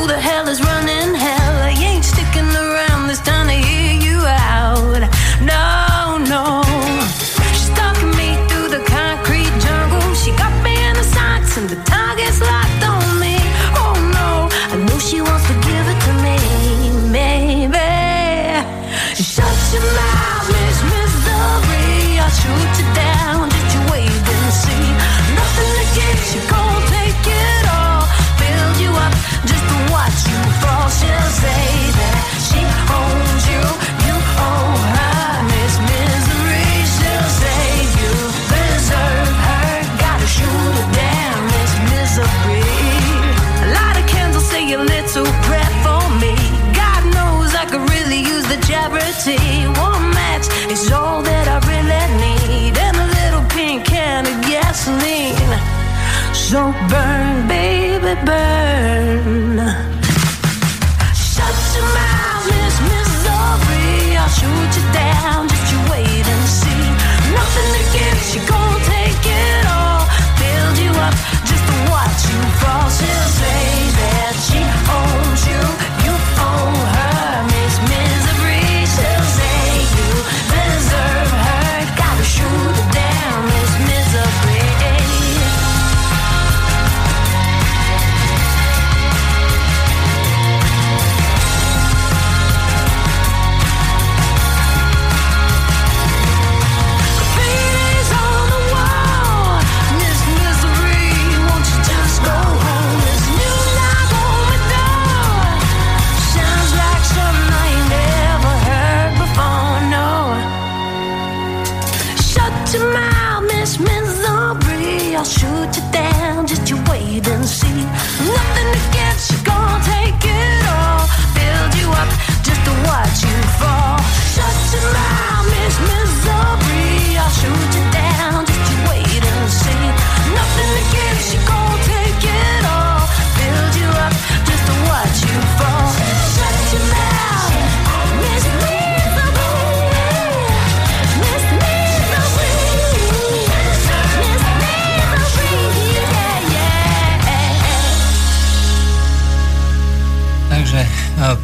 who the hell is running hell? I ain't sticking around.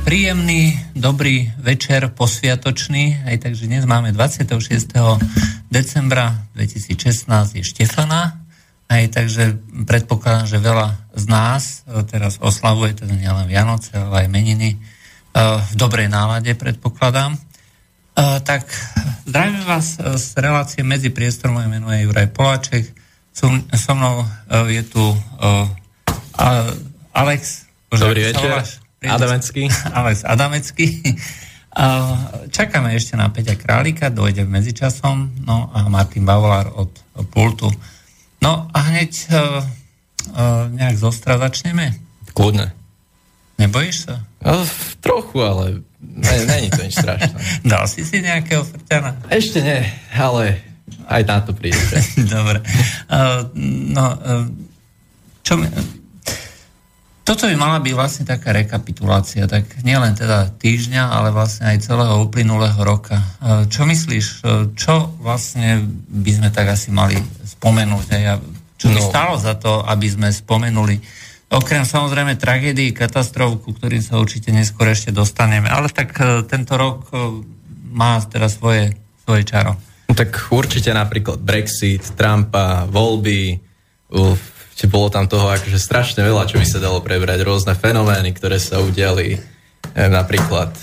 Príjemný, dobrý večer posviatočný, aj takže dnes máme 26. decembra 2016 je Štefana, aj takže predpokladám, že veľa z nás e, teraz oslavuje teda nielen Vianoce, ale aj meniny e, v dobrej nálade predpokladám. E, Tak zdravím vás z relácie medzi priestorom, moje meno je Juraj Poláček, so, so mnou je tu Alex. Dobrý večer. voláš? Adamecký. Alex Adamecký. Čakáme ešte na Peťa Králika, dojde v medzičasom, no a Martin Bavolár od pultu. No a hneď uh, uh, nejak zostra začneme. Kľudne. Nebojíš sa? No, trochu, ale ne, není to nič strašné. Dal si si nejakého frťana? Ešte nie, ale aj na to príde. Dobre. Uh, no, uh, čo. Toto by mala byť vlastne taká rekapitulácia, tak nielen teda týždňa, ale vlastne aj celého uplynulého roka. Uh, Čo myslíš, uh, čo vlastne by sme tak asi mali spomenúť? A čo by No. stálo za to, aby sme spomenuli? Okrem samozrejme tragédií, katastrof, ku ktorým sa určite neskôr ešte dostaneme. Ale tak uh, tento rok má teda svoje, svoje čaro. No, tak určite napríklad Brexit, Trumpa, voľby, uf, že bolo tam toho akože strašne veľa, čo by sa dalo prebrať, rôzne fenomény, ktoré sa udiali, eh, napríklad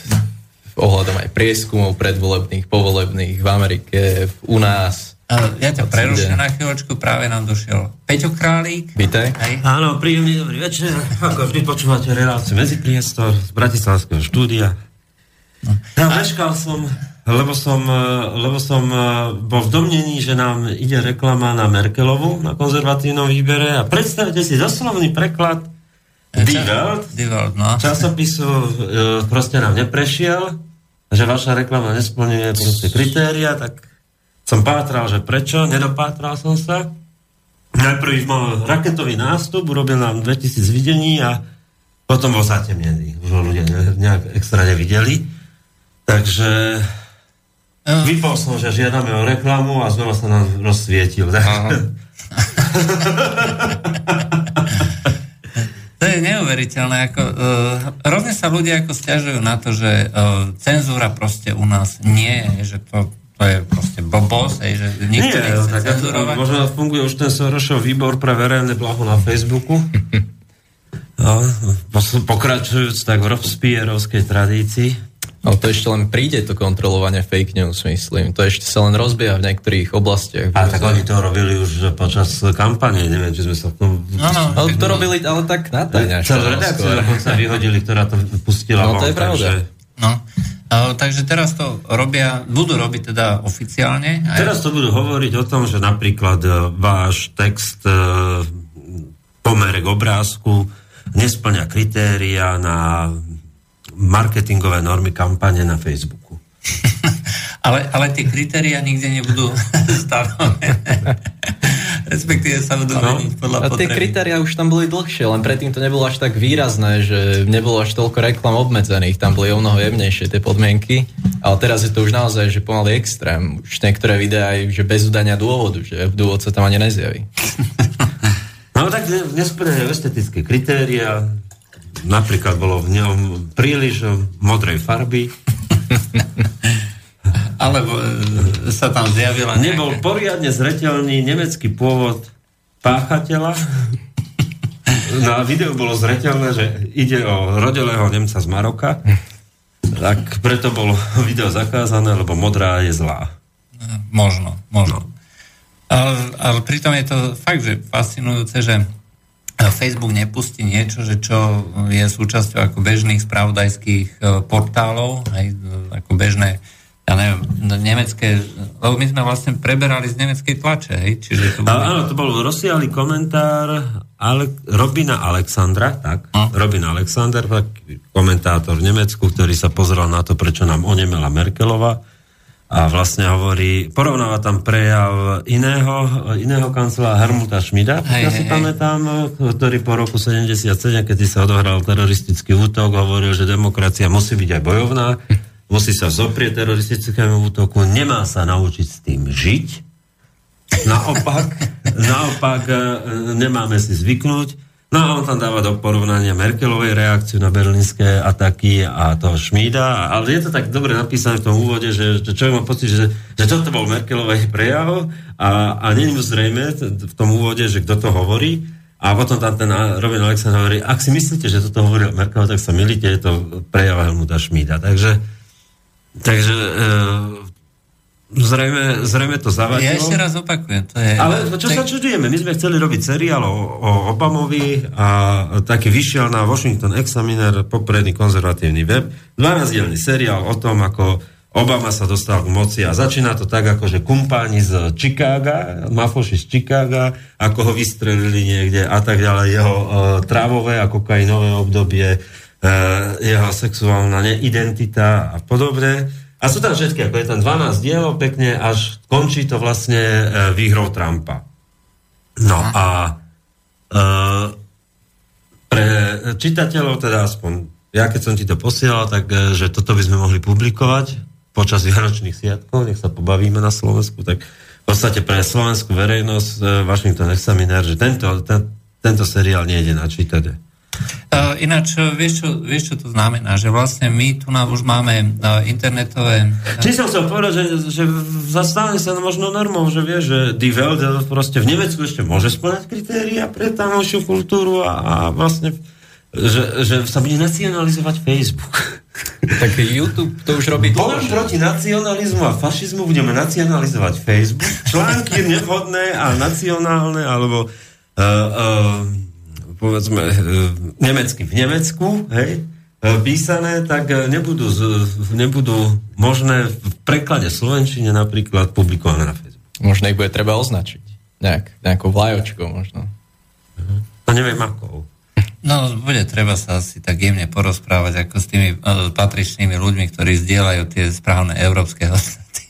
ohľadom aj prieskumov predvolebných, povolebných v Amerike, u nás. Ja ťa preruším na chvíľočku, práve nám došiel Peťo Králík. Vítaj. Hej. Áno, príjemný dobrý večer. Ako vždy počúvate reláciu Medzipriestor z Bratislavského štúdia. Ja meškal som, lebo som, eh, lebo som eh, bol v domnení, že nám ide reklama na Merkelovu na konzervatívnom výbere a predstavte si doslovný preklad Die Welt Die Welt, no. časopisu e, proste nám neprešiel, že vaša reklama nesplňuje proste kritéria, tak som pátral, že prečo, nedopátral som sa. Najprv mal raketový nástup, urobil nám 2000 videní a potom bol zatemnený. Už ho ľudia ne, nejak extra nevideli. Takže Eh, vypol som, že žiadame o reklamu a znova sa nám rozsvietil. To je neuveriteľné. Ako, uh, hrozne sa ľudia ako stiažujú na to, že uh, cenzúra proste u nás nie je, že to, to je proste blbosť, hej, že Nie, nikto nechce tak cenzurovať. možno funguje už ten Sorošov výbor pre verejné blaho na Facebooku. No, pokračujúc tak v Robespierrovskej tradícii. Ale to ešte len príde to kontrolovanie fake news, myslím. To ešte sa len rozbieha v niektorých oblastiach. A tak oni to robili už počas kampane, neviem, či sme sa v tom... No, no. Ale to robili ale tak na tajne. Celú redakciu dokonca vyhodili, ktorá to pustila No, to je pravda. takže- No. Uh, takže teraz to robia, budú robiť teda oficiálne. Aj, Teraz to budú hovoriť o tom, že napríklad e, váš text e, pomer k obrázku nesplňa kritéria na marketingové normy kampane na Facebooku. ale, ale tie kritéria nikde nebudú stanovené. respektíve sa budú No. meniť podľa A tie potreby. kritéria už tam boli dlhšie, len predtým to nebolo až tak výrazné, že nebolo až toľko reklam obmedzených, tam boli o mnoho jemnejšie tie podmienky, ale teraz je to už naozaj, že pomaly extrém. Už niektoré videá aj, že bez udania dôvodu, že dôvod sa tam ani nezjaví. No tak ne- nesplnené estetické kritéria, napríklad bolo v ňom príliš modrej farby, Alebo e, sa tam zjavila nebol nejaké... poriadne zreteľný nemecký pôvod páchateľa. Na videu bolo zreteľné, že ide o rodelého Nemca z Maroka, tak preto bolo video zakázané, lebo modrá je zlá. Možno, možno. Ale, ale pritom je to fakt, že fascinujúce, že Facebook nepustí niečo, že čo je súčasťou ako bežných spravodajských e, portálov, aj e, ako bežné ja neviem, nemecké, lebo my sme vlastne preberali z nemeckej tlače, hej, čiže to A, boli... áno, to bol rozsiahly komentár Ale, Robina Alexandra, tak, Hm. Robin Alexander, komentátor v Nemecku, ktorý sa pozeral na to, prečo nám onemela Merkelova a vlastne hovorí, porovnáva tam prejav iného, iného kancela Hermuta Hej, ja si hej, pamätám, ktorý po roku 77, keď sa odohral teroristický útok, hovoril, že demokracia musí byť aj bojovná, musí sa zoprieť teroristickému útoku, nemá sa naučiť s tým žiť, Naopak, naopak e, nemáme si zvyknúť. No a on tam dáva do porovnania Merkelovej reakciu na berlínske ataky a toho Šmída, ale je to tak dobre napísané v tom úvode, že, že človek má pocit, že, že toto bol Merkelovej prejav a, a nie je mu zrejme v tom úvode, že kto to hovorí. A potom tam ten Robin Alexander hovorí, ak si myslíte, že toto hovorí Merkelova, tak sa milíte, je to prejav Helmuta Šmída. Takže, takže e, zrejme, zrejme to zavadilo. Ja ešte raz opakujem, to je... Ale čo tak- sa čudujeme? My sme chceli robiť seriál o, o Obamovi a taký vyšiel na Washington Examiner, popredný konzervatívny web, 12-dielný seriál o tom, ako Obama sa dostal k moci a začína to tak, ako že kumpáni z Chicaga, mafoši z Chicaga, ako ho vystrelili niekde a tak ďalej, jeho uh, trávové a kokainové obdobie, uh, jeho sexuálna neidentita a podobne. A sú tam všetky, ako je tam 12 dielov pekne, až končí to vlastne uh, výhrou Trumpa. No a uh, pre čitateľov, teda aspoň ja keď som ti to posielal, tak eh, že toto by sme mohli publikovať počas Vianočných sviatkov, nech sa pobavíme na Slovensku, tak v podstate pre slovenskú verejnosť eh, Washington Examiner, že tento, ten, tento seriál nejde načítať. Uh, ináč, uh, vieš čo, vieš, čo to znamená? Že vlastne my tu na, už máme uh, internetové... Či som chcel povedať, že, že zastane sa možno normou, že vie, že Die Welt proste v Nemecku ešte môže splňať kritéria pre tamojšiu kultúru a, a vlastne že, že sa bude nacionalizovať Facebook. Tak YouTube to už robí Bojom proti nacionalizmu a fašizmu budeme nacionalizovať Facebook. Články nevhodné a nacionálne, alebo uh, uh, povedzme uh, nemecky v Nemecku, hej, uh, písané, tak uh, nebudú, z, nebudú možné v preklade slovenčine napríklad publikované na Facebook. Možno ich bude treba označiť. Nejak, nejakou vlajočkou možno. No neviem ako. No, bude treba sa asi tak jemne porozprávať ako s tými uh, patričnými ľuďmi, ktorí zdieľajú tie správne európske hodnoty.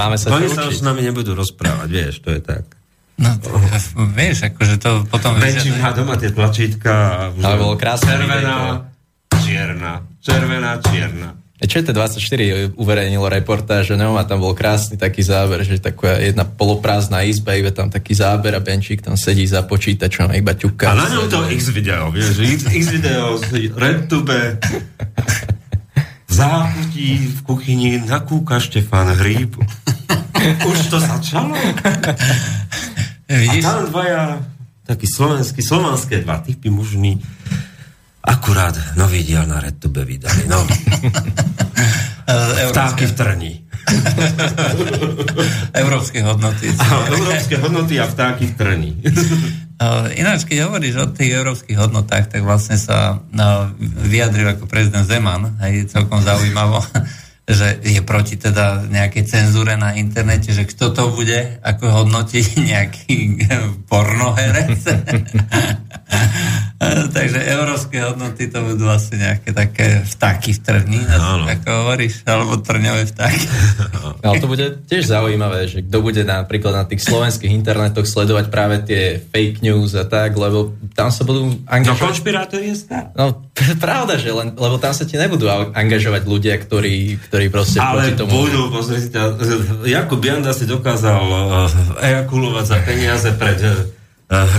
Máme sa Oni sa už s nami nebudú rozprávať, vieš, to je tak. No, vieš, akože to potom... Benčík má doma tie tlačítka a už Ale bolo krásne červená, čierna, červená, čierna. E, Čo je to 24 uverejnilo reportáž o ňom a tam bol krásny taký záber, že taká jedna poloprázdna izba, iba tam taký záber a Benčík tam sedí za počítačom a iba ťuká. A na ňom to X video, vieš, X, X video z RedTube, v záchutí v kuchyni nakúka Štefan Hríb. Už to začalo? A tam dvaja, takí slovenskí, slovanské dva typy mužní, akurát nový diel na RedTube vydali. No, vtáky v trni. európske hodnoty. Európske hodnoty a vtáky v trni. Ináč, keď hovoríš o tých európskych hodnotách, tak vlastne sa no, vyjadril ako prezident Zeman, aj celkom zaujímavo, že je proti teda nejakej cenzúre na internete, že kto to bude, ako hodnotiť nejaký pornoherec. Takže európske hodnoty to budú asi nejaké také vtáky v Áno. ako hovoríš, alebo trňové vtáky. Ale to bude tiež zaujímavé, že kto bude napríklad na tých slovenských internetoch sledovať práve tie fake news a tak, lebo tam sa budú No angažovať... konšpirátor je star. No, pravda, že len, lebo tam sa ti nebudú angažovať ľudia, ktorí, ktorí proste Ale proti tomu... budú, pozri si ťa, Jakub Janda si dokázal uh, ejakulovať za peniaze pred uh,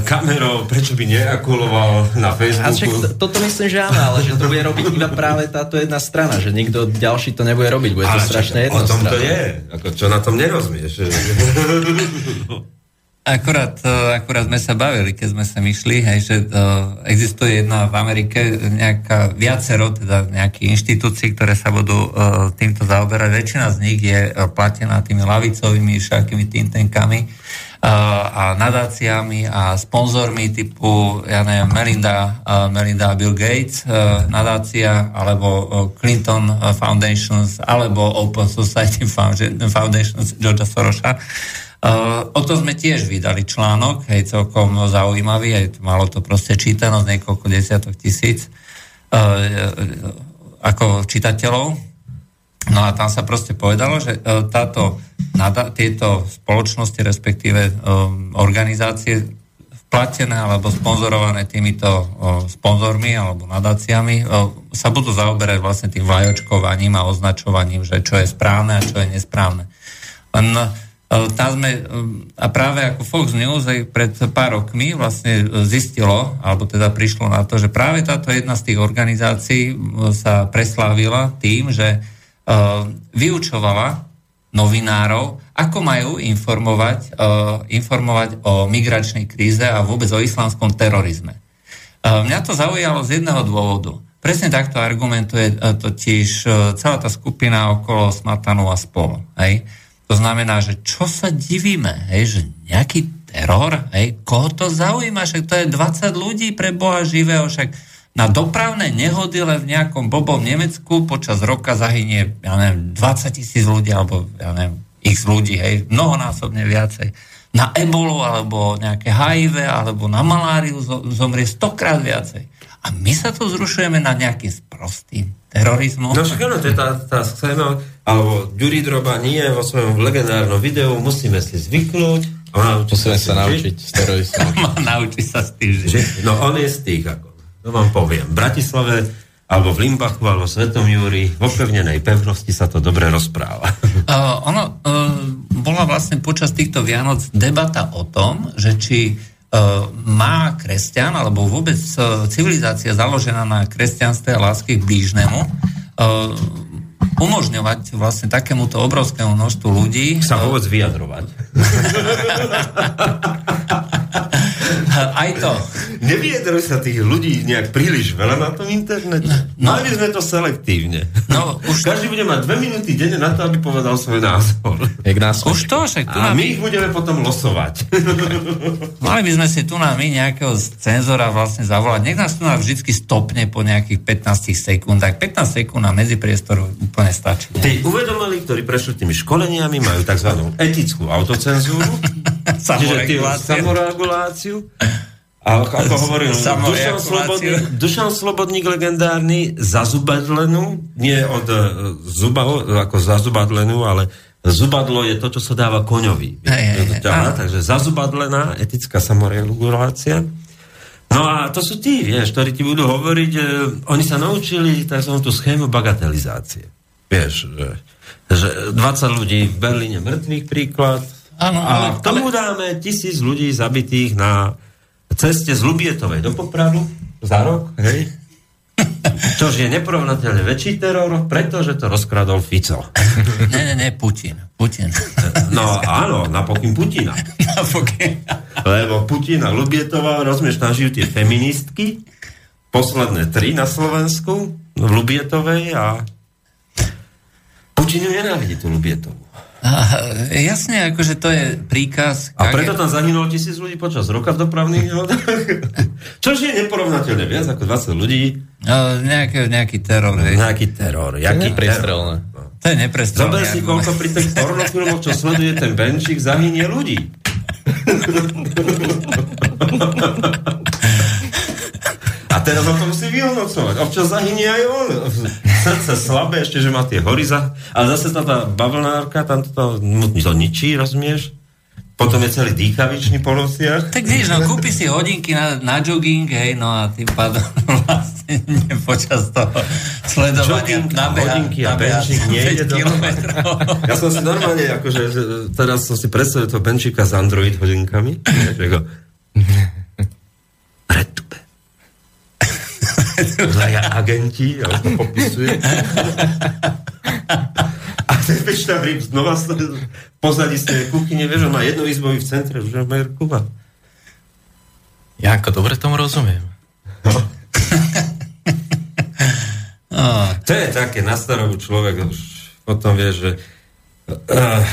kamerou, prečo by neejakuloval na A však Facebooku? to- toto myslím, že áno, ale že to bude robiť iba práve táto jedna strana, že nikto ďalší to nebude robiť, bude to Ale strašne čakaj, o tom to je. Ako, čo na tom nerozumieš? Akurát, e, akurát sme sa bavili, keď sme sa myšli, hej, že uh, existuje jedna v Amerike nejaká viacero, teda nejakých inštitúcií, ktoré sa budú uh, týmto zaoberať. Väčšina z nich je uh, platená tými lavicovými všakými think tankami a nadáciami a sponzormi typu, ja neviem, Melinda, uh, Melinda Bill Gates uh, nadácia, alebo Clinton Foundations, alebo Open Society Founda- Foundations Georgia Sorosa. O to sme tiež vydali článok, hej, celkom zaujímavý, aj malo to proste čítanosť niekoľko desiatok tisíc ako čitateľov. No a tam sa proste povedalo, že uh, táto, tieto spoločnosti, respektíve um, organizácie platené alebo sponzorované týmito uh, sponzormi alebo nadáciami sa budú zaoberať vlastne tým vlajočkovaním a označovaním, že čo je správne a čo je nesprávne. Len tam sme, a práve ako Fox News aj pred pár rokmi vlastne zistilo, alebo teda prišlo na to, že práve táto jedna z tých organizácií sa preslávila tým, že vyučovala novinárov, ako majú informovať, uh, informovať o migračnej kríze a vôbec o islamskom terorizme. Uh, mňa to zaujalo z jedného dôvodu. Presne takto argumentuje totiž celá tá skupina okolo Smatanu a spolu. Hej? To znamená, že čo sa divíme, hej, že nejaký teror, hej, koho to zaujíma, však to je 20 ľudí pre Boha živého, však na dopravné nehody len v nejakom bobom Nemecku počas roka zahynie, ja neviem, 20 tisíc ľudí, alebo ja neviem, x ľudí, hej, mnohonásobne viacej. Na ebolu, alebo nejaké HIV, alebo na maláriu zo- zomrie stokrát viacej. A my sa tu zrušujeme na nejakým sprostým terorizmu. No však áno, to je tá, tá schéma, alebo Ďuri Droba nie vo svojom legendárnom videu, musíme si zvyknúť. a naučiť Musíme sa naučiť s teroristami. Nauči sa s tým žiť. Že, no on je z tých, ako, to vám poviem. V Bratislave, alebo v Limbachu, alebo v Svetom Júri, v opevnenej pevnosti sa to dobre rozpráva. Uh, ono uh, bola vlastne počas týchto Vianoc debata o tom, že či uh, má kresťan, alebo vôbec uh, civilizácia založená na kresťanstve a láske k blížnemu, uh, umožňovať vlastne takémuto obrovskému množstvu ľudí Sa vôbec vyjadrovať. Nevyjadruj sa tých ľudí nejak príliš veľa na tom internete. No. Mali sme to selektívne. No, už, Každý bude mať dve minúty denne na to, aby povedal svoj názor. Jak nás už to, však tu A my ich budeme potom losovať. Mali by sme si tu na my nejakého cenzora vlastne zavolať. Nech nás tu na vždycky stopne po nejakých 15 sekundách. 15 sekúnd na medzipriestoru úplne stačí. ne? Tí uvedomili, ktorí prešli tými školeniami, majú tzv. etickú autocenzúru, čiže tí Samoregulácia. samoreguláciu. A ako, hovoril Dušan. Slobodník, Dušan Slobodník legendárny, zazubadlenú, nie od e, zuba, ako zazubadlenú, ale zubadlo je to, čo sa dáva koňovi. Hej, hej. Ťaha, takže zazubadlená etická samoregulácia. No a to sú tí, vieš, ktorí ti budú hovoriť, e, oni sa naučili tzv. tú schému bagatelizácie. Vieš, že, že 20 ľudí v Berlíne mŕtvych príklad. Áno, a ale- k tomu dáme tisíc ľudí zabitých na ceste z Lubietovej do Popradu za rok, hej? Čož je neporovnateľne väčší teror, pretože to rozkradol Fico. Ne, ne, ne, Putin. Putin. No áno, napokým Putina. Napokyn. Lebo Putin a Lubietová, rozumieš, tam žijú tie feministky, posledné tri na Slovensku, v Lubietovej a Putin ju nenávidí tú Lubietovú. A, jasne, akože to je príkaz. A preto tam zahynulo tisíc ľudí počas roka v dopravných nehodách. Čož je neporovnateľne viac ako 20 ľudí. No, nejaký, nejaký teror, hej. Nejaký teror. Jaký teror? Prestrelné. To je neprestrelný Zober si, koľko pri tých pornofilmoch, čo sleduje ten Benčík, zahynie ľudí. teraz on to musí vyhodnocovať. Občas zahynie aj on. Srdce slabé, ešte, že má tie horiza. Ale zase tá, tá bavlnárka, tam to, to ničí, rozumieš? Potom je celý dýchavičný po nociach. Tak vieš, no kúpi si hodinky na, na jogging, hej, no a tým pádom vlastne nie počas toho sledovania Jogging a nabeha- hodinky a nabeha benčík 5 nejde do-. Ja som si normálne, akože, že teraz som si predstavil toho Benčíka s Android hodinkami. že Zlaja agenti, a on to popisuje. A tam rýb znova pozadí z tej kuchyne, vieš, má jednoizbový v centre, už má Kuba. Ja ako dobre tomu rozumiem. No, To je také na starobu človek, už potom vie, že uh,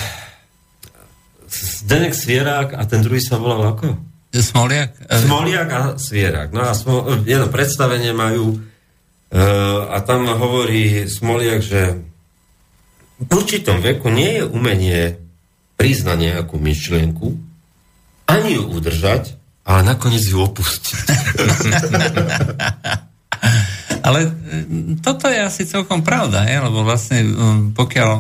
Zdenek Svierák a ten druhý sa volal ako? Smoliak? E, Smoliak a Svierák. No a smo, jedno predstavenie majú uh, a tam hovorí Smoliak, že v určitom veku nie je umenie priznať nejakú myšlienku, ani ju udržať, ale nakoniec ju opustiť. Ale e, toto je asi celkom pravda, je? lebo vlastne pokiaľ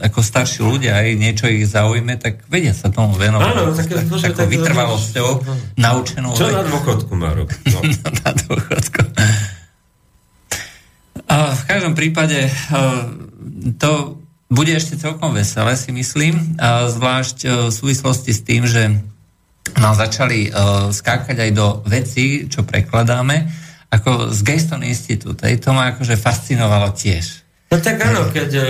ako starší ľudia aj niečo ich zaujme, tak vedia sa tomu venovať. Áno, tak- tak, takou tak- vytrvalosťou, naučenou. Čo na dôchodku má robiť? No. na dôchodku. A v každom prípade e, to bude ešte celkom veselé, si myslím, a zvlášť e, v súvislosti s tým, že nám začali e, skákať aj do vecí, čo prekladáme, ako z Gaston Institute. Hej, to ma akože fascinovalo tiež. No tak áno, keď uh,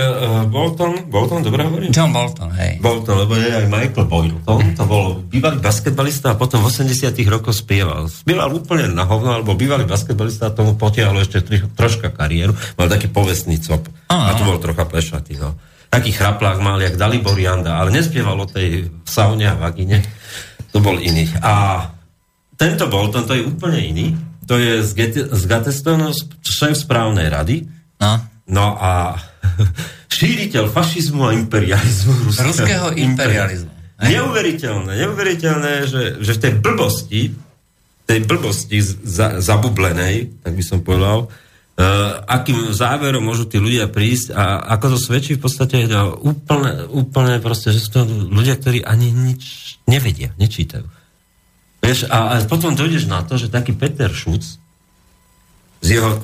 Bolton, Bolton, dobre hovorím? John Bolton, hej. Bolton, lebo je aj Michael Boylton, to bol bývalý basketbalista a potom v 80 rokoch spieval. Spieval úplne na hovno, alebo bývalý basketbalista a tomu potiahlo ešte tri, troška kariéru. Mal taký povestný cop a Áno. to bol trocha plešatý, no. Taký chraplák mal, jak Dalibor Janda, ale nespieval o tej saune a vagine. To bol iný. A tento Bolton, to je úplne iný. To je z, Get- z Gatestonu, šéf správnej rady. No. No a šíriteľ fašizmu a imperializmu. Ruského imperializmu. Hej. Neuveriteľné, neuveriteľné, že, že v tej blbosti, tej blbosti za, zabublenej, tak by som povedal, uh, akým záverom môžu tí ľudia prísť a ako to svedčí v podstate no, úplne, úplne proste, že sú to ľudia, ktorí ani nič nevedia, nečítajú. Vieš, a, a potom dojdeš na to, že taký Peter Šuc s jeho eh,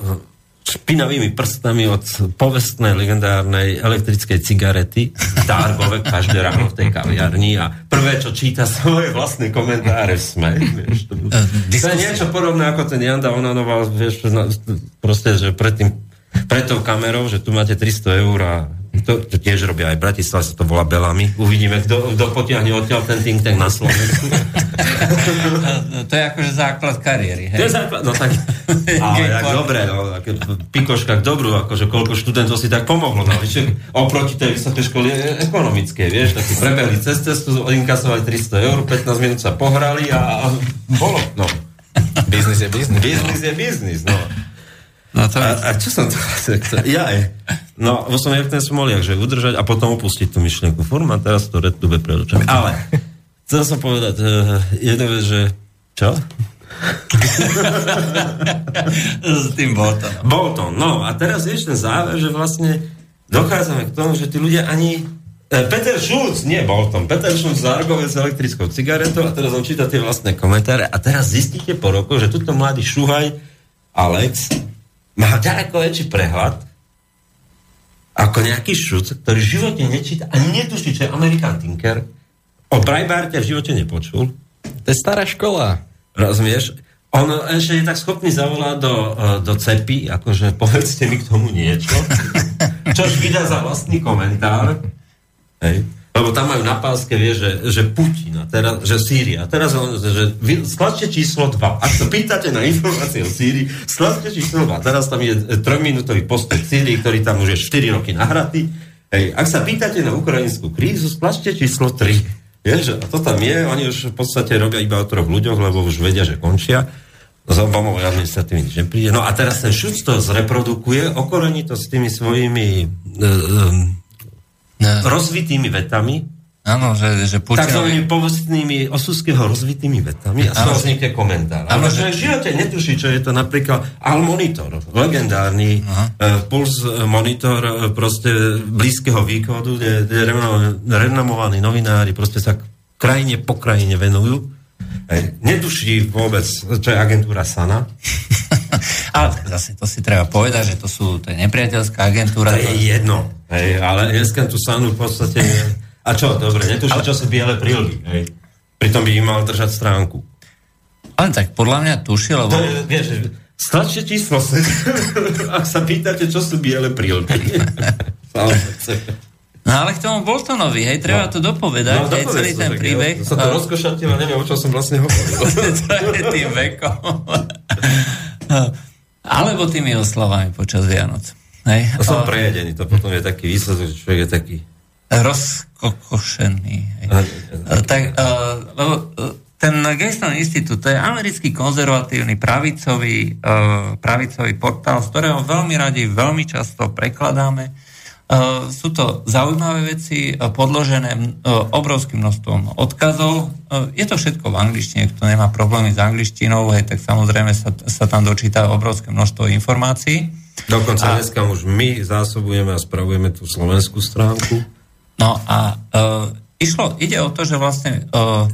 špinavými prstami od povestnej legendárnej elektrickej cigarety Darbove každé ráno v tej kaviarni a prvé, čo číta svoje vlastné komentáre v sme. Vieš, to, to je niečo podobné ako ten Janda Onanoval, vieš, proste, že pred tým pred tou kamerou, že tu máte 300 eur a to, to tiež robia aj v Bratislave, sa to volá Belami. Uvidíme, kto, kto potiahne odtiaľ ten think tank na Slovensku. To je akože základ kariéry. To je Hej. základ, no tak, ale tak dobre, no, také pikoška k dobru, akože koľko študentov si tak pomohlo, no, vieš, oproti tej vysokej školy e- ekonomickej, vieš, tak si prebehli cez cestu, inkasovali 300 eur, 15 minút sa pohrali a, a bolo, no. Biznis je biznis. Biznis je biznis, no. No to A, a čo som to... Ja aj. No, bo som jak ten smoliak, že udržať a potom opustiť tú myšlienku. Forma, teraz to retube pred očami. Ale, chcel som povedať uh, jednu vec, že... Čo? s tým Boltonom. Bolton, no a teraz vieš ten záver, že vlastne dochádzame k tomu, že tí ľudia ani... E, Peter Schulz, nie Bolton, Peter Schulz zargovec s elektrickou cigaretou a teraz on číta tie vlastné komentáre a teraz zistíte po roku, že tuto mladý šuhaj Alex má ďaleko väčší prehľad ako nejaký šuc, ktorý v živote nečíta ani netuší, čo je American Tinker. O Breitbarte v živote nepočul. To je stará škola. Rozumieš? On ešte je tak schopný zavolať do, eh, do cepy, akože povedzte mi k tomu niečo, čož vydá za vlastný komentár. Hej. Lebo tam majú na páske, vie, že, že Putin, a teraz, že Sýria. A teraz že vy, skladte číslo 2. Ak sa pýtate na informácie o Sýrii, skladte číslo 2. Teraz tam je e, trojminútový postoj Sýrii, ktorý tam už je 4 roky nahratý. Hej. Ak sa pýtate na ukrajinskú krízu, skladte číslo 3. Vieš, a to tam je, oni už v podstate robia iba o troch ľuďoch, lebo už vedia, že končia. Z Obamovej administratívy nič nepríde. No a teraz ten Šuc to zreprodukuje, okorení to s tými svojimi e, e, No, rozvitými vetami, Áno, že, že Takzvanými povestnými osudského rozvitými vetami a z vznikne komentár. Ale že v živote netuší, čo je to napríklad Al Monitor, legendárny uh, puls monitor e, proste blízkeho východu, kde, kde renomovaní novinári proste sa krajine po krajine venujú. Hej. Netuší vôbec, čo je agentúra SANA. ale zase to si treba povedať, že to sú to je nepriateľská agentúra. To je jedno, hej, ale dneska tú SANu v podstate a čo, dobre, netuším, ale... čo sú biele prílby, hej. Pritom by im mal držať stránku. Ale tak podľa mňa tuší, lebo... To je, vieš, stlačte číslo ak sa pýtate, čo sú biele prílby. no ale k tomu Boltonovi, hej, treba no. to dopovedať, no, hej, celý ten príbeh. Ja, sa to rozkošatil a neviem, o čom som vlastne hovoril. to je tým vekom. Alebo tými oslavami počas Vianoc. Hej. To som prejedený, to potom je taký výsledok, že človek je taký rozkokošený. Tak, lebo ten Gaston Institute, to je americký konzervatívny pravicový, pravicový portál, z ktorého veľmi radi, veľmi často prekladáme. Sú to zaujímavé veci, podložené obrovským množstvom odkazov. Je to všetko v angličtine, kto nemá problémy s angličtinou, hej, tak samozrejme sa, sa tam dočíta obrovské množstvo informácií. Dokonca a... dneska už my zásobujeme a spravujeme tú slovenskú stránku. No a uh, išlo, ide o to, že vlastne uh,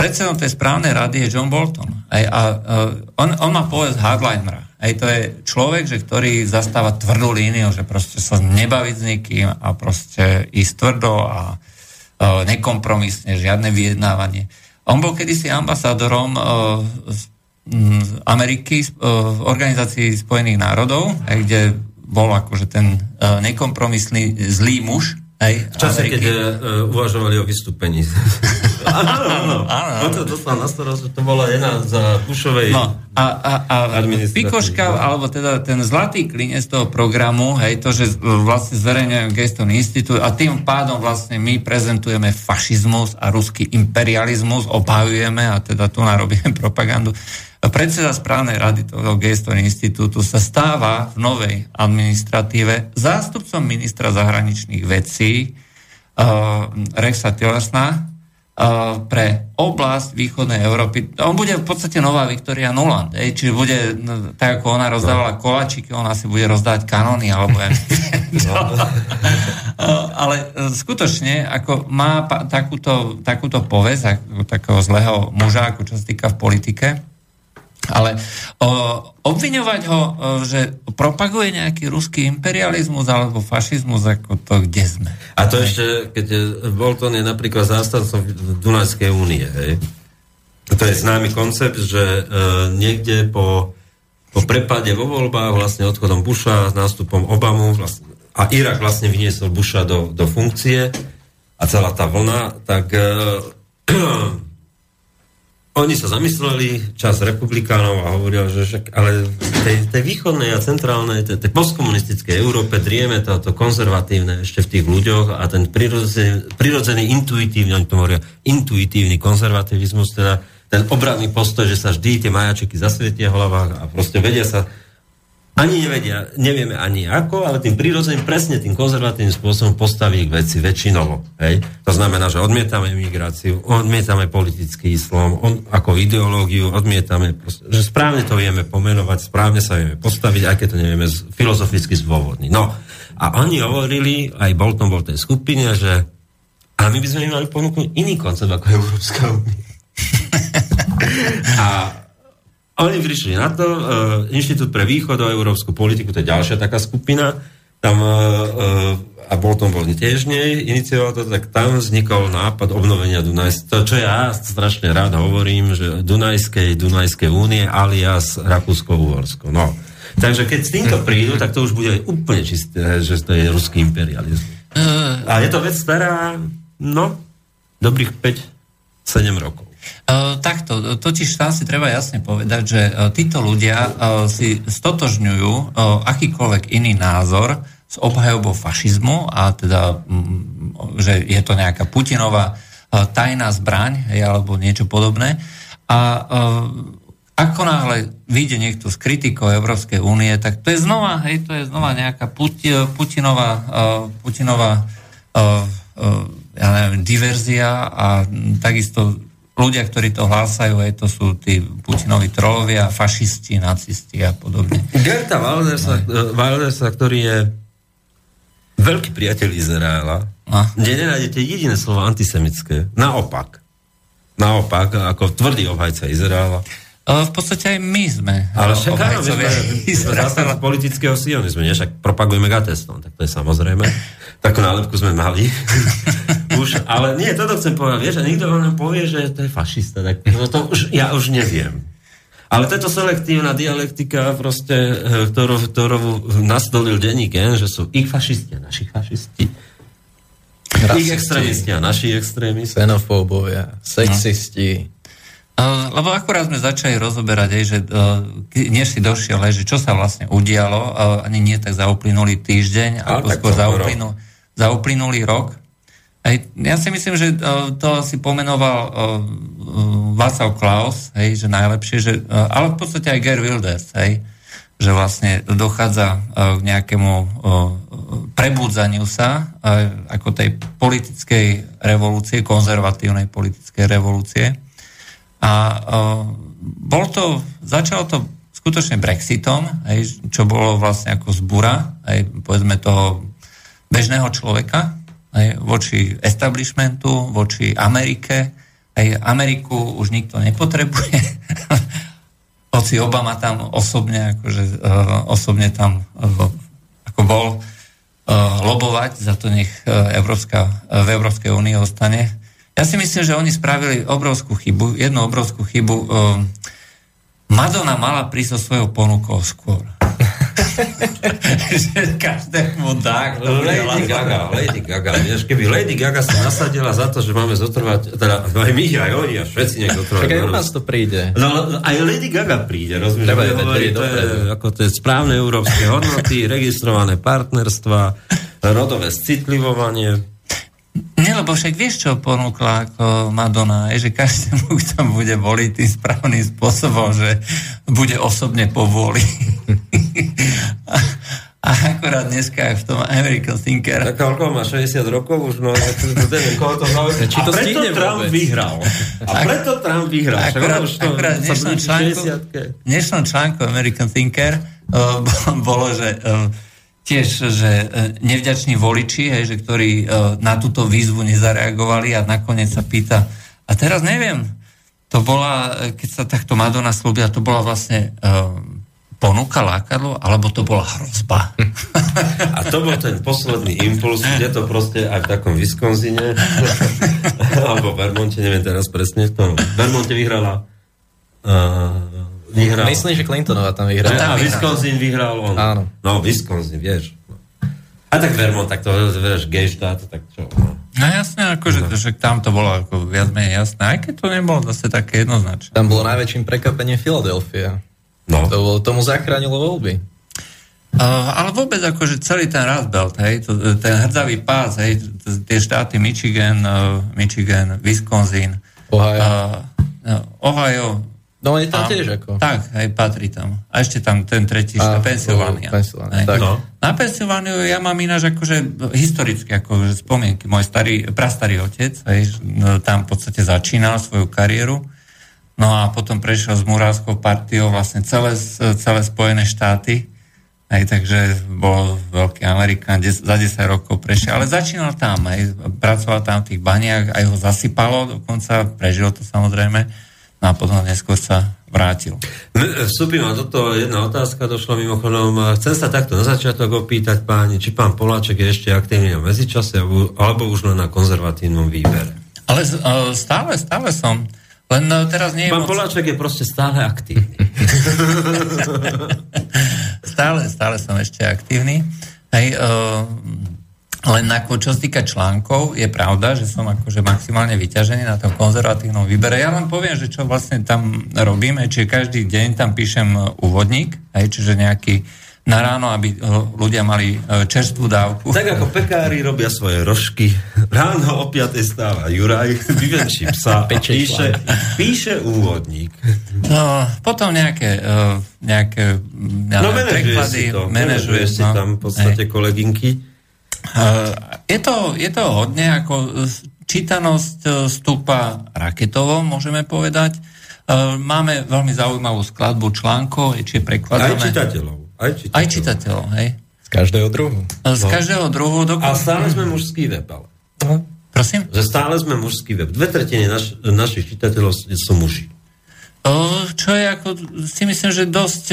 predsedom tej správnej rady je John Bolton. Aj, a uh, on, on má povedz hardlinera. Aj to je človek, že ktorý zastáva tvrdú líniu, že proste sa nebaviť s nikým a proste ísť tvrdo a uh, nekompromisne, žiadne vyjednávanie. On bol kedysi ambasádorom uh, z, Ameriky uh, v Organizácii Spojených národov, aj, kde bol akože ten uh, nekompromisný zlý muž, Hej, v čase, Ameriky. keď uh, uvažovali o vystúpení. áno, áno, to dostal na starost, že to bola jedna za Bushovej no, a, a, a Pikoška, alebo teda ten zlatý klinec toho programu, hej, to, že vlastne zverejňujem Geston Institute a tým pádom vlastne my prezentujeme fašizmus a ruský imperializmus, obhajujeme a teda tu narobíme propagandu predseda správnej rady toho Gestor institútu sa stáva v novej administratíve zástupcom ministra zahraničných vecí uh, Rexa Tilesna uh, pre oblasť východnej Európy. On bude v podstate nová Viktoria Nuland, ej, čiže bude, no, tak ako ona rozdávala no. kolačiky, ona si bude rozdávať kanóny, alebo ja no. Ale uh, skutočne, ako má pa, takúto, takúto povesť, ako takého zlého muža, ako čo sa týka v politike, ale o, obviňovať ho, o, že propaguje nejaký ruský imperializmus alebo fašizmus, ako to kde sme. A to ešte, keď je, Bolton je napríklad zástancom Dunajskej únie, hej? To je známy koncept, že e, niekde po, po prepade vo voľbách, vlastne odchodom Busha, nástupom Obamu vlastne, a Irak vlastne vyniesol Busha do, do funkcie a celá tá vlna, tak e, oni sa zamysleli, čas republikánov a hovoril, že však, ale tej, tej východnej a centrálnej, tej, tej postkomunistickej Európe drieme toto konzervatívne ešte v tých ľuďoch a ten prirodzený, prirodzený intuitívny, oni to hovoria, intuitívny konzervativizmus, teda ten obranný postoj, že sa vždy tie majačiky zasvietia v hlavách a proste vedia sa ani nevedia, nevieme ani ako, ale tým prírodzeným, presne tým konzervatívnym spôsobom postaví k veci väčšinovo. Hej? To znamená, že odmietame imigráciu, odmietame politický islám, on, ako ideológiu, odmietame, že správne to vieme pomenovať, správne sa vieme postaviť, aj keď to nevieme filozoficky zdôvodniť. No, a oni hovorili, aj Bolton bol tej skupine, že a my by sme im mali ponúknuť iný koncept ako Európska únia. a oni prišli na to, uh, Inštitút pre východ a európsku politiku, to je ďalšia taká skupina, tam, uh, a bol tom bol tiež inicioval to, tak tam vznikol nápad obnovenia Dunajskej, to čo ja strašne rád hovorím, že Dunajskej, Dunajskej únie alias Rakúsko-Uhorsko. No. Takže keď s týmto prídu, tak to už bude úplne čisté, že to je ruský imperializmus. A je to vec stará, no, dobrých 5-7 rokov. Uh, takto, totiž tam si treba jasne povedať, že uh, títo ľudia uh, si stotožňujú akýkoľvek iný názor s obhajobou fašizmu a teda, um, že je to nejaká Putinová tajná zbraň alebo niečo podobné. A ako náhle vyjde niekto s kritikou Európskej únie, tak to je znova, hej, to je znova nejaká Puti, Putinová, Putinová ja neviem, diverzia a mm, takisto ľudia, ktorí to hlásajú, aj to sú tí Putinovi trolovia, fašisti, nacisti a podobne. Gerta Waldersa, no. Waldersa, ktorý je veľký priateľ Izraela, No. kde nenájdete jediné slovo antisemické. Naopak. Naopak, ako tvrdý obhajca Izraela. Ale v podstate aj my sme Ale však áno, my sme politického sionizmu, nie? Však propagujeme Gateston, tak to je samozrejme. Takú nálepku sme mali. už, ale nie, toto chcem povedať, vieš, a nikto vám povie, že to je fašista, tak no to už, ja už neviem. Ale táto selektívna dialektika, proste, eh, ktorú, ktorú nastolil denník, že sú ich fašisti a naši fašisti. Ich extrémisti a naši extrémisti. Xenofóbovia, sexisti. Uh, lebo akurát sme začali rozoberať, aj, že uh, než si došiel, aj, že čo sa vlastne udialo, uh, ani nie tak za uplynulý týždeň, Ale skôr za, rok. Za uplynulý rok. Aj, ja si myslím, že uh, to si pomenoval uh, uh, Václav Klaus, hej, že najlepšie, že, ale v podstate aj Ger Wilders, hej, že vlastne dochádza k nejakému prebudzaniu sa ako tej politickej revolúcie, konzervatívnej politickej revolúcie. A bol to, začalo to skutočne Brexitom, hej, čo bolo vlastne ako zbura, hej, povedzme toho bežného človeka, hej, voči establishmentu, voči Amerike. Hej, Ameriku už nikto nepotrebuje. Hoci Obama tam osobne, akože, uh, osobne tam uh, ako bol uh, lobovať, za to nech uh, Európska, uh, v Európskej únii ostane. Ja si myslím, že oni spravili obrovskú chybu, jednu obrovskú chybu. Um, Madonna mala prísť so svojou ponukou skôr. Že každému dá, kto bude Lady. Gaga, Lady Gaga. Vieš, keby Lady Gaga sa nasadila za to, že máme zotrvať, teda aj my, aj oni, a všetci nech zotrvať. Tak aj u nás to príde. No, aj Lady Gaga príde, rozumieš? Treba vedieť hovoriť, to je, ako to je správne európske hodnoty, registrované partnerstva, rodové citlivovanie. Nie, lebo však vieš, čo ponúkla ako Madonna, je, že každému, kto bude voliť tým správnym spôsobom, že bude osobne povoli. a, a akorát dneska v tom American Thinker Tak koľko má 60 rokov už, no neviem, koho to zaujíma. Či to a preto stihne Trump vôbec? vyhral. A preto Trump vyhral. Akurát, už to akurát v dnešnom článku, 60-ke. v dnešnom článku American Thinker uh, bolo, že uh, tiež, že uh, nevďační voliči, hej, že ktorí uh, na túto výzvu nezareagovali a nakoniec sa pýta, a teraz neviem, to bola, eh, keď sa takto Madonna slúbila, to bola vlastne uh, ponuka, lákadlo, alebo to bola hrozba. A to bol ten posledný impuls, kde to proste aj v takom Wisconsine, alebo Vermonte, neviem teraz presne, v tom Vermonte vyhrala uh, vyhral. Myslím, že Clintonová tam vyhrala. a Wisconsin vyhral on. Áno. No, Wisconsin, vieš. No. A tak Vermont, tak to, vieš, štát, tak čo. No. No jasne, akože že tam to bolo ako viac menej jasné, aj keď to nebolo zase také jednoznačné. Tam bolo najväčším prekvapením Filadelfia. no. To bolo, tomu zachránilo voľby. Uh, ale vôbec akože celý ten Rust Belt, hej, to, ten hrdzavý pás, hej, tie štáty Michigan, uh, Michigan, Wisconsin, Ohio. uh, no, Ohio, No je tam a- tiež ako. Tak, hej, patrí tam. A ešte tam ten tretí štát, Pensylvánia. o, Pensylvánia, Hej. tak. No. Na Pensylvániu ja mám ináč akože historicky akože spomienky. Môj starý, prastarý otec hej, no, tam v podstate začínal svoju kariéru. No a potom prešiel s Muránskou partiou vlastne celé, celé Spojené štáty. Hej, takže bol veľký Amerikán, des, za 10 rokov prešiel, ale začínal tam, hej, pracoval tam v tých baniach, aj ho zasypalo dokonca, prežil to samozrejme, no a potom neskôr sa vrátil. Vstupím do toho jedna otázka, došla mimochodom. Chcem sa takto na začiatok opýtať páni, či pán Poláček je ešte aktívny na medzičase, alebo- už len na konzervatívnom výbere. Ale stále, stále som. Len uh, teraz nie je Pán moc... Poláček je proste stále aktívny. Stále, stále som ešte aktívny. Hej, uh, len ako čo sa týka článkov, je pravda, že som akože maximálne vyťažený na tom konzervatívnom výbere. Ja vám poviem, že čo vlastne tam robíme, čiže každý deň tam píšem uh, úvodník, hej, čiže nejaký na ráno, aby uh, ľudia mali uh, čerstvú dávku. Tak ako pekári robia svoje rožky, ráno o 5 stáva Juraj, vyvenčí psa a píše, píše úvodník. No, potom nejaké, nejaké ja No neviem, manažuje preklady, si to, manažuje, manažuje si no, tam v podstate hej. kolegynky. Je, to, je to hodne, ako čítanosť e, stúpa raketovo, môžeme povedať. E, máme veľmi zaujímavú skladbu článkov, či prekladáme... Aj čitateľov. Aj čitateľov. Aj čitateľov, hej. Z každého druhu. Z no. každého druhu. Dokonca... A stále sme mužský web, ale. No. Prosím? Že stále sme mužský web. Dve tretiny naš, našich čitateľov sú muži. Čo je ako, si myslím, že dosť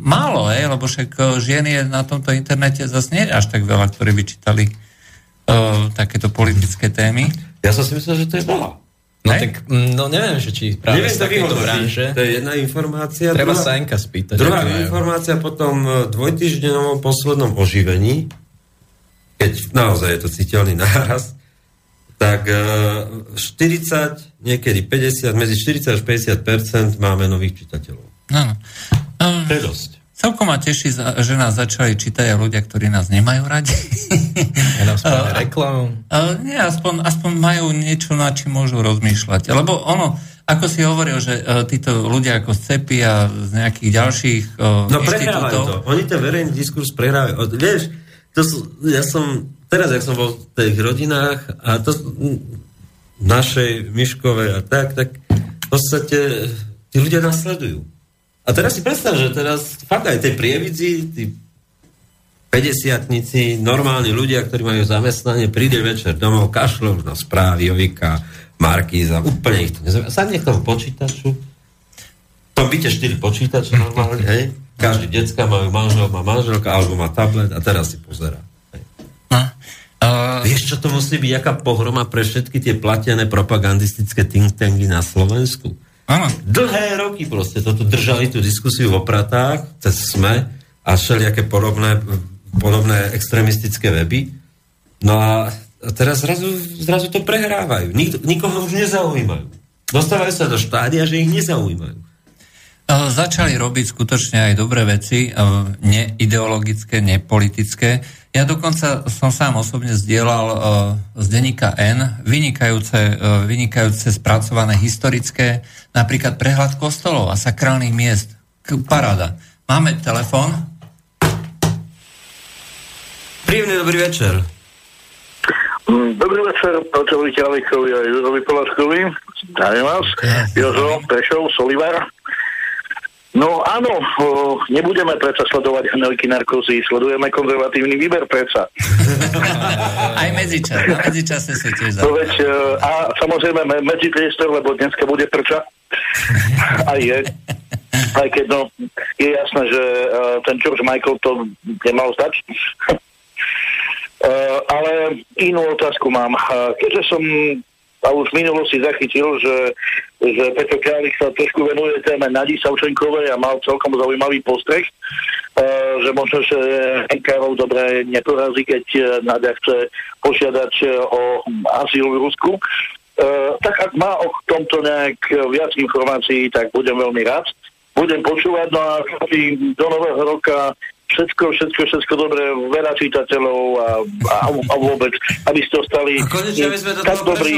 málo, hej, lebo však žien je na tomto internete zase nie až tak veľa, ktorí by čítali uh, takéto politické témy. Ja som si myslel, že to je veľa. No hey? tak, no neviem, že či práve neviem, z takéto branže. To je jedna informácia. Treba druhá, sa Enka spýtať. Druhá informácia po tom dvojtyždenovom poslednom oživení, keď naozaj je to citeľný náraz, tak 40, e, niekedy 50, medzi 40 až 50% máme nových čitateľov. Áno. Um, to je dosť. Celkom ma teší, že nás začali čítať aj ľudia, ktorí nás nemajú radi. Ja uh, reklamu. Uh, nie, aspoň, aspoň majú niečo, na čím môžu rozmýšľať. Lebo ono, ako si hovoril, že uh, títo ľudia ako CEPI a z nejakých ďalších uh, No prehrávajú to. Oni ten verejný diskurs prehrávajú. Vieš, to sú, ja som teraz, jak som bol v tých rodinách a to našej Miškovej a tak, tak v podstate tí ľudia nasledujú. A teraz si predstav, že teraz fakt aj tej prievidzi, tí 50 normálni ľudia, ktorí majú zamestnanie, príde večer domov, kašľú na správy, Jovika, Markíza, úplne ich to nezaujíma. Sadne k tomu počítaču, v tom byte 4 počítače normálne, hej? Každý decka majú manžel, má manželka, alebo má tablet a teraz si pozera. Uh... Vieš, čo to musí byť, aká pohroma pre všetky tie platené propagandistické think tanky na Slovensku? Áno. Dlhé roky proste toto držali tú diskusiu v opratách, cez SME a všelijaké podobné, podobné extremistické weby. No a teraz zrazu, zrazu to prehrávajú. Nik, nikoho už nezaujímajú. Dostávajú sa do štádia, že ich nezaujímajú. Začali robiť skutočne aj dobré veci, neideologické, nepolitické. Ja dokonca som sám osobne zdieľal z denníka N vynikajúce, vynikajúce spracované historické, napríklad prehľad kostolov a sakrálnych miest. Paráda. Máme telefón. Príjemný dobrý večer. Mm, dobrý večer, Petrovi Ťalikovi a Jozovi Polaškovi. Zdravím vás. Jozo, Prešov, Solivar. No áno, nebudeme predsa sledovať hnojky narkozy, sledujeme konzervatívny výber predsa. Aj medzičas, na medzičase sa tiež no, veď, e, A samozrejme medzipriestor, lebo dneska bude prča. Aj je. Aj keď no, je jasné, že uh, ten George Michael to nemal zdať. uh, ale inú otázku mám. Keďže som a už v minulosti zachytil, že, že Petr Králik sa trošku venuje téme Nadi Savčenkovej a mal celkom zaujímavý postreh, uh, že možno, že NKRov dobre neporazí, keď e, Nadia chce požiadať e, o azyl v Rusku. Uh, tak ak má o tomto nejak viac informácií, tak budem veľmi rád. Budem počúvať, no a do nového roka všetko, všetko, všetko dobré, veľa čítateľov a, a, a vôbec, aby ste ostali a konečne, sme do tak dobrý,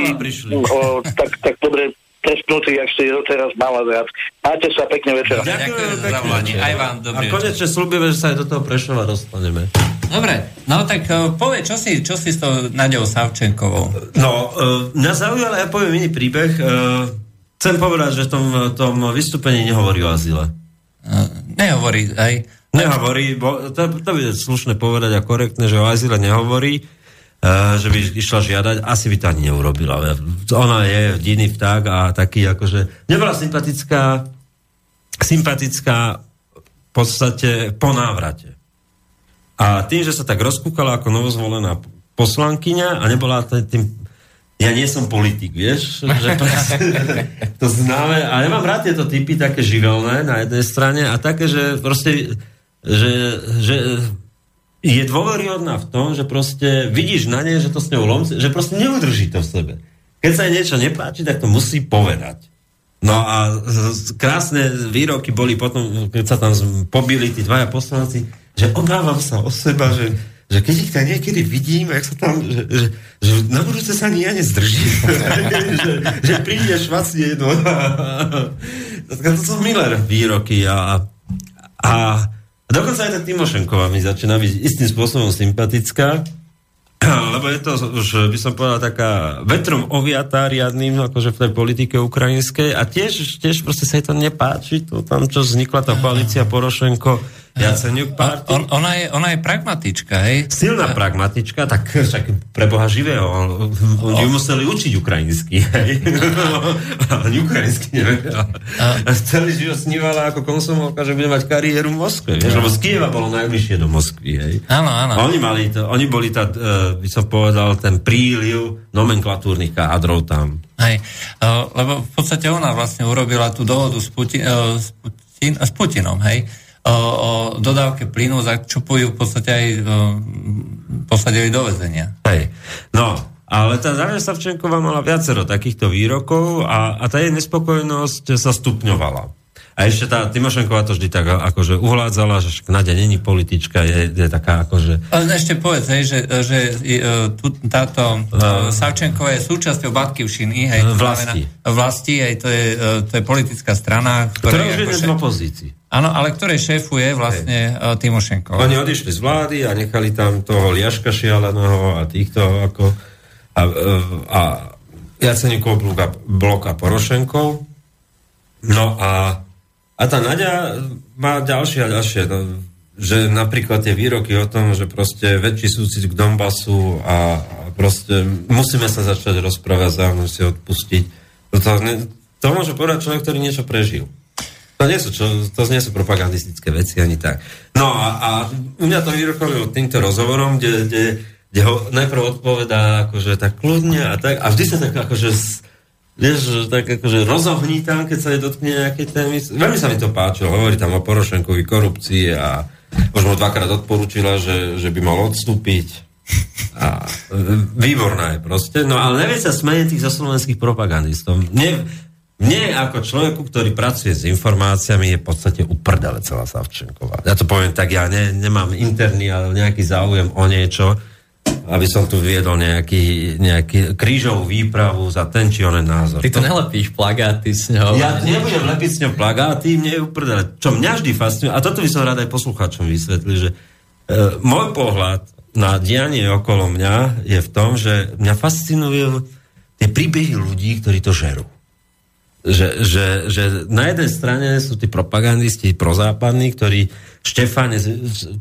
o, tak, tak dobre trestnutí, ak ste teraz mala rád. Máte sa pekne večer. Ďakujem pekne. Aj vám, dobrý A konečne slúbime, že sa aj do toho Prešova dostaneme. Dobre, no tak uh, povie, čo si, čo si s tou Naďou Savčenkovou? No, uh, mňa zaujal, ja poviem iný príbeh. Uh, chcem povedať, že v tom, tom vystúpení nehovorí o azile. Uh, nehovorí, aj Nehovorí, bo to, to by slušné povedať a korektné, že o azyle nehovorí, uh, že by išla žiadať, asi by to ani neurobila. Ona je divný vták a taký akože, nebola sympatická, sympatická v podstate po návrate. A tým, že sa tak rozkúkala ako novozvolená poslankyňa a nebola tým ja nie som politik, vieš, že to známe, a ja mám rád tieto typy také živelné na jednej strane a také, že proste že, že je dôveryhodná v tom, že proste vidíš na nej, že to s ňou lomce, že proste neudrží to v sebe. Keď sa jej niečo nepáči, tak to musí povedať. No a krásne výroky boli potom, keď sa tam pobili tí dvaja poslanci, že obávam sa o seba, že, že keď ich tam niekedy vidím, jak sa tam, že, že, že na budúce sa ani ja nezdržím. že, že príde švacne jedno. to sú milé výroky a, a dokonca aj tá Timošenková mi začína byť istým spôsobom sympatická, lebo je to už, by som povedal, taká vetrom oviatá riadným, akože v tej politike ukrajinskej. A tiež, tiež proste sa jej to nepáči, to tam, čo vznikla tá koalícia Porošenko, Jaceniuk party. On, ona, je, ona je pragmatička, hej? Silná pragmatička, tak však pre Boha živého, on, on ju museli učiť ukrajinsky, hej? Ani ukrajinsky neviem. A celý život snívala ako konsumovka, že bude mať kariéru v Moskve, vieš? Lebo z Kieva bolo najbližšie do Moskvy, hej? Áno, áno. A oni mali to, oni boli tá, uh, by som povedal, ten príliv nomenklatúrnych kádrov tam. Hej, uh, lebo v podstate ona vlastne urobila tú dohodu s, Putin, uh, s, Putin, s Putinom, hej, o, dodávke plynu, za čo v podstate aj posadili do vezenia. Hej, no, ale tá Daria Savčenková mala viacero takýchto výrokov a, a tá jej nespokojnosť sa stupňovala. A ešte tá Timošenková to vždy tak akože uhládzala, že Nadia není politička, je, je taká akože... Ale ešte povedz, hej, že, že uh, tu, táto uh, Savčenková je súčasťou Batkivšiny, hej, to Vlasti. Znamená, vlasti, hej, to je, to je politická strana, Ktorá ktorá už je ako dnes še- v opozícii. Áno, ale ktorej šéfuje vlastne uh, Timošenko. Oni odišli z vlády a nechali tam toho Liaška šialeného a týchto ako... A, a Jaceníkov bloka, bloka Porošenkov. No a, a tá Nadia má ďalšie a ďalšie. No, že napríklad tie výroky o tom, že proste väčší súcit k Donbasu a, a proste musíme sa začať rozprávať, zájomne si odpustiť. To, to, to môže povedať človek, ktorý niečo prežil. To nie sú, čo, to nie sú propagandistické veci ani tak. No a, a u mňa to vyrokovalo týmto rozhovorom, kde, kde, kde ho najprv odpovedá akože tak kľudne a tak, a vždy sa tak akože vieš, tak akože rozohní tam, keď sa jej dotkne nejaké témy. Veľmi sa mi to páčilo, hovorí tam o Porošenkovi korupcii a už mu dvakrát odporúčila, že, že by mal odstúpiť. A e, výborná je proste. No ale nevie sa smeje tých zaslovenských propagandistov. Mne ako človeku, ktorý pracuje s informáciami, je v podstate uprdele celá Savčenková. Ja to poviem tak, ja ne, nemám interný, ale nejaký záujem o niečo, aby som tu viedol nejaký, nejaký krížovú výpravu za ten či onen názor. Ty to nelepíš plagáty s ňou. Ja nebudem lepiť s ňou plagáty, mne je uprdele. Čo mňa vždy fascinuje, a toto by som rád aj poslucháčom vysvetlil, že e, môj pohľad na dianie okolo mňa je v tom, že mňa fascinujú tie príbehy ľudí, ktorí to žerú. Že, že, že na jednej strane sú tí propagandisti prozápadní, ktorí Štefane,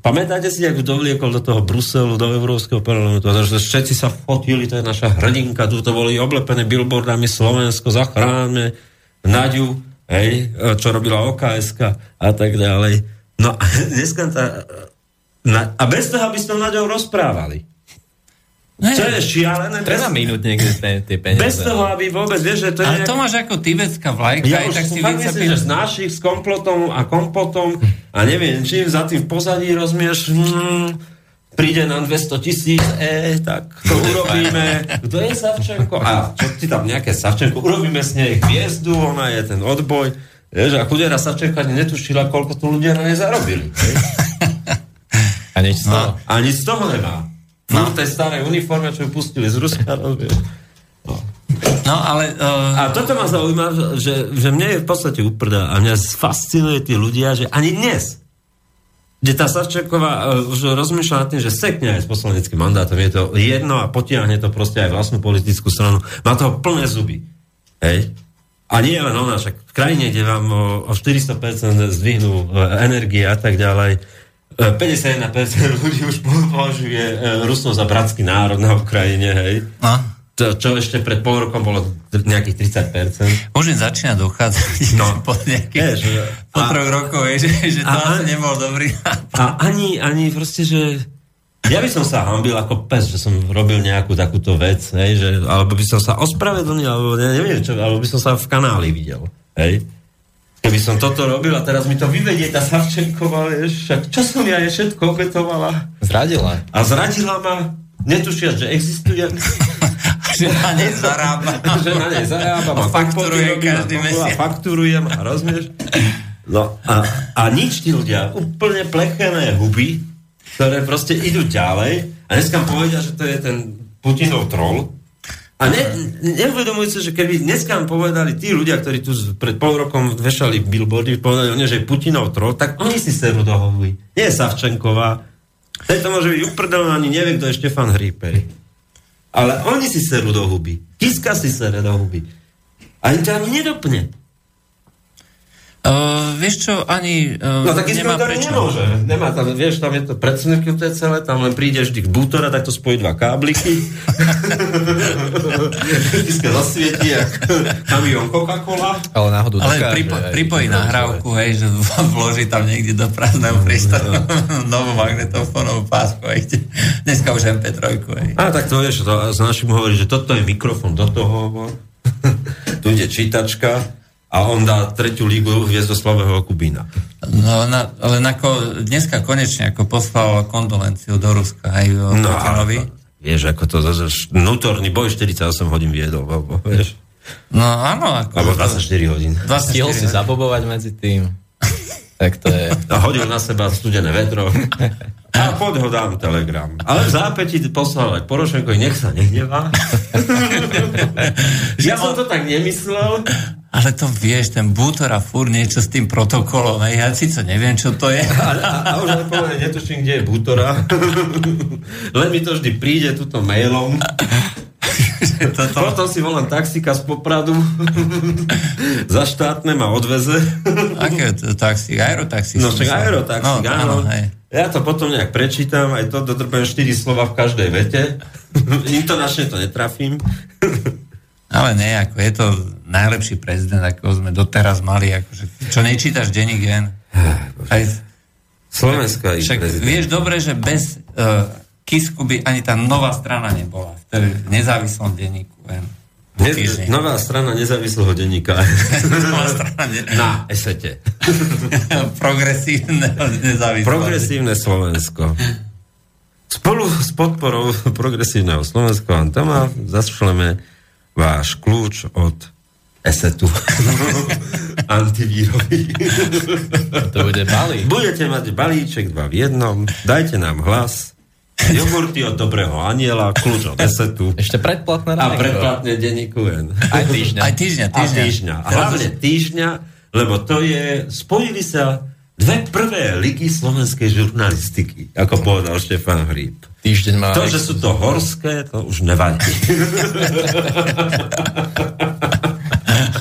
pamätáte si, ako dovliekol do toho Bruselu, do Európskeho parlamentu, že všetci sa fotili, to je naša hrdinka, tu to boli oblepené billboardami Slovensko, zachráňme Naďu, hej, čo robila OKSK a tak ďalej. No a dneska tá, na, a bez toho, aby ste Naďou rozprávali. Ne, Čo je šialené? Treba minúť niekde tie, tie peniaze. Bez toho, aby vôbec, vieš, že to je... ale nejak- to máš ako tibetská vlajka, ja aj už tak si fakt myslím, že z našich s komplotom a kompotom a neviem čím za tým pozadí rozumieš, hmm, príde nám 200 tisíc, e, tak to urobíme. Kto je Savčenko? A čo ti tam nejaké Savčenko? Urobíme s nej hviezdu, ona je ten odboj. Vieš, a chudera Savčenko ani netušila, koľko tu ľudia na nej zarobili. hej? A nič z toho. A nic z toho nemá. No. V tej starej uniforme, čo ju pustili z Ruska, rozumieš? No, ale... Uh, A toto ma zaujíma, že, že mne je v podstate uprdá a mňa fascinuje tí ľudia, že ani dnes, kde tá Savčeková uh, už rozmýšľa nad tým, že sekne aj s poslaneckým mandátom, je to jedno a potiahne to proste aj vlastnú politickú stranu. Má toho plné zuby. Hej? A nie len ona, však v krajine, kde vám o, o 400% zdvihnú e, energie a tak ďalej, e, 51% ľudí už považuje e, Rusov za bratský národ na Ukrajine, hej? no, To, čo ešte pred pol rokom bolo nejakých 30%. už im začína dochádzať No. po nejakých... Vieš, po a- troch rokoch, vieš, že, že to a- asi nebol dobrý. A ani, ani proste, že... Ja by som sa hambil ako pes, že som robil nejakú takúto vec, hej, že, alebo by som sa ospravedlnil, alebo ne, neviem čo, alebo by som sa v kanáli videl, hej. Keby som toto robil a teraz mi to vyvedie tá Savčenková, vieš, čo som ja jej všetko obetovala Zradila. a zradila ma, netušia, že existujem, že na nej zarába. že na nej zarábam A fakturujem každý mesiac. Fakturujem a rozumieš? No a, a nič tí ľudia, úplne plechené huby, ktoré proste idú ďalej a dneska povedia, že to je ten Putinov troll. A ne, neuvedomujú sa, že keby dneska vám povedali tí ľudia, ktorí tu pred pol rokom vešali billboardy, povedali oni, že je Putinov troll, tak oni si serú do. Nie je Savčenková. Tej to môže byť uprdelená, ani nevie, kto je Štefan Hrípej. Ale oni si serú do huby. Kiska si sere do huby. A to ani nedopne. Uh, vieš čo, ani uh, No tak nemá prečo. nemôže. Nemá tam, vieš, tam je to predsnuknuté celé, tam len prídeš vždy k bútora, tak to spojí dva kábliky. Kiska zasvietí, jak kamión Coca-Cola. Ale náhodou Ale dokáže pripo, aj pripojí nahrávku, hej, že vloží tam niekde do prázdneho priestoru novú magnetofónovú pásku, hej, dneska už MP3, hej. A tak to vieš, to, s našim hovorí, že toto je mikrofón do toho, tu ide čítačka a on dá tretiu lígu hviezdoslavého Kubína. No, na, ale ako dneska konečne ako poslal kondolenciu do Ruska aj o No, Putinovi. vieš, ako to zase vnútorný boj 48 hodín viedol, alebo, vieš, No áno, ako... alebo 24 hodín. 24 Stihol si zabobovať medzi tým. tak to je... A hodil na seba studené vetro. A poď ho dám telegram. Ale v zápäti poslal aj Porošenko, nech sa nehnevá. ja som to tak nemyslel. Ale to vieš, ten Bútor a fúr niečo s tým protokolom, hej, ja síce neviem, čo to je. A, a, a už aj povedal, netuším, kde je Bútora. Len mi to vždy príde túto mailom. Toto, Potom si volám taxika z Popradu. Za štátne ma odveze. aké to taxi? Aerotaxi? No však aerotaxík, no, áno. hej. Ja to potom nejak prečítam, aj to dodrbujem 4 slova v každej vete. Intonačne to netrafím. Ale nie, ako je to najlepší prezident, ako sme doteraz mali. Akože, čo nečítaš denník jen? Aj, Slovenská ich však prezident. vieš dobre, že bez uh, Kisku by ani tá nová strana nebola. V nezávislom denníku jen. Ne, nová strana nezávislého denníka. Nová strana ne, Na esete. progresívne nezávislé. Progresívne Slovensko. Spolu s podporou progresívneho Slovenska vám tam zašleme váš kľúč od esetu. Antivírový. To bude balík. Budete mať balíček dva v jednom, dajte nám hlas, jogurty od dobrého aniela, kľúč od esetu Ešte predplatné a na predplatne denníku N. Aj týždňa. Aj týždňa, A týždňa. týždňa. A hlavne týždňa, lebo to je, spojili sa dve prvé ligy slovenskej žurnalistiky, ako povedal Štefan Hríb. Týždeň má... To, že sú to horské, to už nevadí.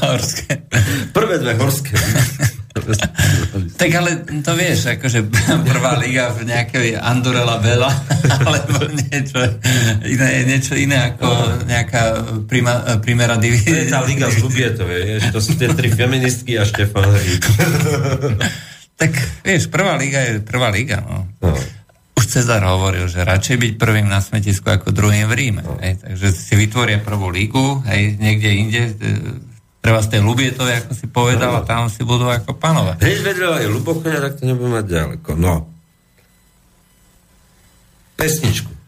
Horské. Prvé dve horské. Tak ale to vieš, akože prvá liga v nejakej Andorela Vela, alebo niečo iné, niečo iné ako nejaká prima, primera To je divízia. tá liga z Lubietovej, vieš, to sú tie tri feministky a Štefan. Tak vieš, prvá liga je prvá liga. No. No. Cezar hovoril, že radšej byť prvým na smetisku ako druhým v Ríme. Hej, takže si vytvoria prvú ligu, hej, niekde inde, e, treba z tej Lubietovej, ako si povedal, a tam si budú ako panovať. Hneď vedľa je Lubochňa, tak to nebude mať ďaleko. No. Pesničku.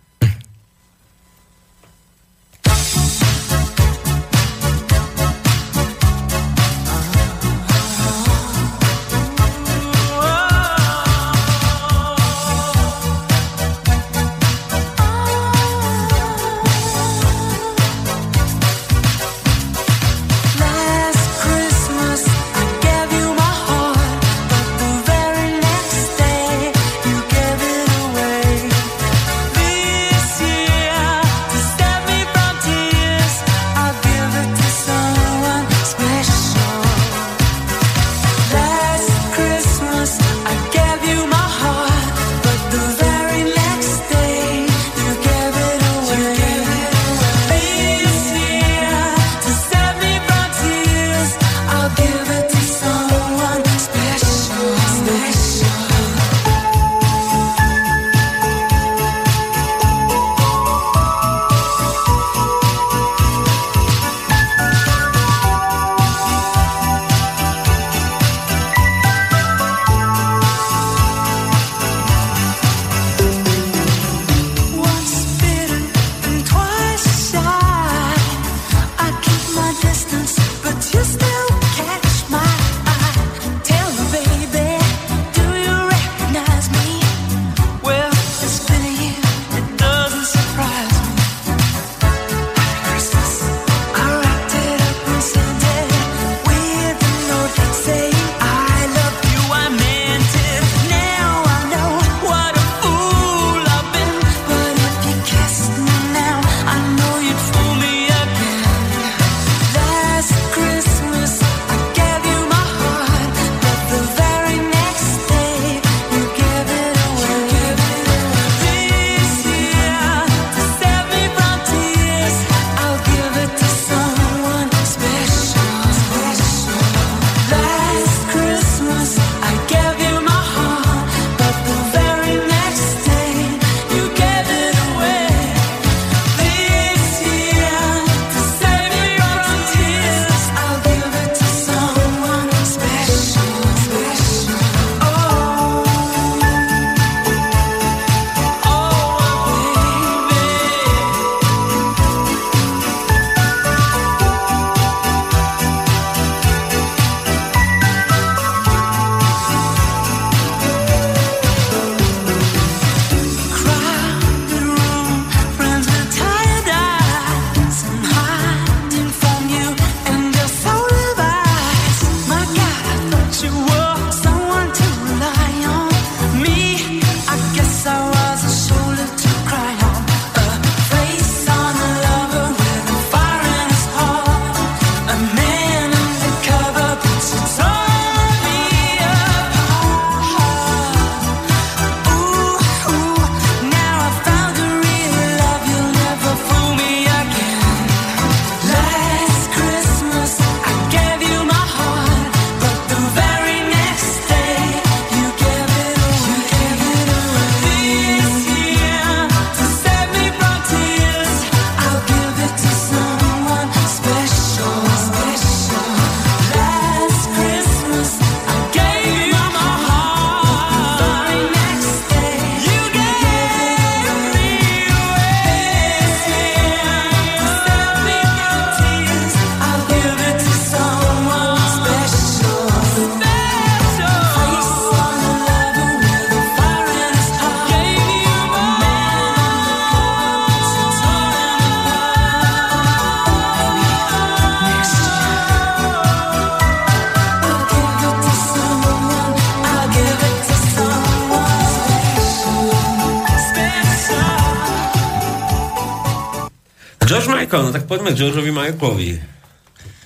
Poďme k Georgeovi Michaelovi.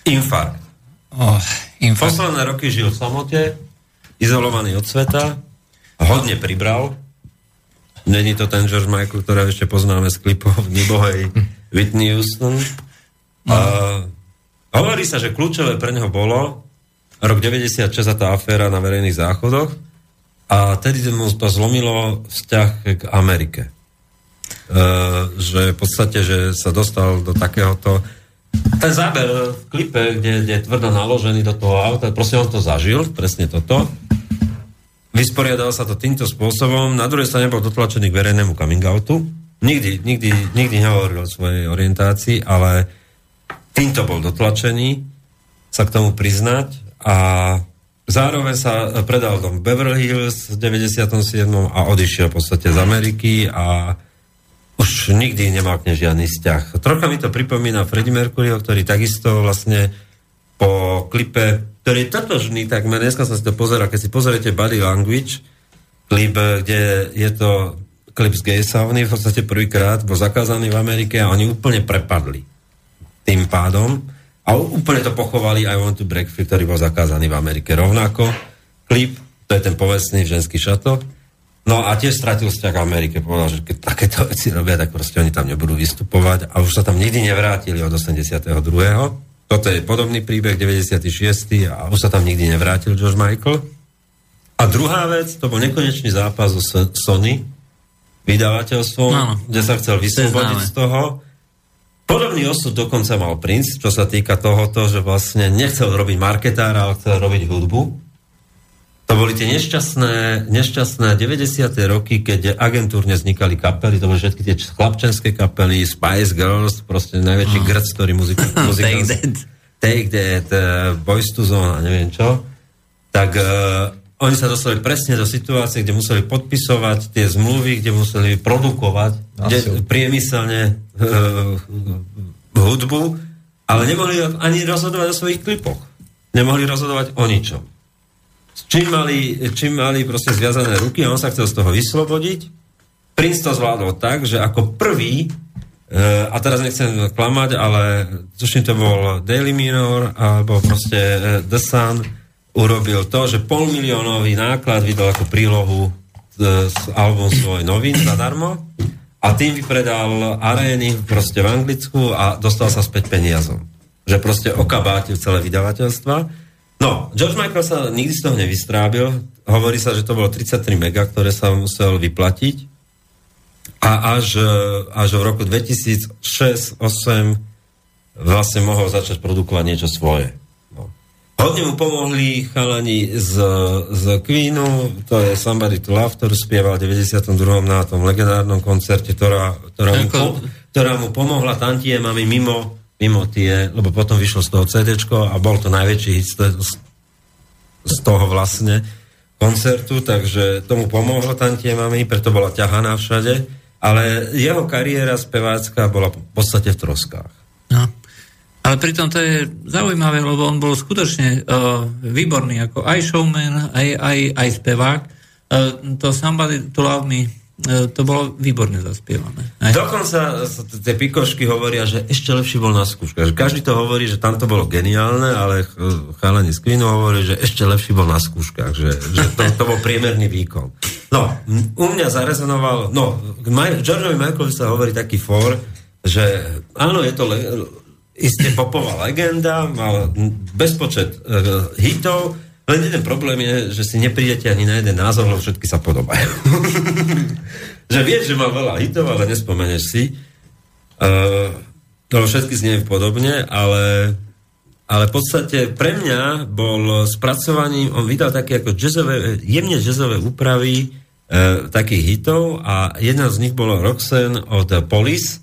Infarkt. Oh, infarkt. Posledné roky žil v samote, izolovaný od sveta, hodne pribral. Není to ten George Michael, ktorého ešte poznáme z klipov nebohej Whitney Houston. No. A, hovorí sa, že kľúčové pre neho bolo rok 96 a tá aféra na verejných záchodoch a tedy mu to zlomilo vzťah k Amerike. E, že v podstate, že sa dostal do takéhoto ten záber v klipe, kde, kde je tvrdo naložený do toho auta, proste on to zažil, presne toto. Vysporiadal sa to týmto spôsobom. Na druhej strane bol dotlačený k verejnému coming outu. Nikdy, nikdy, nikdy nehovoril o svojej orientácii, ale týmto bol dotlačený sa k tomu priznať a zároveň sa predal dom Beverly Hills v 97. a odišiel v podstate z Ameriky a už nikdy nemal k nej žiadny vzťah. Trocha mi to pripomína Freddie Mercuryho, ktorý takisto vlastne po klipe, ktorý je totožný, tak dneska som si to pozeral, keď si pozriete Body Language, klip, kde je to klip z gay sauny, v podstate prvýkrát bol zakázaný v Amerike a oni úplne prepadli tým pádom a úplne to pochovali I Want to Break Free, ktorý bol zakázaný v Amerike rovnako. Klip, to je ten povestný ženský šatok. No a tiež stratil vzťah k Amerike. Povedal, že keď takéto veci robia, tak proste oni tam nebudú vystupovať a už sa tam nikdy nevrátili od 82. Toto je podobný príbeh, 96. a už sa tam nikdy nevrátil George Michael. A druhá vec, to bol nekonečný zápas so Sony, vydavateľstvom, no, kde sa chcel vyslobodiť z toho. Podobný osud dokonca mal Prince, čo sa týka tohoto, že vlastne nechcel robiť marketára, ale chcel robiť hudbu. To boli tie nešťastné, nešťastné 90. roky, keď agentúrne vznikali kapely, to boli všetky tie chlapčenské kapely, Spice Girls, proste najväčší mm. grc, ktorý muzika, muzika Take That, Take That uh, Boys to Zone a neviem čo. Tak uh, oni sa dostali presne do situácie, kde museli podpisovať tie zmluvy, kde museli produkovať kde, priemyselne uh, hudbu, ale nemohli ani rozhodovať o svojich klipoch. Nemohli rozhodovať o ničom čím mali, čím mali proste zviazané ruky a on sa chcel z toho vyslobodiť. Prince to zvládol tak, že ako prvý, e, a teraz nechcem klamať, ale tuším to bol Daily Mirror alebo proste e, The Sun urobil to, že polmiliónový náklad vydal ako prílohu e, album svoj novín zadarmo a tým vypredal arény proste v Anglicku a dostal sa späť peniazom. Že proste okabátil celé vydavateľstva No, George Michael sa nikdy z toho nevystrábil. Hovorí sa, že to bolo 33 mega, ktoré sa musel vyplatiť. A až, až v roku 2006-2008 vlastne mohol začať produkovať niečo svoje. No. Hodne mu pomohli chalani z, z Queenu, to je Somebody to Love, ktorú spieval v 92. na tom legendárnom koncerte, ktorá, ktorá, mu, po, ktorá mu pomohla tantiemami mimo mimo tie, lebo potom vyšlo z toho CD a bol to najväčší hit z, toho vlastne koncertu, takže tomu pomohlo tam tie mami, preto bola ťahaná všade, ale jeho kariéra spevácka bola v podstate v troskách. No. Ale pritom to je zaujímavé, lebo on bol skutočne uh, výborný ako aj showman, aj, aj, aj spevák. Uh, to Somebody to Love Me to bolo výborne zaspievané. Aj? Dokonca tie pikošky hovoria, že ešte lepší bol na skúškach. Každý to hovorí, že tam to bolo geniálne, ale chalani z Queenu hovorí, že ešte lepší bol na skúškach, že, že to, to bol priemerný výkon. No, u mňa zarezonoval, no, Georgeovi Michaelovi sa hovorí taký for, že áno, je to le- isté popová legenda, mal bezpočet uh, hitov, len jeden problém je, že si neprídete ani na jeden názor, lebo všetky sa podobajú. že vieš, že má veľa hitov, ale nespomeneš si. Uh, lebo všetky zniejú podobne, ale, ale v podstate pre mňa bol spracovaním, on vydal také ako jazzové, jemne jazzové úpravy uh, takých hitov a jedna z nich bolo Roxanne od Police,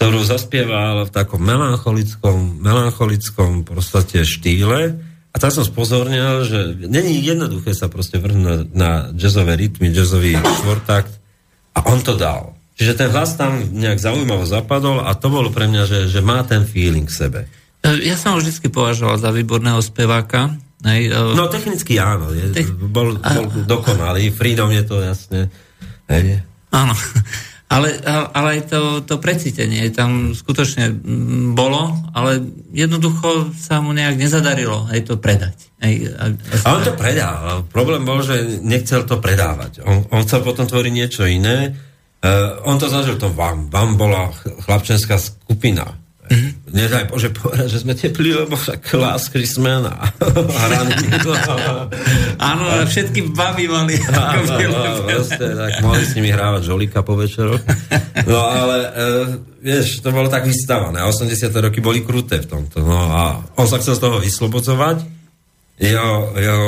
ktorú zaspieval v takom melancholickom, melancholickom podstate štýle a tak som spozornil, že není jednoduché sa proste vrhnúť na jazzové rytmy, jazzový štvortakt a on to dal. Čiže ten hlas tam nejak zaujímavo zapadol a to bolo pre mňa, že, že má ten feeling v sebe. E, ja som ho vždy považoval za výborného speváka. Hej, uh... No technicky áno, je, Te... bol, bol dokonalý, Freedom je to jasne. Hej. Áno, Ale, ale aj to, to precítenie tam skutočne bolo, ale jednoducho sa mu nejak nezadarilo aj to predať. Aj, a, A on to predal. Problém bol, že nechcel to predávať. On, on chcel potom tvoriť niečo iné. Uh, on to zažil to vám. Vám bola ch- chlapčenská skupina. Mm-hmm. Nedaj Bože povedať, že sme teplí, lebo však last Christmas a hranky. áno, ale všetky baby mali proste, tak mohli s nimi hrávať žolika po večeroch. No ale, e, vieš, to bolo tak vystávané. A 80. roky boli kruté v tomto. No a on sa chcel z toho vyslobodzovať. Jeho, jeho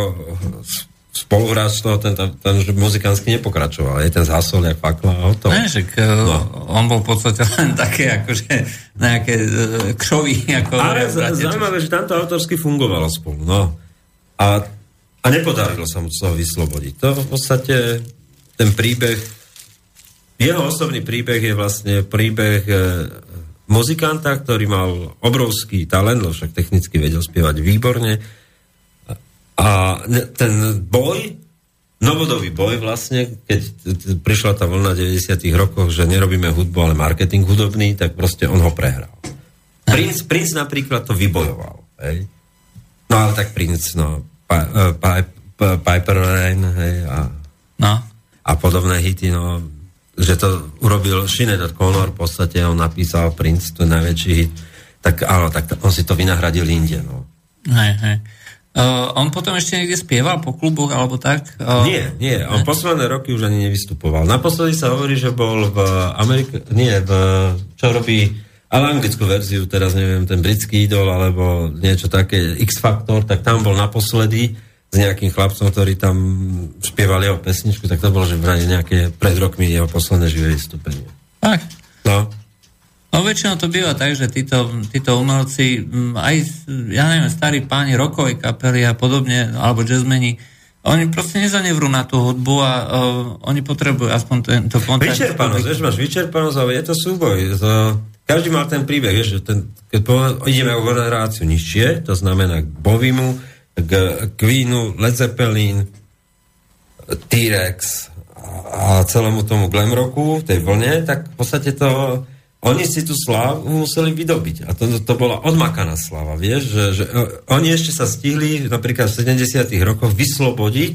spoluhráč toho, ten, ten, ten že muzikánsky nepokračoval. Je ten zásol, jak fakla a hotovo. Ne, že no. on bol v podstate len také akože nejaké uh, kšovy. Ako Ale v z- zaujímavé, že tamto autorsky fungovalo spolu. No. A, a nepodarilo sa mu z toho vyslobodiť. To v podstate ten príbeh, jeho osobný príbeh je vlastne príbeh e, muzikanta, ktorý mal obrovský talent, však technicky vedel spievať výborne. A ten boj, novodobý boj vlastne, keď prišla tá vlna 90 rokov, že nerobíme hudbu, ale marketing hudobný, tak proste on ho prehral. Prince, Prince napríklad to vybojoval. Hej? No ale tak Prince, no, pa, uh, pa, pa, Piper Rain, hej, a, No. a podobné hity, no, že to urobil Sinead O'Connor, v podstate on napísal Prince, to je najväčší hit, tak áno, tak on si to vynahradil inde, no. Hej, hej. Uh, on potom ešte niekde spieval po kluboch alebo tak? Uh, Nie, nie, on posledné roky už ani nevystupoval. Naposledy sa hovorí, že bol v Amerike, nie, v, čo robí, ale anglickú verziu, teraz neviem, ten britský idol, alebo niečo také, X-Factor, tak tam bol naposledy s nejakým chlapcom, ktorý tam spieval jeho pesničku, tak to bolo, že vraj nejaké pred rokmi jeho posledné živé vystúpenie. Tak. No, No väčšinou to býva tak, že títo, títo umelci, mm, aj, ja neviem, starí páni rokovej kapely a podobne, alebo jazzmeni, oni proste nezanevrú na tú hudbu a uh, oni potrebujú aspoň tento kontakt. Vyčerpanosť, vieš, máš vyčerpanosť, ale je to súboj. To, každý mal ten príbeh, vieš, ten, keď povedal, ideme o generáciu nižšie, to znamená k Bovimu, k Queenu, Led Zeppelin, T-Rex a celému tomu glam rocku, tej vlne, tak v podstate to oni si tú slávu museli vydobiť. A to, to bola odmakaná sláva, vieš, že, že e, oni ešte sa stihli napríklad v 70 rokoch vyslobodiť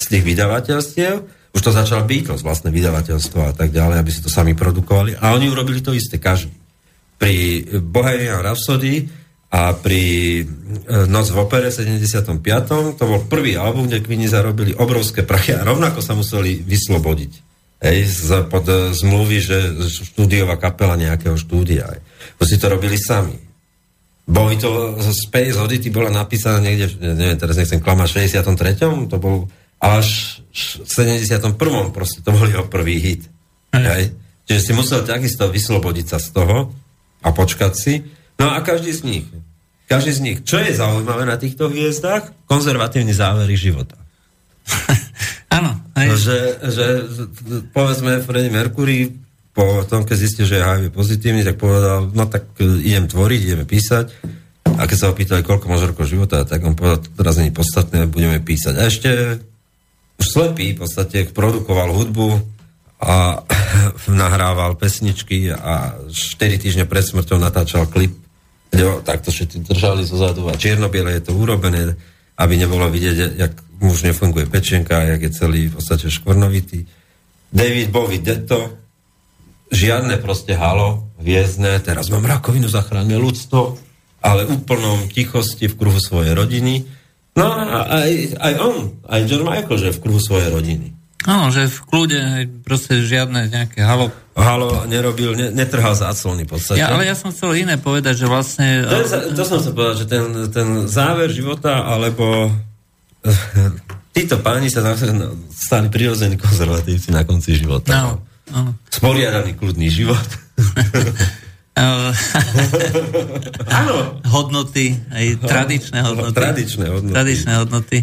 z tých vydavateľstiev, už to začal Beatles, vlastné vydavateľstvo a tak ďalej, aby si to sami produkovali. A oni urobili to isté, každý. Pri Bohemian Rhapsody a pri e, Noc v opere 75. to bol prvý album, kde Queeni zarobili obrovské prachy a rovnako sa museli vyslobodiť. Hej, z, pod e, zmluvy, že štúdiová kapela nejakého štúdia. Hej. To si to robili sami. Boli to, Space Oddity bola napísaná niekde, neviem, teraz nechcem klamať, v 63. To bol až v 71. proste, to bol jeho prvý hit. Hej. Čiže si musel takisto vyslobodiť sa z toho a počkať si. No a každý z nich, každý z nich, čo je zaujímavé na týchto hviezdách? Konzervatívny závery života. Áno. hej. Že, že povedzme Freddie Mercury po tom, keď zistil, že je HIV pozitívny, tak povedal, no tak e, idem tvoriť, ideme písať. A keď sa ho pýtali, koľko máš rokov života, tak on povedal, to teraz nie je podstatné, budeme písať. A ešte už slepý v podstate produkoval hudbu a nahrával pesničky a 4 týždne pred smrťou natáčal klip, kde ho takto všetci držali zo zadu a čierno-biele je to urobené, aby nebolo vidieť, jak mu už nefunguje pečenka, jak je celý v podstate škvrnovitý. David Bowie, to žiadne proste halo, hviezdne, teraz mám rakovinu, zachráňme ľudstvo, ale úplnom tichosti v kruhu svojej rodiny. No a aj, aj on, aj John Michael, že v kruhu svojej rodiny. Áno, že v kľude proste žiadne nejaké halo. Halo nerobil, ne, netrhal záclony v podstate. Ja, ale ja som chcel iné povedať, že vlastne... To, je, to som chcel povedať, že ten, ten záver života, alebo títo páni sa stali prirodzení konzervatívci na konci života. No, áno. Sporiadaný kľudný život. Áno, hodnoty, aj tradičné hodnoty. tradičné hodnoty. Tradičné hodnoty.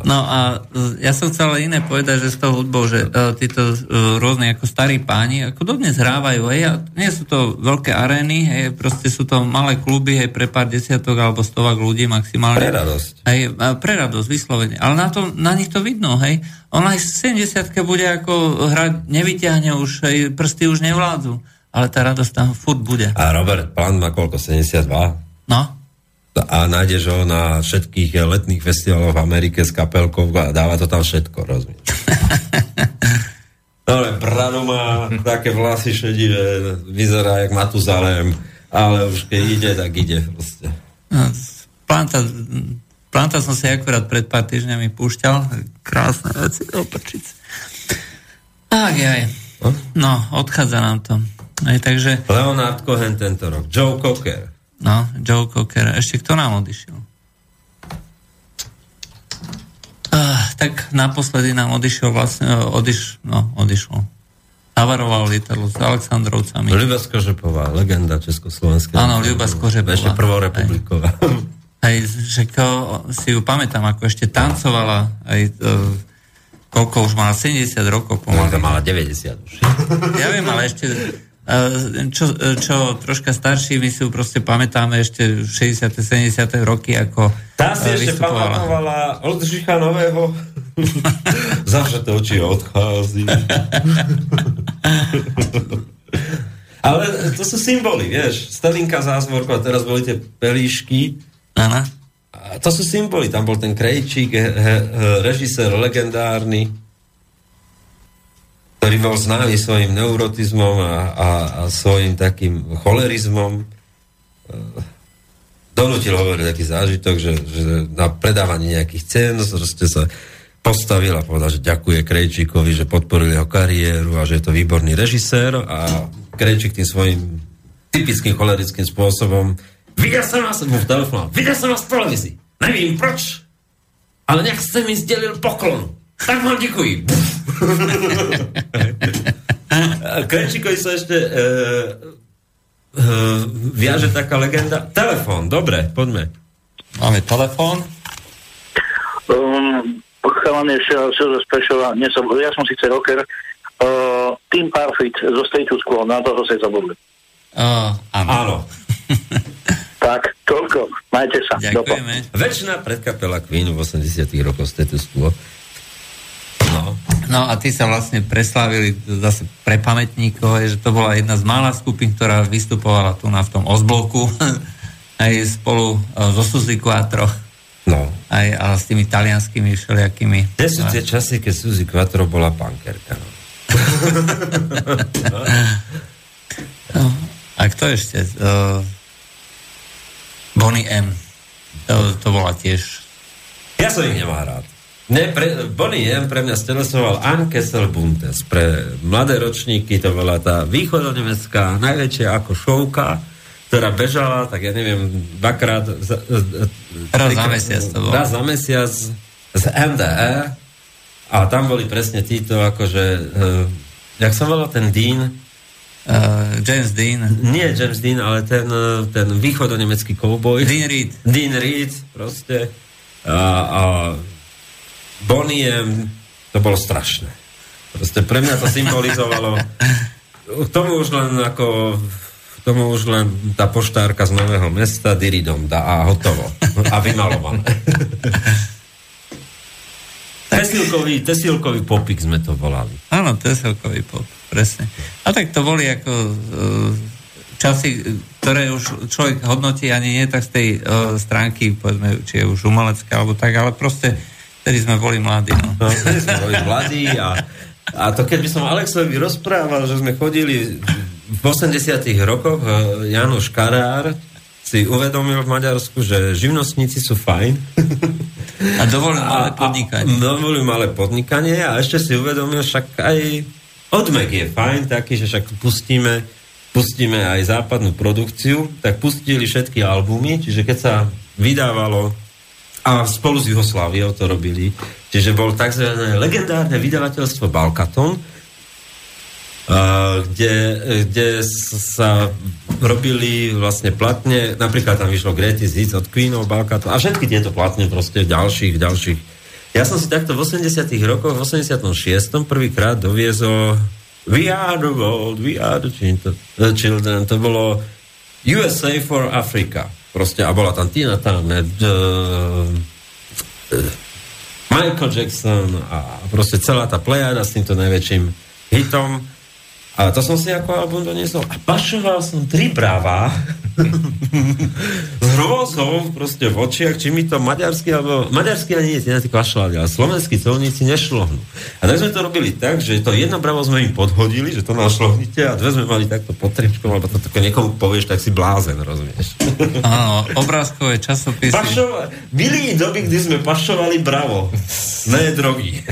No a e, ja som chcel iné povedať, že s tou hudbou, že uh, títo uh, rôzne ako starí páni, ako dodnes hrávajú, hej, a nie sú to veľké arény, hej, proste sú to malé kluby, hej, pre pár desiatok alebo stovak ľudí maximálne. Pre radosť. Hej, pre radosť, vyslovene. Ale na, to, na nich to vidno, hej. On aj v 70 bude ako hrať, nevyťahne už, hej, prsty už nevládzu. Ale tá radosť tam furt bude. A Robert Plant má koľko? 72? No, A nájdeš ho na všetkých letných festivaloch v Amerike s kapelkou a dáva to tam všetko, rozumieš? No ale Brano má také vlasy šedivé, vyzerá jak Matuzalem, ale už keď ide, tak ide proste. No, Planta, planta som si akurát pred pár týždňami púšťal. Krásne veci, oprčic. Tak aj. No, odchádza nám to. Aj, takže, Leonard Cohen tento rok, Joe Cocker. No, Joe Cocker. Ešte kto nám odišiel? Ah, tak naposledy nám odišiel vlastne, eh, odiš, no, odišlo. Navaroval lietadlo s Aleksandrovcami. Ľuba Skožepová, legenda Československej. Áno, Ľuba Skožepová. Ešte prvorepubliková. Aj, že ko, si ju pamätám, ako ešte tancovala, aj e, koľko už mala, 70 rokov Ona pomaly. tam mala 90 už. Ja viem, ale ešte, čo, čo troška starší, my si ju proste pamätáme ešte 60. 70. roky, ako Tá si e, ešte pamatovala Oldřicha Nového. Zavše to oči odchází. Ale to sú symboly, vieš. Stalinka zázvorko a teraz boli tie pelíšky. Áno. A to sú symboly. Tam bol ten Krejčík, he, he, režisér legendárny, ktorý bol známy svojim neurotizmom a, a, a svojim takým cholerizmom. E, Donútil hovoriť taký zážitok, že, že na predávanie nejakých cien proste sa postavil a povedal, že ďakuje Krejčíkovi, že podporil jeho kariéru a že je to výborný režisér a Krejčík tým svojim typickým cholerickým spôsobom Videl som vás, mu v telefónu, videl som vás v televízii. Nevím proč, ale nejak ste mi zdelil poklon. Tak vám děkuji. Krejčíkovi sa ešte e, e, viaže taká legenda. Telefón, dobre, poďme. Máme telefón. Um, chalanie Silver Special, nie som, ja som síce rocker, uh, Team Parfit zo Status Quo, na toho sa zabudli. Uh, áno. Áno. Tak, toľko, majte sa. Ďakujeme. Väčšina predkapela Queen v 80 rokoch status quo. No. No a tí sa vlastne preslávili zase pre pamätníkov, že to bola jedna z mála skupín, ktorá vystupovala tu na v tom Ozbloku, aj spolu e, so Suzy Quattro, no. aj a s tými talianskými všelijakými. Kde sú tie časy, keď Suzy Quattro bola punkerka? No. No, a kto ešte? Uh, Bonnie M. To, to bola tiež... Ja som ich nemal rád. Ne, pre, Bonnie M pre mňa stelesoval Ankesel Buntes. Pre mladé ročníky to bola tá východonemecká najväčšia ako šovka, ktorá bežala, tak ja neviem, dvakrát... Za, Raz za mesiac to bolo. Raz za mesiac z MDE a tam boli presne títo, akože... Uh, jak sa volal ten Dean? Uh, James Dean. Nie James Dean, ale ten, eh, ten východonemecký cowboy. Dean Reed. Dean Reed, proste. A, a Bonnie M, to bolo strašné. Proste pre mňa to symbolizovalo k tomu už len ako tomu už len tá poštárka z Nového mesta, diridom da a hotovo. A vymalované. Tesilkový, tesilkový popik sme to volali. Áno, celkový pop, presne. A tak to boli ako uh, časy, ktoré už človek hodnotí ani nie tak z tej uh, stránky, povedzme, či je už umelecká, alebo tak, ale proste vtedy sme boli mladí. No. No, vtedy sme boli mladí a, a to keď by som Alexovi rozprával, že sme chodili v 80 rokoch, eh, Janoš Karár si uvedomil v Maďarsku, že živnostníci sú fajn. A dovolil malé podnikanie. A, dovolil malé podnikanie a ešte si uvedomil, však aj odmek je fajn, taký, že však pustíme, pustíme aj západnú produkciu, tak pustili všetky albumy, čiže keď sa vydávalo a spolu s Jugosláviou to robili, čiže bol tzv. legendárne vydavateľstvo Balkaton, kde, kde sa robili vlastne platne, napríklad tam vyšlo Greatest Hits od Queenov, Balkato a všetky tieto platne proste ďalších, ďalších. Ja som si takto v 80 rokoch, v 86. prvýkrát doviezol We are the world, we are the children. To bolo USA for Africa. Proste, a bola tam Tina Turner, uh, Michael Jackson a proste celá tá plejada s týmto najväčším hitom. A to som si ako album doniesol. A pašoval som tri práva s hrôzou proste v očiach, či mi to maďarský, alebo maďarský ani nie, tí kašľali, ale slovenskí colníci nešlohnú. A tak sme to robili tak, že to jedno bravo sme im podhodili, že to našlohnite a dve sme mali takto pod tričkom, alebo to niekomu povieš, tak si blázen, rozumieš? Áno, obrázkové časopisy. Pašova- byli doby, kdy sme pašovali bravo. Ne drogy.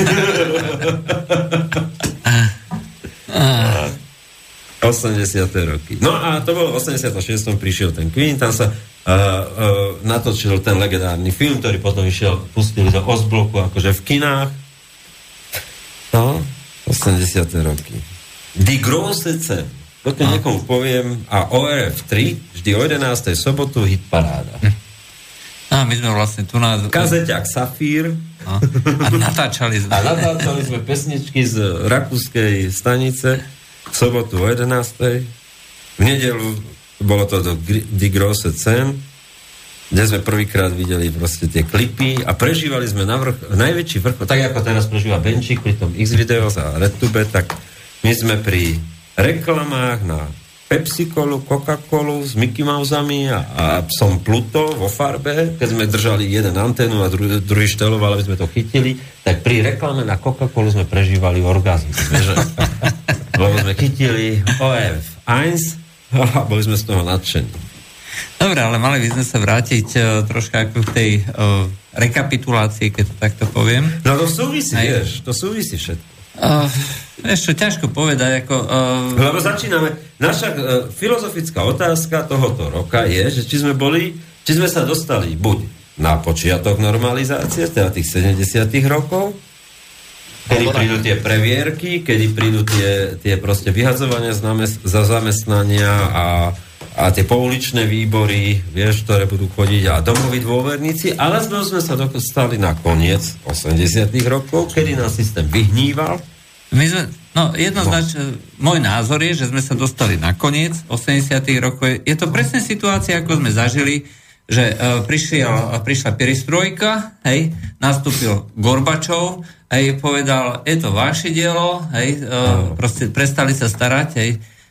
80. roky. No a to bolo v 86. prišiel ten Queen, tam sa uh, uh, natočil ten legendárny film, ktorý potom išiel, pustili do Ostbloku, akože v kinách. No, 80. roky. Die große Cen. Pokiaľ No. niekomu poviem, a ORF3, vždy o 11. sobotu, hit paráda. A my sme vlastne tu na... Kazeťak Safír, No. A natáčali sme. A natáčali sme pesničky z rakúskej stanice sobotu o 11. V nedelu bolo to do Die Grosse Cen, kde sme prvýkrát videli proste tie klipy a prežívali sme na vrch, najväčší vrch, tak ako teraz prežíva Benčík pri tom X-Videos a RedTube, tak my sme pri reklamách na Pepsi-Colu, Coca-Colu s Mickey Mouseami a, a psom Pluto vo farbe, keď sme držali jeden anténu a druhý, druhý šteloval, aby sme to chytili, tak pri reklame na Coca-Colu sme prežívali orgazmus. Lebo sme chytili OF 1 a boli sme z toho nadšení. Dobre, ale mali by sme sa vrátiť uh, troška ako k tej uh, rekapitulácii, keď to takto poviem. No to súvisí, Hej. vieš, to súvisí všetko. Uh, vieš čo, ťažko povedať, ako... Uh, Lebo začíname, naša e, filozofická otázka tohoto roka je, že či sme boli, či sme sa dostali buď na počiatok normalizácie, teda tých 70 rokov, kedy prídu tie previerky, kedy prídu tie, tie proste vyhadzovania za zamestnania a, a tie pouličné výbory, vieš, ktoré budú chodiť a domoví dôverníci, ale sme, sme sa dostali na koniec 80 rokov, kedy nás systém vyhníval, my sme, no jednoznačne, môj názor je, že sme sa dostali na koniec 80 rokov. Je to presne situácia, ako sme zažili, že uh, prišiel, prišla peristrojka, hej, nastúpil Gorbačov, hej, povedal, je to vaše dielo, hej, uh, proste prestali sa starať, hej,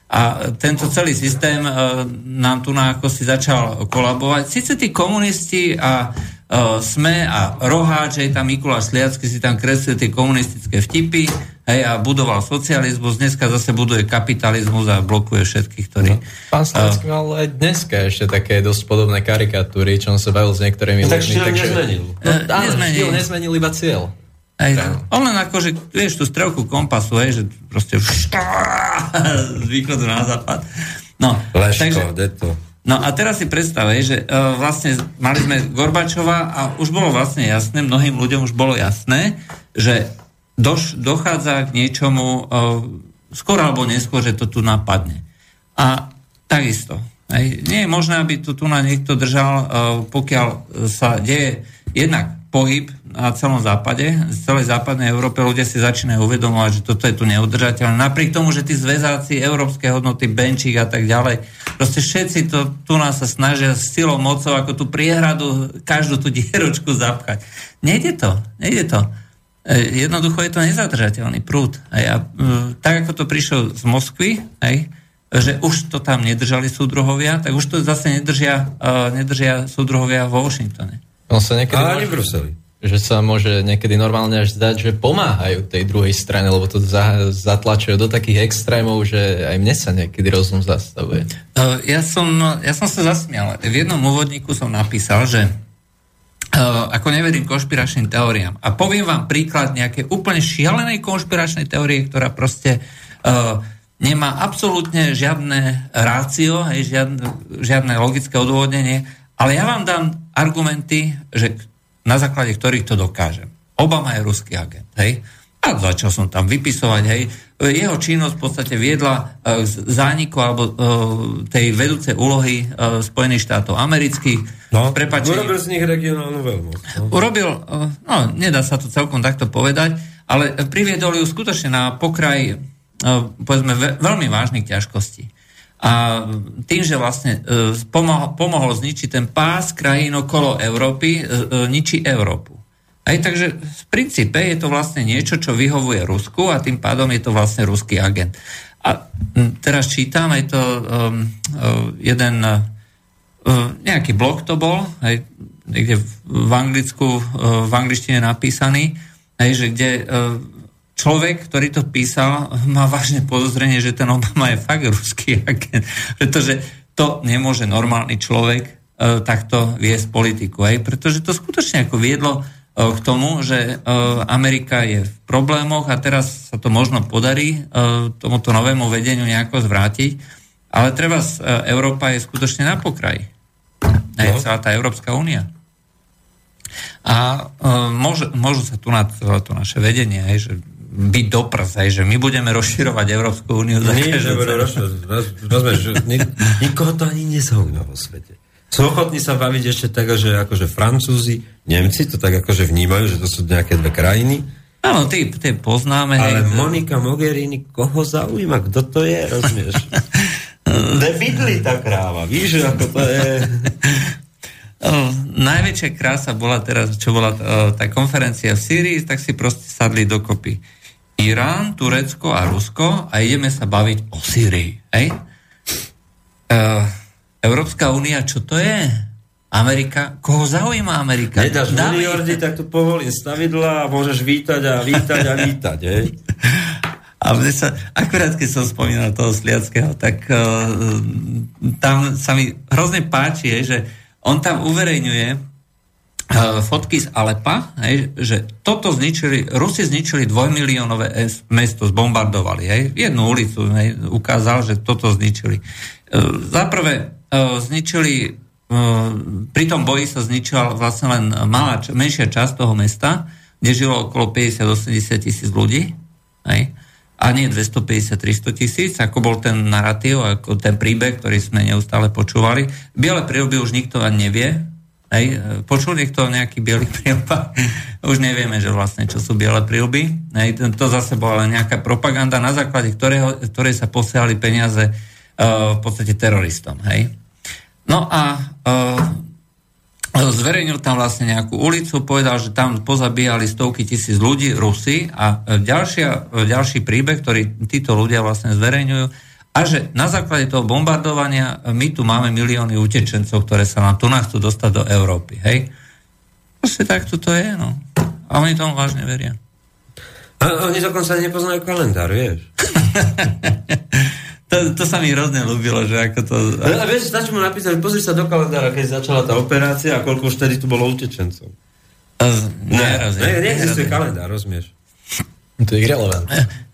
a tento celý systém uh, nám tu na ako si začal kolabovať. Sice tí komunisti a uh, SME a Roháč, hej, tam Mikuláš Sliacky si tam kreslil tie komunistické vtipy, hej, a budoval socializmus, dneska zase buduje kapitalizmus a blokuje všetkých, ktorí... Pán Slavický mal aj dneska ešte také dosť podobné karikatúry, čo on sa bavil s niektorými no, tak štýl nezmenil. No, Eh, áno, nezmenil. štýl nezmenil iba cieľ. Hej, Áno. on len ako, že vieš tú strelku kompasu, hej, že proste z východu na západ. No, Leško, takže, deto. no a teraz si predstav, hej, že uh, vlastne mali sme Gorbačova a už bolo vlastne jasné, mnohým ľuďom už bolo jasné, že doš, dochádza k niečomu uh, skôr alebo neskôr, že to tu napadne. A takisto. Hej, nie je možné, aby tu, tu na niekto držal, uh, pokiaľ sa deje jednak pohyb na celom západe, z celej západnej Európe ľudia si začínajú uvedomovať, že toto je tu neudržateľné. Napriek tomu, že tí zväzáci, európske hodnoty, benčík a tak ďalej, proste všetci to tu nás sa snažia s silou mocou ako tú priehradu, každú tú dieročku zapchať. Nejde to, nejde to. E, Jednoducho je to nezadržateľný prúd. A, e, tak ako to prišlo z Moskvy, hej, že už to tam nedržali súdruhovia, tak už to zase nedržia, uh, nedržia súdruhovia vo Washingtone. On sa niekedy Ale ani v Bruseli. že sa môže niekedy normálne až zdať, že pomáhajú tej druhej strane, lebo to za, zatlačujú do takých extrémov, že aj mne sa niekedy rozum zastavuje. Uh, ja, som, ja som sa zasmial. V jednom úvodníku som napísal, že uh, ako neverím konšpiračným teóriám. A poviem vám príklad nejakej úplne šialenej konšpiračnej teórie, ktorá proste uh, nemá absolútne žiadne rácio, hej, žiadne, žiadne logické odôvodnenie, ale ja vám dám argumenty, že na základe ktorých to dokážem. Obama je ruský agent, hej? A začal som tam vypisovať, hej. Jeho činnosť v podstate viedla e, k zániku alebo e, tej vedúcej úlohy e, Spojených štátov amerických. No, Prepačte, urobil z nich regionálnu veľmoc. No. urobil, e, no nedá sa to celkom takto povedať, ale priviedol ju skutočne na pokraj, e, povedzme, ve- veľmi vážnych ťažkostí. A tým, že vlastne e, pomohol, pomohol zničiť ten pás krajín okolo Európy, e, e, ničí Európu. Aj takže v princípe je to vlastne niečo, čo vyhovuje Rusku a tým pádom je to vlastne ruský agent. A teraz čítam, je to um, jeden nejaký blog to bol, aj niekde v, Anglicku, v angličtine napísaný, aj, že kde človek, ktorý to písal, má vážne podozrenie, že ten Obama je fakt ruský agent, pretože to nemôže normálny človek uh, takto viesť politiku, aj, pretože to skutočne ako viedlo uh, k tomu, že uh, Amerika je v problémoch a teraz sa to možno podarí uh, tomuto novému vedeniu nejako zvrátiť, ale treba uh, Európa je skutočne na pokraji. Aj No. celá tá Európska únia. A uh, môže, môžu sa tu na to naše vedenie, aj, že byť doprs, aj, že my budeme rozširovať Európsku úniu Nie, že nikoho to ani nezaujíma vo svete. Sú ochotní sa baviť ešte tak, že akože Francúzi, Nemci to tak akože vnímajú, že to sú nejaké dve krajiny, Áno, tie, tie poznáme. ale hej, Monika Mogherini, koho zaujíma, kto to je, rozumieš? Kde bydlí tá kráva, víš, ako to je... Najväčšia krása bola teraz, čo bola tá konferencia v Sýrii, tak si proste sadli dokopy Irán, Turecko a Rusko a ideme sa baviť o Sýrii. Hej? E, Európska únia, čo to je? Amerika? Koho zaujíma Amerika? Nedáš miliardy, tak tu povolím stavidla a môžeš vítať a vítať a vítať, hej? A mne sa, akurát keď som spomínal toho Sliackého, tak uh, tam sa mi hrozne páči, je, že on tam uverejňuje fotky z Alepa, hej, že toto zničili, Rusi zničili dvojmiliónové es- mesto, zbombardovali, hej, jednu ulicu hej, ukázal, že toto zničili. Uh, zaprvé uh, zničili, uh, pri tom boji sa zničila vlastne len malá, menšia časť toho mesta, kde žilo okolo 50-80 tisíc ľudí, hej, a nie 250-300 tisíc, ako bol ten narratív, ako ten príbeh, ktorý sme neustále počúvali. Biele príľuby už nikto ani nevie. Hej. Počul niekto nejaký biely príľba? už nevieme, že vlastne čo sú biele príľby. Hej. To zase bola nejaká propaganda, na základe ktorého, ktorej sa posielali peniaze uh, v podstate teroristom. Hej. No a uh, zverejnil tam vlastne nejakú ulicu, povedal, že tam pozabíjali stovky tisíc ľudí, Rusy a e, ďalšia, ďalší príbeh, ktorý títo ľudia vlastne zverejňujú a že na základe toho bombardovania e, my tu máme milióny utečencov, ktoré sa nám tu nás chcú dostať do Európy, hej? Proste tak to je, no. A oni tomu vážne veria. A oni dokonca nepoznajú kalendár, vieš? To, to sa mi hrozne ľúbilo, že ako to... Ale vieš, stačí mu napísať, pozri sa do kalendára, keď začala tá operácia a koľko už tedy tu bolo utečencov. Neraz, ne, neexistuje kalendár, rozumieš? To je irrelevant.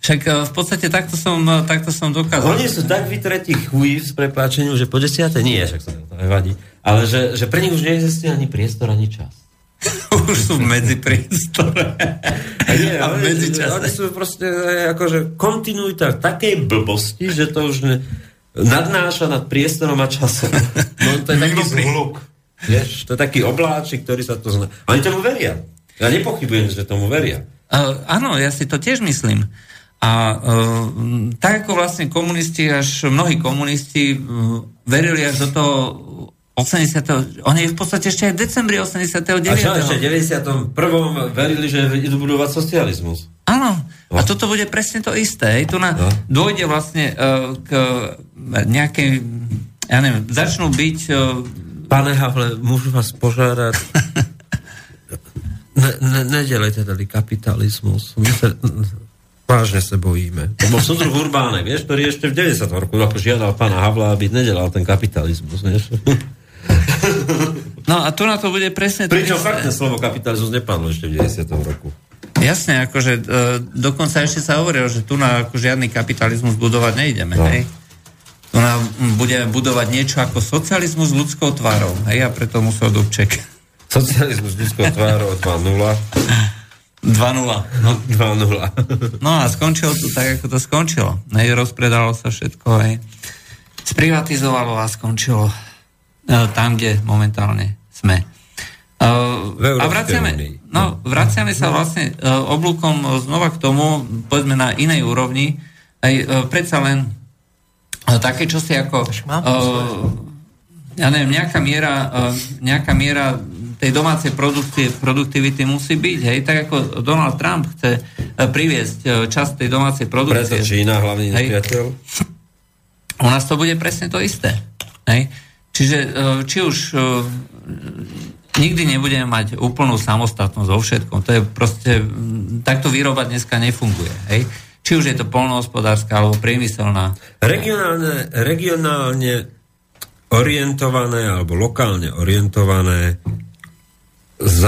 Však e, v podstate takto som, e, takto som dokázal. Oni sú tak vytretí chují s prepáčením, že po desiate nie, však sa to nevadí. Ale že, že pre nich už neexistuje ani priestor, ani čas. už sú v medzipriestore. A nie, A oni, oni sú proste e, akože kontinuita takej blbosti, že to už ne, nadnáša nad priestorom a časom. No to je taký zhluk. Vieš, to je taký obláčik, ktorý sa to zna. Oni tomu veria. Ja nepochybujem, že tomu veria. Uh, áno, ja si to tiež myslím. A uh, tak ako vlastne komunisti, až mnohí komunisti uh, verili až do toho 80. Oni v podstate ešte aj v decembri 89. A čo ešte v 91. verili, že idú budovať socializmus. Áno. No. A toto bude presne to isté. Hej. Tu na, No. dôjde vlastne uh, k nejakej, ja neviem, začnú byť uh, Pane Havle, môžu vás požiadať... Ne, ne, nedelejte tady kapitalizmus. My sa, vážne sa bojíme. To bol súdruh Urbáne, vieš, ktorý ešte v 90. roku ako žiadal pána Havla, aby nedelal ten kapitalizmus, vieš. No a tu na to bude presne Pričom isté. fakt slovo kapitalizmus nepadlo ešte v 90. roku. Jasne, akože e, dokonca ešte sa hovorilo, že tu na ako žiadny kapitalizmus budovať nejdeme, No. hej? Tu na, budeme budovať niečo ako socializmus s ľudskou tvárou, hej? A preto musel Dubček. Socializmus ľudskou tvárou 2.0. 2-0. No, 2-0. No a skončilo to tak, ako to skončilo. Hej, rozpredalo sa všetko, hej. Sprivatizovalo a skončilo uh, tam, kde momentálne sme. Uh, a vraciame, no, vraciame sa vlastne uh, oblúkom znova k tomu, povedzme na inej úrovni, aj uh, predsa len uh, také čosi ako uh, ja neviem, nejaká miera, uh, nejaká miera tej domácej produkcie, produktivity musí byť. Hej? Tak ako Donald Trump chce uh, priviesť uh, časť tej domácej produkcie. Preto Čína, hlavný nepriateľ. U nás to bude presne to isté. Hej? Čiže uh, či už nikdy nebudeme mať úplnú samostatnosť vo všetkom. To je proste, takto výroba dneska nefunguje. Hej? Či už je to polnohospodárska alebo priemyselná. Regionálne, regionálne orientované alebo lokálne orientované s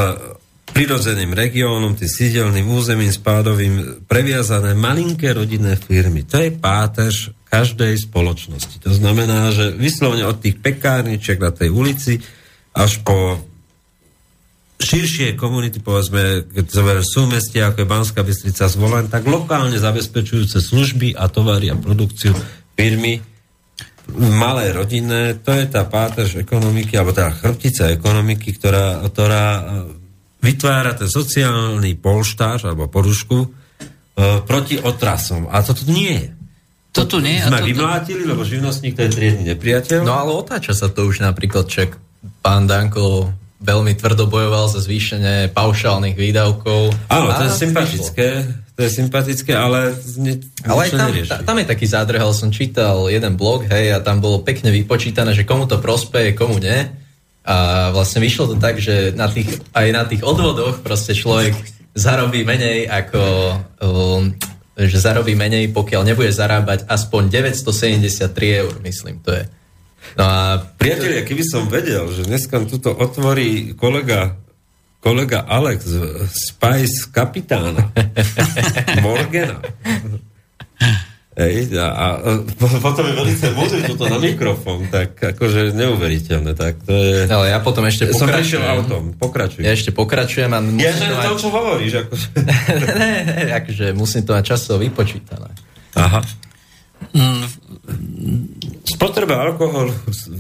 prirodzeným regiónom, tým sídelným územím spádovým previazané malinké rodinné firmy. To je pátež každej spoločnosti. To znamená, že vyslovene od tých pekárničiek na tej ulici až po širšie komunity, povedzme, keď sú súmestia, ako je Banská Bystrica zvolen, tak lokálne zabezpečujúce služby a tovary a produkciu firmy malé rodinné, to je tá pátež ekonomiky, alebo tá chrbtica ekonomiky, ktorá, ktorá e, vytvára ten sociálny polštář alebo porušku e, proti otrasom. A toto nie je. To tu nie je. Sme toto... vymlátili, lebo živnostník to je triedny nepriateľ. No ale otáča sa to už napríklad, ček pán Danko veľmi tvrdo bojoval za zvýšenie paušálnych výdavkov. Áno, to je sympatické, to je sympatické, ale ne, Ale aj tam, ta, tam je taký zádrhel, som čítal jeden blog, hej, a tam bolo pekne vypočítané, že komu to prospeje, komu nie. A vlastne vyšlo to tak, že na tých, aj na tých odvodoch proste človek zarobí menej ako... Um, že zarobí menej, pokiaľ nebude zarábať aspoň 973 eur, myslím, to je. No a priatelia, keby som vedel, že dneska tuto otvorí kolega kolega Alex z Spice Kapitána Morgana Ej, a, a, potom je veľmi múdry toto na mikrofón, tak akože neuveriteľné. Tak to je... Ale ja potom ešte pokračujem. Som prešiel autom, pokračuj. Ja ešte pokračujem a musím ja, to, mať... čo hovoríš. Akože... ne, ne, akože musím to mať časovo vypočítané. Aha. Spotreba alkoholu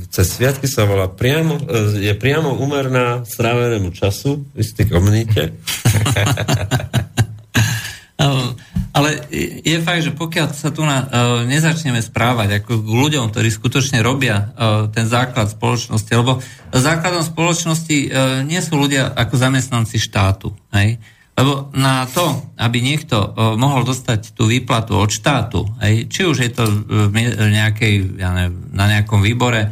cez sviatky sa volá priamo, je priamo umerná strávenému času v istej komunite. Ale je fakt, že pokiaľ sa tu na, uh, nezačneme správať ako k ľuďom, ktorí skutočne robia uh, ten základ spoločnosti, lebo základom spoločnosti nie sú ľudia ako zamestnanci štátu. Hej? Lebo na to, aby niekto mohol dostať tú výplatu od štátu, aj, či už je to v nejakej, ja neviem, na nejakom výbore,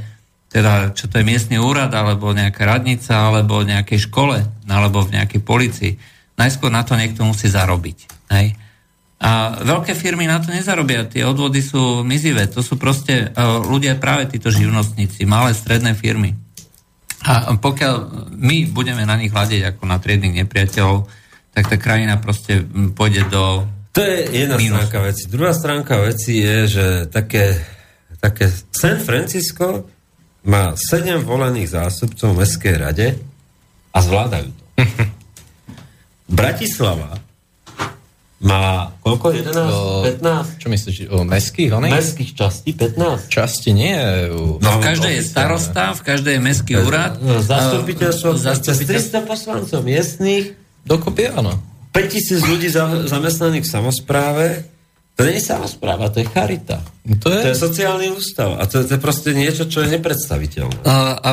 teda čo to je miestny úrad, alebo nejaká radnica, alebo nejakej škole, alebo v nejakej policii, najskôr na to niekto musí zarobiť. Aj. A veľké firmy na to nezarobia, tie odvody sú mizivé, to sú proste ľudia práve títo živnostníci, malé stredné firmy. A pokiaľ my budeme na nich hľadiť ako na triednych nepriateľov, tak tá krajina proste pôjde do... To je jedna mínusu. stránka veci. Druhá stránka veci je, že také, také San Francisco má sedem volených zástupcov v Mestskej rade a zvládajú to. Bratislava má koľko? 11? O, 15? Čo myslíš? O mestských? Oných? Mestských častí 15? Časti nie. No, v každej je starosta, v každej je mestský úrad. Zastupiteľstvo, zastupiteľstvo 300 poslancov miestných Dokopy áno. 5000 ľudí za, zamestnaných v samozpráve, to nie je samozpráva, to je charita. To je, to je sociálny ústav. A to, to je proste niečo, čo je nepredstaviteľné. A, a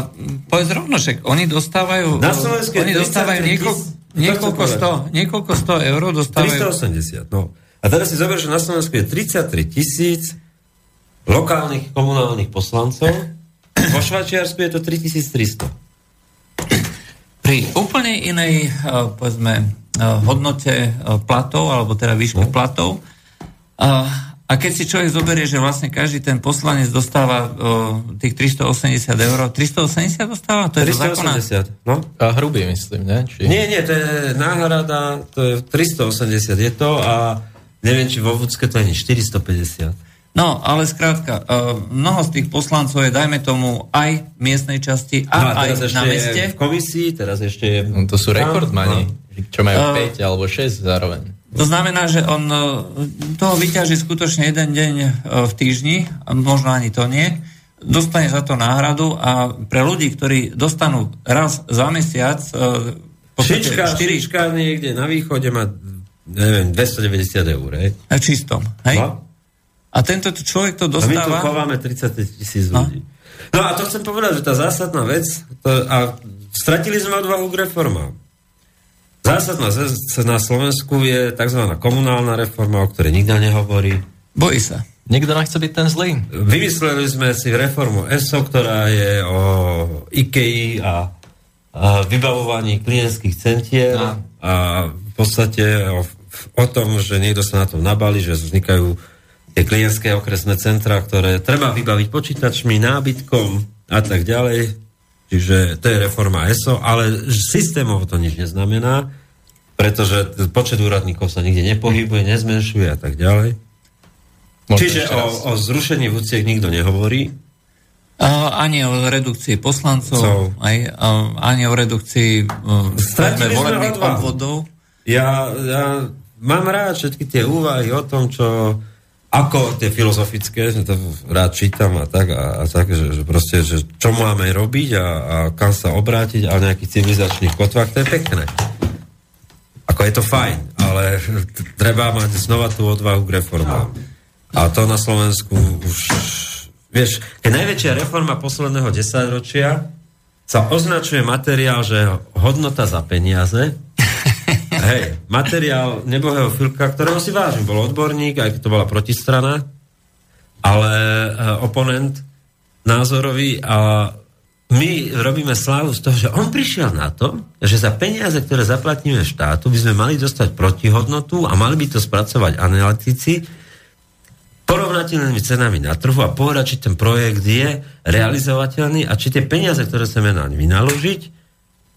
povedz rovno, však oni dostávajú... Na Slovensku oni dostávajú niekoľko, niekoľko, sto, niekoľko sto eur dostávajú... 380, no. A teraz si zober, že na Slovensku je 33 tisíc lokálnych komunálnych poslancov, vo Švačiarsku je to 3300 pri úplne inej, eh, povedzme, eh, hodnote eh, platov, alebo teda výške no. platov. A keď si človek zoberie, že vlastne každý ten poslanec dostáva tých 380 eur, 380 dostáva? To je 380, no. A hrubý, myslím, ne? Či... Nie, nie, to je náhrada, to je 380 je to a neviem, či vo Vúcke to je 450. No, ale skrátka, uh, mnoho z tých poslancov je, dajme tomu, aj v miestnej časti a, No a aj na meste. je v komisii, teraz ešte je... No, to sú rekordmani, čo majú Uh, 5 alebo 6 zároveň. To znamená, že on e, toho vyťaží skutočne jeden deň e, v týždni, možno ani to nie, dostane za to náhradu a pre ľudí, ktorí dostanú raz za mesiac e, Šička, 4 šička niekde na východe má neviem, 290 eur, hej? na čistom. Hej? No? A tento človek to A my tu dostáva... chováme 30 tisíc No. ľudí. No a to chcem povedať, že tá zásadná vec, to, a stratili sme odvahu k reformám. Zásadná vec na Slovensku je tzv. komunálna reforma, o ktorej nikto nehovorí. Bojí sa. Nikto nechce byť ten zlý. Vymysleli sme si reformu ESO, ktorá je o IKEA a, a vybavovaní klientských centier No. a v podstate o, o tom, že niekto sa na tom nabali, že vznikajú tie klientské okresné centra, ktoré treba vybaviť počítačmi, nábytkom a tak ďalej. Čiže to je reforma ESO, ale systémovo to nič neznamená, pretože počet úradníkov sa nikde nepohybuje, nezmenšuje a tak ďalej. Možno Čiže o, o zrušení vúciek nikto nehovorí. Ani o redukcii poslancov, Co? aj, ani o redukcii uh, volebných obvodov. Ja, ja mám rád všetky tie úvahy o tom, čo ako tie filozofické, že to rád čítam a tak, a, a tak že, že proste, že čo máme robiť a, a kam sa obrátiť a nejakých civilizačných kotvách, to je pekné. Ako je to fajn, ale treba mať znova tú odvahu k reformám. A to na Slovensku už... Vieš, keď najväčšia reforma posledného desaťročia sa označuje materiál, že hodnota za peniaze, hej, materiál nebohého Filka, ktorého si vážim, bol odborník, aj keď to bola protistrana, ale uh, oponent názorový a my robíme slávu z toho, že on prišiel na to, že za peniaze, ktoré zaplatíme štátu, by sme mali dostať protihodnotu a mali by to spracovať analytici porovnateľnými cenami na trhu a povedať, či ten projekt je realizovateľný a či tie peniaze, ktoré chceme naň vynaložiť,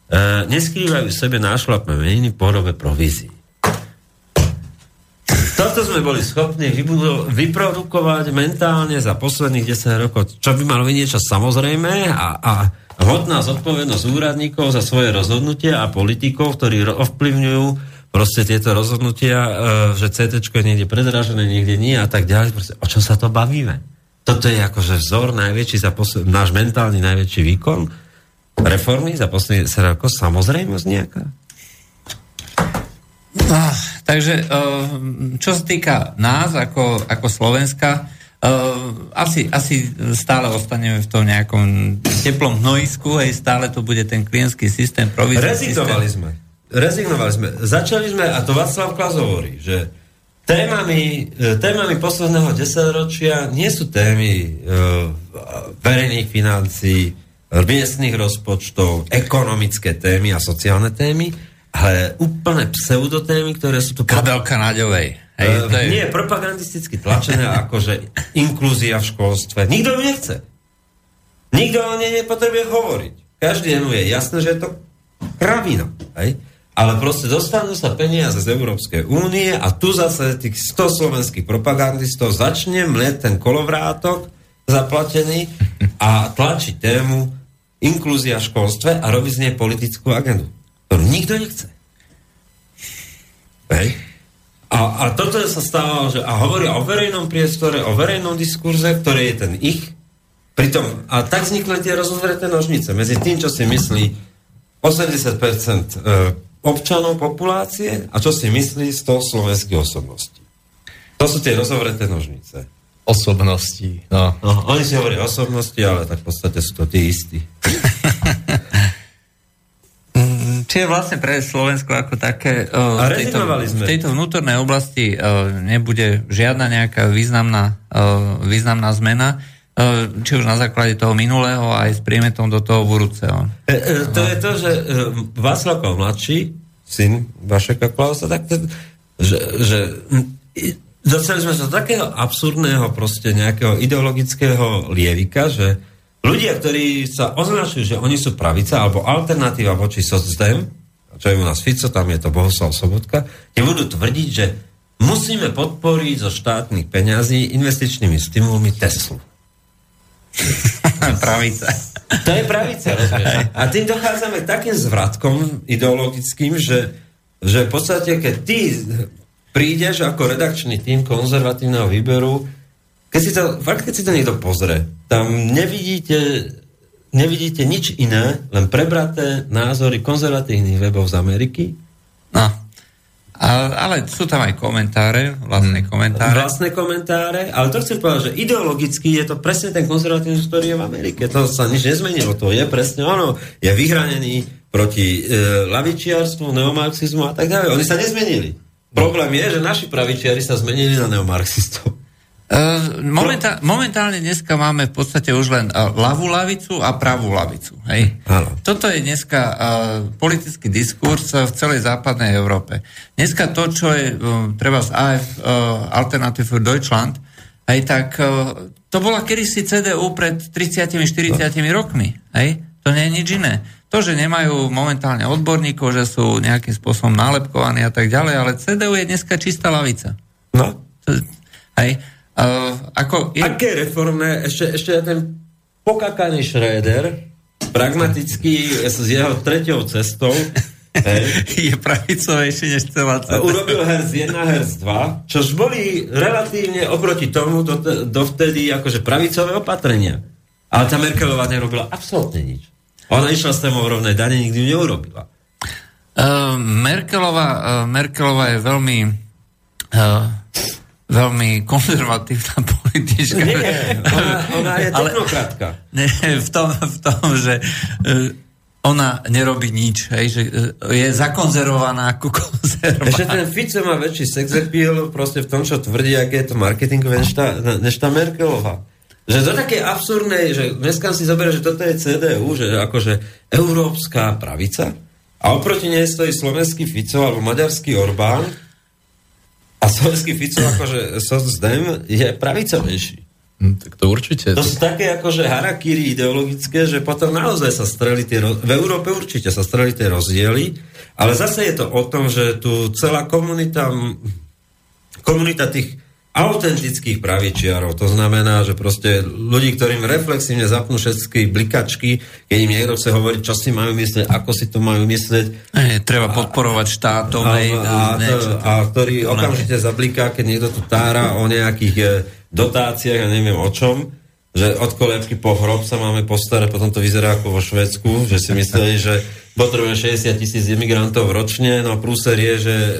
e, neskrývajú sebe nášlapné meniny v podobe provízií. Toto sme boli schopní vybudo- vyprodukovať mentálne za posledných 10 rokov, čo by malo byť niečo samozrejme a, a hodná zodpovednosť úradníkov za svoje rozhodnutia a politikov, ktorí ro- ovplyvňujú proste tieto rozhodnutia, e, že CT je niekde predražené, niekde nie a tak ďalej. Proste, o čom sa to bavíme? Toto je akože vzor najväčší za posled, náš mentálny najväčší výkon reformy za posledných 10 rokov, samozrejmosť nejaká. Ah, takže eh, čo sa týka nás ako, ako Slovenska, eh, asi, asi stále ostaneme v tom nejakom teplom hnojisku, hej, stále to bude ten klientský systém, provizný Rezignovali systém. sme. Rezignovali sme. Začali sme, a to Václav Klas hovorí, že témami, e, témami posledného desaťročia nie sú témy e, verejných financií, miestných rozpočtov, ekonomické témy a sociálne témy, ale úplne pseudotémy, ktoré sú tu... Kabelka Naďovej. Hej, Hej, to je, Nie, propagandisticky tlačené, akože inklúzia v školstve. Nikto ju nechce. Nikto o nej nepotrebuje hovoriť. Každému je jasné, že je to kravina. Hej? Ale proste dostanú sa peniaze z Európskej únie a tu zase tých 100 slovenských propagandistov začne mlieť ten kolovrátok zaplatený a tlačí tému inklúzia v školstve a robí z nej politickú agendu, ktorú nikto nechce. Hej? A, a toto sa stávalo, že a hovoria o verejnom priestore, o verejnom diskurze, ktorý je ten ich. Pritom, a tak vznikli tie rozozreté nožnice medzi tým, čo si myslí 80% e, občanov populácie a čo si myslí 100 slovenských osobností. To sú tie rozovreté nožnice. Osobností. No. No, oni si hovoria osobnosti, ale tak v podstate sú to tí istí. Čiže vlastne pre Slovensko ako také uh, A v, tejto, v tejto vnútornej oblasti uh, nebude žiadna nejaká významná, uh, významná zmena, uh, či už na základe toho minulého, aj s priemetom do toho budúceho. E, e, to je to, že e, Václav mladší, syn Vašeka Klausa, tak to, že, že m, i- dostali sme sa do takého absurdného proste nejakého ideologického lievika, že ľudia, ktorí sa označujú, že oni sú pravica alebo alternatíva voči socdem, čo je u nás Fico, tam je to Bohuslav Sobotka, ti budú tvrdiť, že musíme podporiť zo štátnych peňazí investičnými stimulmi Teslu. Pravica. To je pravica, rozumieš? A tým dochádzame k takým zvratkom ideologickým, že, že v podstate, keď ty prídeš ako redakčný tým konzervatívneho výberu, keď si to, fakt, keď si to niekto pozrie, tam nevidíte, nevidíte nič iné, len prebraté názory konzervatívnych webov z Ameriky, No. A, ale sú tam aj komentáre, vlastné komentáre. vlastné komentáre, ale to chcem povedať, že ideologicky je to presne ten konzervatívny, ktorý je v Amerike. To sa nič nezmenilo, to je presne ono. Je vyhranený proti e, lavičiarstvu, neomarxizmu a tak ďalej. Oni sa nezmenili. Problém je, že naši pravičiari sa zmenili na neomarxistov. Uh, momentá- momentálne dneska máme v podstate už len uh, ľavú lavicu a pravú lavicu. Hej? Toto je dneska uh, politický diskurs v celej západnej Európe. Dneska to, čo je treba z AF, Alternative für Deutschland, hej, tak to bola kedysi CDU pred 30-40 rokmi. Hej? To nie je nič iné. To, že nemajú momentálne odborníkov, že sú nejakým spôsobom nálepkovaní a tak ďalej, ale CDU je dneska čistá lavica. No. Hej. Uh, ako je... Aké reformné, ešte, ešte ten pokakaný Schröder, pragmatický s jeho treťou cestou, hej, je pravicovejší než celá A urobil herz 1, herz 2, čož boli relatívne oproti tomu do, dovtedy akože pravicové opatrenia. Ale tá Merkelová nerobila absolútne nič. Ona išla s témou rovnej dane, nikdy ju neurobila. Uh, Merkelová, uh, Merkelová je veľmi uh, veľmi konzervatívna politička. Nie, ona, ona je technokratka. Nie, v tom, v tom že uh, ona nerobí nič, hej, že uh, je zakonzervovaná ako konzerva. Ešte ten Fico má väčší sex appeal proste v tom, čo tvrdí, aké je to marketingové, než tá, než tá Merkelová. Že to také absurdné, že dneska si zoberie, že toto je CDU, že akože európska pravica a oproti nej stojí slovenský Fico alebo maďarský Orbán a slovenský Fico akože socdem je pravicovejší. Hm, tak to určite. To sú také akože harakiri ideologické, že potom naozaj sa streli tie, v Európe určite sa streli tie rozdiely, ale zase je to o tom, že tu celá komunita, komunita tých autentických pravičiarov, to znamená, že proste ľudí, ktorým reflexívne zapnú všetky blikačky, keď im niekto chce hovoriť, čo si majú myslieť, ako si to majú myslieť, Nie, treba podporovať štátom. a, hej, a, niečo. to, a ktorý okamžite zabliká, keď niekto tu tára o nejakých e, dotáciách a neviem o čom, že od kolébky po hrob sa máme postarať, potom to vyzerá ako vo Švedsku, že si mysleli, že potrebujeme 60 tisíc imigrantov ročne, no prúser je, že e,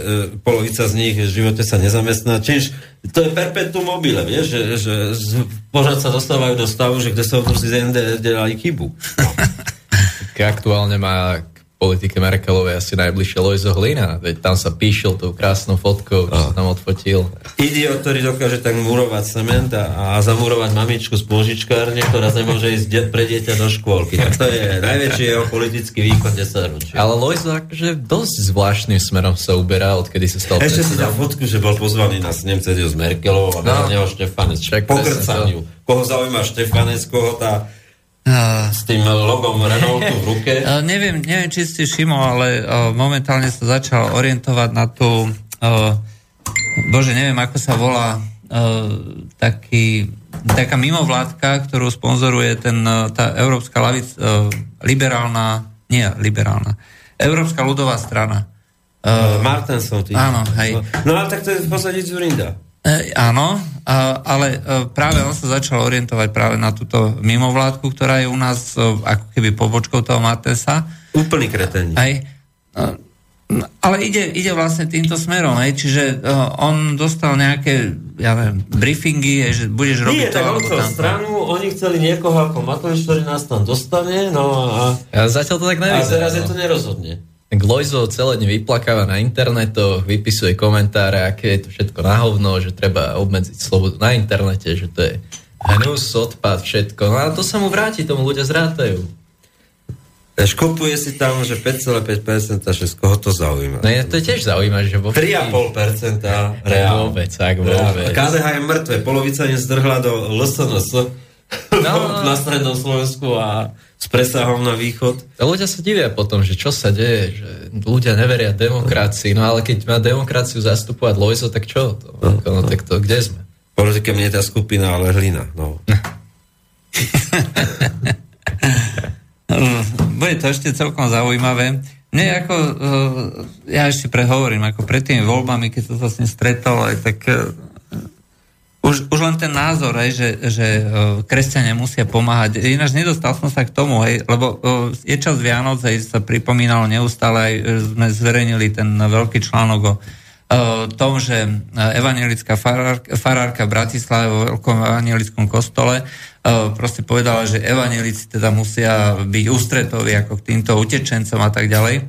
polovica z nich v živote sa nezamestná. Čiže to je perpetuum mobile, vieš, že, že z- pořád sa dostávajú do stavu, že kde sa si ZND delali chybu. Tak aktuálne má politike Merkelovej asi najbližšie Lojzo Hlina. Veď tam sa píšil tou krásnou fotkou, čo sa tam odfotil. Idiot, ktorý dokáže tak murovať cement a, a zamurovať mamičku z pôžičkárne, ktorá nemôže ísť de- pre dieťa do škôlky. Tak to je najväčší jeho politický výkon 10 ročia. Ale Lojzo akože dosť zvláštnym smerom sa uberá, odkedy sa stal Ešte si dal fotku, že bol pozvaný na snem s Merkelovou a No. no. neho Štefanec. Koho zaujíma Štefanec, koho tá s tým logom Renaultu v ruke. Uh, neviem, neviem, či ste všimol, ale uh, momentálne sa začal orientovať na tú, bože, neviem, ako sa volá, taký, taká mimovládka, ktorú sponzoruje ten, tá Európska lavic, liberálna, nie liberálna, Európska ľudová strana. Uh, Martenson. Áno, hej. No ale tak to je v podstate Zurinda. E, áno, a, ale e, práve on sa začal orientovať práve na túto mimovládku, ktorá je u nás e, ako keby pobočkou toho Martensa. Úplný kreteň. Hej. E, ale ide, ide vlastne týmto smerom, hej, čiže uh, on dostal nejaké, ja neviem, briefingy, hej, že budeš robiť Nie, to, alebo tamto. stranu, oni chceli niekoho ako Matovič, ktorý nás tam dostane, no a, A zatiaľ to tak a nevyzerá. teraz je no. to nerozhodne. Tak Lojzo celé dň vyplakáva na internetoch, vypisuje komentáre, aké je to všetko na hovno, že treba obmedziť slobodu na internete, že to je hnus, odpad, všetko. No a to sa mu vráti, tomu ľudia zrátajú. Škopuje si tam, že 5,5%, že z koho to zaujíma. No je, to je tiež zaujímavé, že vo 3,5% reálne. Vôbec, tak vôbec. KDH je mŕtve, polovica im zdrhla do LSNS. no. na strednom Slovensku a s presahom na východ. A ľudia sa divia potom, že čo sa deje, že ľudia neveria demokracii, no ale keď má demokraciu zastupovať Lojzo, tak čo? To, no, no, tak to, kde sme? Politike mne tá skupina, ale hlina. No. Bude to ešte celkom zaujímavé. Nie, ako, eh, ja ešte prehovorím, ako pred tými voľbami, keď som sa s ním stretol, aj tak eh, už, už len ten názor, aj, že, že eh, kresťania musia pomáhať. Ináč nedostal som sa k tomu, aj, lebo je čas Vianoc, aj sa pripomínalo neustále, aj sme zverejnili ten veľký článok o tom, že evangelická farárka, farárka v vo veľkom evangelickom kostole proste povedala, že evanelici teda musia byť ústretoví ako k týmto utečencom a tak ďalej.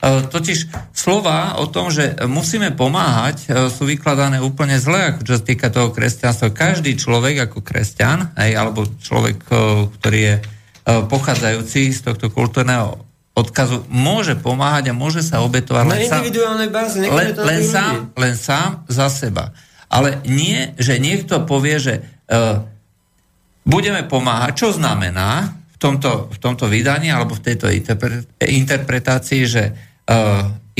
Totiž slova o tom, že musíme pomáhať, sú vykladané úplne zle, ako čo sa týka toho kresťanstva. Každý človek ako kresťan, aj, alebo človek, ktorý je pochádzajúci z tohto kultúrneho odkazu, môže pomáhať a môže sa obetovať len sám, báze, len, len, sám, len sám za seba. Ale nie, že niekto povie, že uh, budeme pomáhať, čo znamená v tomto, v tomto vydaní alebo v tejto interpretácii, že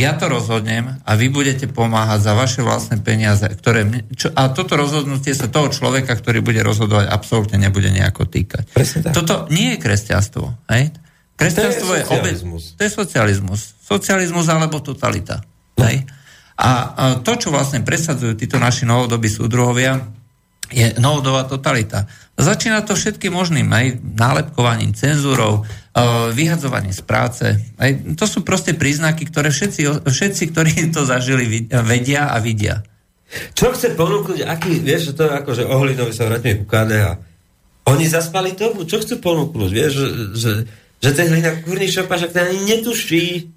ja to rozhodnem a vy budete pomáhať za vaše vlastné peniaze, ktoré mne, čo, a toto rozhodnutie sa toho človeka, ktorý bude rozhodovať, absolútne nebude nejako týkať. Toto nie je kresťanstvo. Hej? Kresťanstvo je, je socializmus. Obe, to je socializmus. Socializmus alebo totalita. No. Hej? A, a to, čo vlastne presadzujú títo naši novodobí súdruhovia, je novodová totalita. Začína to všetkým možným, aj nálepkovaním, cenzúrou, vyhadzovaním z práce. Aj, to sú proste príznaky, ktoré všetci, všetci, ktorí to zažili, vedia a vidia. Čo chce ponúknuť, aký, vieš, to je ako, že Ohlinovi sa vrátime ku KDH. Oni zaspali tomu, čo chcú ponúknuť, vieš, že, že, že ten hlina kurný šopašak ten ani netuší,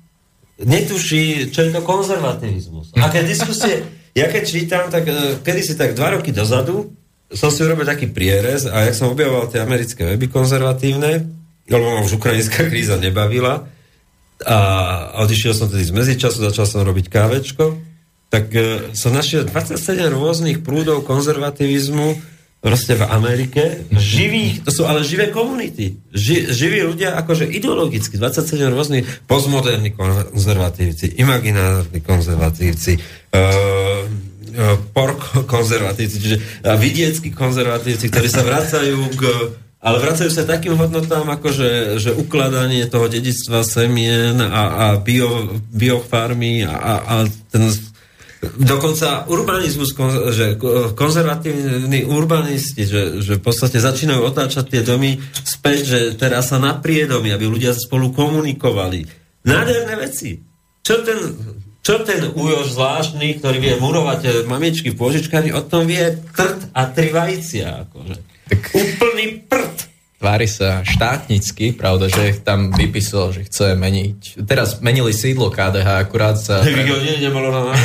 netuší, čo je to konzervativizmus. A keď diskusie, ja keď čítam, tak uh, kedysi tak dva roky dozadu, som si urobil taký prierez a jak som objavoval tie americké weby konzervatívne, lebo ma už ukrajinská kríza nebavila. A odišiel som tedy z medzičasu, začal som robiť kávečko, tak uh, som našiel 27 rôznych prúdov konzervativizmu proste v Amerike, živých, to sú ale živé komunity, ži, živí ľudia akože ideologicky, 27 rôznych postmoderní konzervatívci, imaginárni konzervatívci, uh, E, pork konzervatívci, čiže vidieckí konzervatívci, ktorí sa vracajú k ale vracajú sa takým hodnotám, ako že, že ukladanie toho dedictva semien a, a bio, biofarmy a, a, ten dokonca urbanizmus, že konzervatívni urbanisti, že, že v podstate začínajú otáčať tie domy späť, že teraz sa na priedomy, aby ľudia spolu komunikovali. Nádherné veci. Čo ten čo ten újož zvláštny, ktorý vie murovať eh, mamičky v pôžičkárni, o tom vie trt a tri vajcia. Akože. Tak... Úplný prd. Tvári sa štátnicky, pravda, že tam vypísal, že chce meniť. Teraz menili sídlo KDH, akurát sa... Pre... nie, nemalo na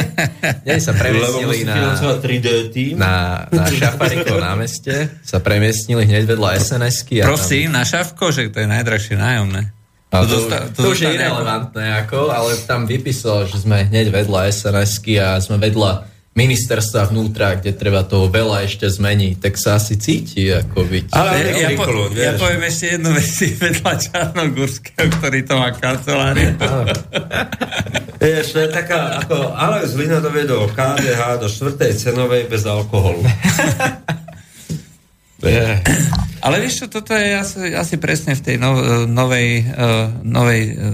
Nie, sa premiestnili na, 3D tým. na, na Šafariko námeste, sa premiestnili hneď vedľa SNS-ky. Prosím, tam... na Šavko, že to je najdrahšie nájomné. A to, to, dosta- to, to už je irrelevantné, ako, ale tam vypísal, že sme hneď vedľa sns a sme vedľa ministerstva vnútra, kde treba toho veľa ešte zmeniť, tak sa asi cíti ako byť. Ale ja, ja, po, ja poviem ešte jednu vec vedľa Čarnogurského, ktorý to má kanceláriu. Vieš, to je taká, ako Alex Lina dovedol KDH do štvrtej cenovej bez alkoholu. Yeah. Ale vieš čo, toto je asi, asi presne v tej no, novej, uh, novej uh,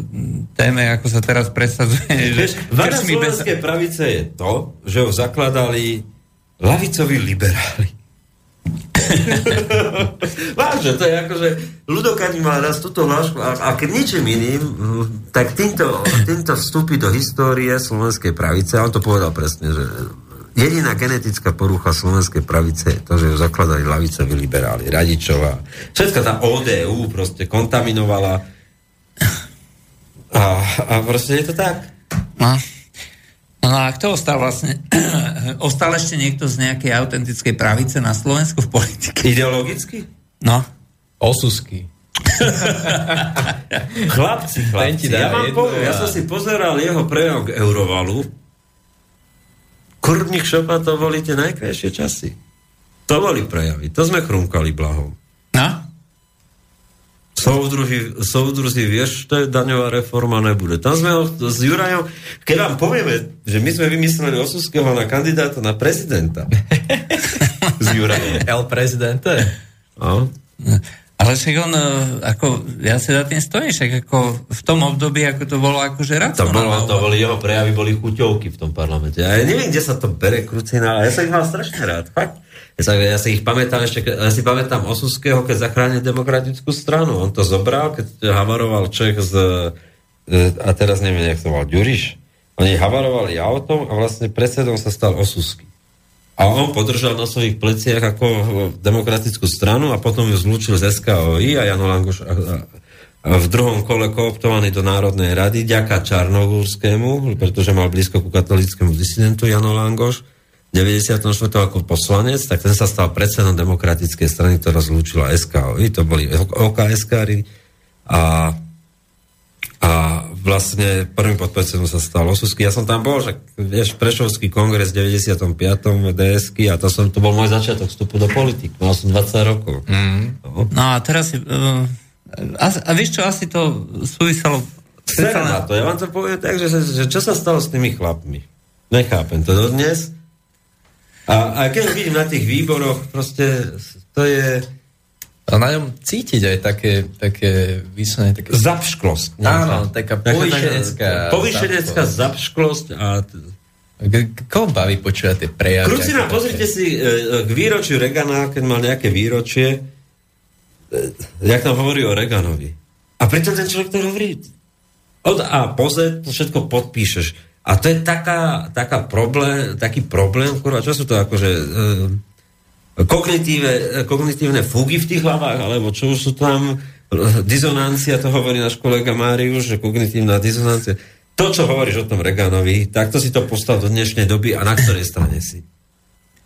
téme, ako sa teraz presadzuje. Vieš, vada slovenskej bez... pravice je to, že ho zakladali lavicoví liberáli. Vážne, to je ako, že Ludokani mal raz túto hlášku a, a keď ničím iným, tak týmto, týmto vstúpi do histórie slovenskej pravice a on to povedal presne, že jediná genetická porucha slovenskej pravice je to, že ju zakladali lavicoví liberáli, Radičová. Všetka tá ODU proste kontaminovala a, a proste je to tak. No. No a kto ostal vlastne? ostal ešte niekto z nejakej autentickej pravice na Slovensku v politike? Ideologicky? No. Osusky. chlapci, chlapci. Ja, mám po, ja som si pozeral jeho prejav k Eurovalu kurvných šopa to boli tie najkrajšie časy. To boli prejavy. To sme chrumkali blahom. No Soudruži, soudruzi, vieš, to je daňová reforma nebude. Tam sme s Jurajom, keď vám povieme, že my sme vymysleli Osuského na kandidáta na prezidenta. s Jurajom. El prezidente. No. Ale však on, e, ako, ja si za tým stojím, však ako v tom období, ako to bolo akože To, bolo, racionálne. to boli jeho prejavy, boli chuťovky v tom parlamente. Ja neviem, kde sa to bere, krucina, ale ja sa ich mal strašne rád, fakt. Ja, sa, ja si ich pamätám ešte, ja si pamätám Osuského, keď zachránil demokratickú stranu. On to zobral, keď havaroval Čech z, e, a teraz neviem, jak to mal, Ďuriš. Oni havarovali autom a vlastne predsedom sa stal Osusky. A on podržal na svojich pleciach ako demokratickú stranu a potom ju zlúčil z SKOI a Jano Langoš v druhom kole kooptovaný do Národnej rady, ďaká Čarnogórskému, pretože mal blízko ku katolickému disidentu Jano Langoš, 94. ako poslanec, tak ten sa stal predsedom demokratickej strany, ktorá zlúčila SKOI, to boli OKSkári a a vlastne prvým podpredsedom sa stal Osusky. Ja som tam bol, že vieš, Prešovský kongres v 95. DSky a to, som, to bol môj začiatok vstupu do politiky. Mal som 20 rokov. Mm. No. No a teraz si... Uh, a, a vieš čo, asi to súviselo... Ser na to. Ja vám to poviem tak, že, že čo sa stalo s tými chlapmi? Nechápem to dodnes. A, a keď vidím na tých výboroch, proste to je A na ňom cítiť aj také, také vyslovene také... zapšklosť. Áno, taká povýšenecká... Povýšenecká zapšklosť a Koho baví počúvať tie prejavy? Krucina, pozrite si e, k výročiu Regana, keď mal nejaké výročie, jak tam hovorí o Reganovi. A pritom ten človek to hovorí od A po Z, to všetko podpíšeš. A to je taká, taká problém, taký problém, kurva, čo sú to akože e, kognitíve, kognitívne fugy v tých hlavách, alebo čo už sú tam dizonancia, to hovorí náš kolega Máriuš, že kognitívna dizonancia. To, čo hovoríš o tom Reganovi, takto si to postal do dnešnej doby a na ktorej strane si?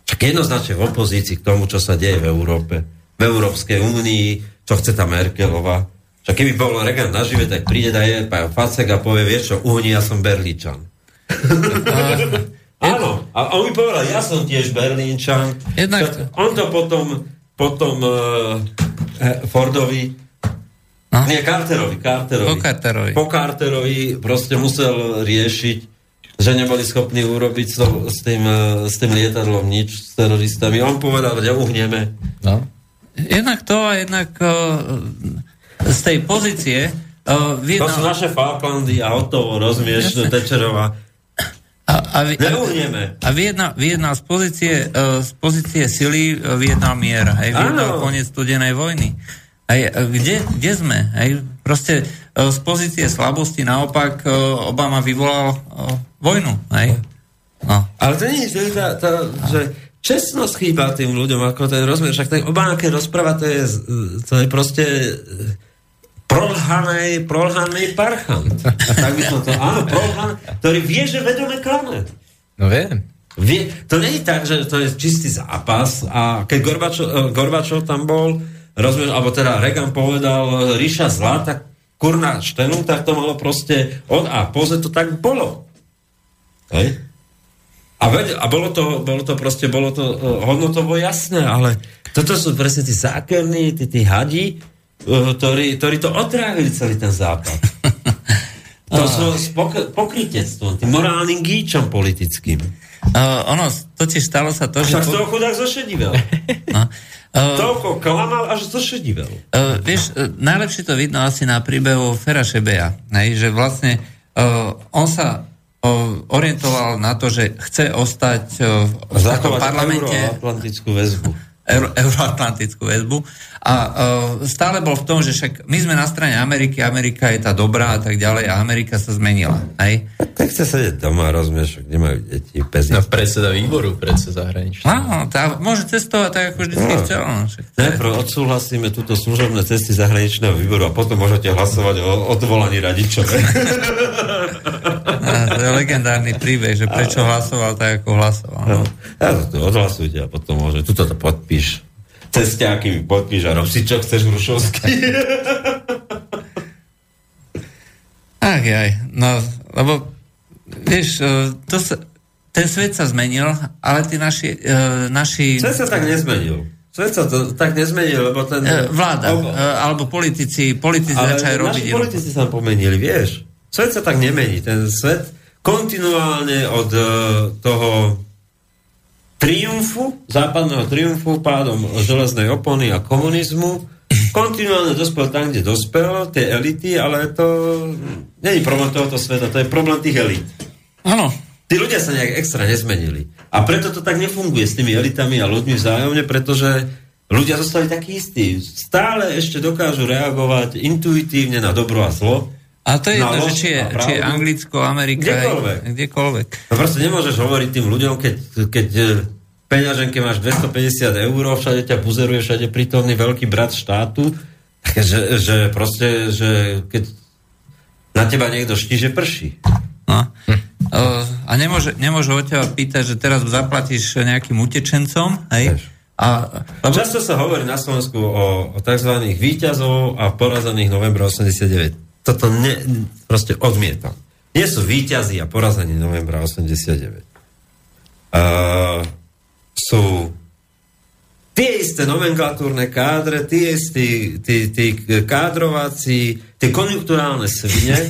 Však jednoznačne v opozícii k tomu, čo sa deje v Európe. V Európskej únii, čo chce tá Merkelová. Však keby bol Reagan nažive, tak príde da je pán Facek a povie, vieš čo, uhni, ja som Berlíčan. Áno, a on mi povedal, ja som tiež Berlínčan. Jednak- on to potom, potom uh, Fordovi, No. nie, Carterovi, Carterovi. Po Carterovi. Po Carterovi proste musel riešiť, že neboli schopní urobiť s, to- s, tým, eh, s tým lietadlom nič s teroristami. On povedal, že uhneme. No. Jednak to a jednak uh, z tej pozície uh, To sú vyjednal, naše Falklandy a hotovo, rozumieš, Jasne. Tečerová. A, vy- a, vyjednal, vyjednal z pozície, uh, z pozície sily uh, vyjednal mier. Hej, vyjednal Áno. koniec studenej vojny. Hej, uh, kde, kde sme? Hej, proste z pozície slabosti naopak Obama vyvolal vojnu. Hej. No. Ale to nie je, to je tá, tá, že čestnosť chýba tým ľuďom, ako ten rozmer. Však ten Obama, keď rozpráva, to je, to je proste prolhanej, prolhanej parchant. tak by som to, áno, prolhan, ktorý vie, že vedome klame. no viem. Vie, to nie je tak, že to je čistý zápas a keď Gorbačov, eh, Gorbačov tam bol, rozumiem, alebo teda Reagan povedal ríša zla, tak kurna štenu, tak to malo proste od A po Z to tak bolo. Hej? A, ved, a bolo, to, bolo to proste, bolo to uh, hodnotovo jasné, ale toto sú presne tí zákerní, tí, tí hadi, ktorí, ktorí to otrávili celý ten západ. To sú s pok- pokrytectvom, tým morálnym gíčom politickým. Uh, ono, totiž stalo sa to, že... Však z toho chudák zošedivel. no, uh, Toľko klamal, až zošedivel. Uh, vieš, uh, najlepšie to vidno asi na príbehu Fera Šebeja, hej, že vlastne uh, on sa uh, orientoval na to, že chce ostať uh, v Zachovať parlamente euroatlantickú väzbu. Euro, euroatlantickú väzbu a uh, stále bol v tom, že však my sme na strane Ameriky, Amerika je tá dobrá a tak ďalej a Amerika sa zmenila, hej. Tak chce sedieť doma, rozumieš, kde majú deti, pezi. No predseda výboru, predseda zahraničného. No, tá, môže cestovať tak, ako vždy No. chcel. no, však Najprv odsúhlasíme túto služobné cesty zahraničného výboru a potom môžete hlasovať o odvolaní radičove. A to je legendárny príbeh, že prečo hlasoval tak, ako hlasoval. No. Ja to odhlasujte a potom môže, tuto to podpíš. Cestiaky mi podpíš a rob si čo chceš, Hrušovský. Ach jaj, no, lebo vieš, e, to sa, ten svet sa zmenil, ale tí naši, e, naši Svet sa tak nezmenil. Svet sa to tak nezmenil, lebo ten... E, Vláda, e, alebo politici, politici Ale začali robiť... naši politici sa pomenili, vieš. Svet sa tak nemení. Ten svet kontinuálne od e, toho triumfu, západného triumfu, pádom železnej opony a komunizmu, kontinuálne dospel tam, kde dospel, tie elity, ale to není problém tohoto sveta, to je problém tých elit. Áno, Tí ľudia sa nejak extra nezmenili. A preto to tak nefunguje s tými elitami a ľuďmi vzájomne, pretože ľudia zostali takí istí. Stále ešte dokážu reagovať intuitívne na dobro a zlo. A to je Na to, že lož či je, a či je. Anglicko, Amerika, Kdekoľvek. hej, kdekoľvek. No proste nemôžeš hovoriť tým ľuďom, keď, keď e, peňaženke máš 250 eur, všade ťa buzeruje, všade prítomný veľký brat štátu, že, že proste, že keď na teba niekto ští, že prší. No. A nemôže, nemôže od teba pýtať, že teraz zaplatíš nejakým utečencom, hej? A, lebo, Často sa hovorí na Slovensku o, o tzv. výťazov a porazených novembra 89. Toto ne, proste odmietam. Nie sú výťazí a porazení novembra 89. Uh, sú tie isté nomenklatúrne kádre, tie istí, tí, tí kádrovací, tie konjunkturálne svine.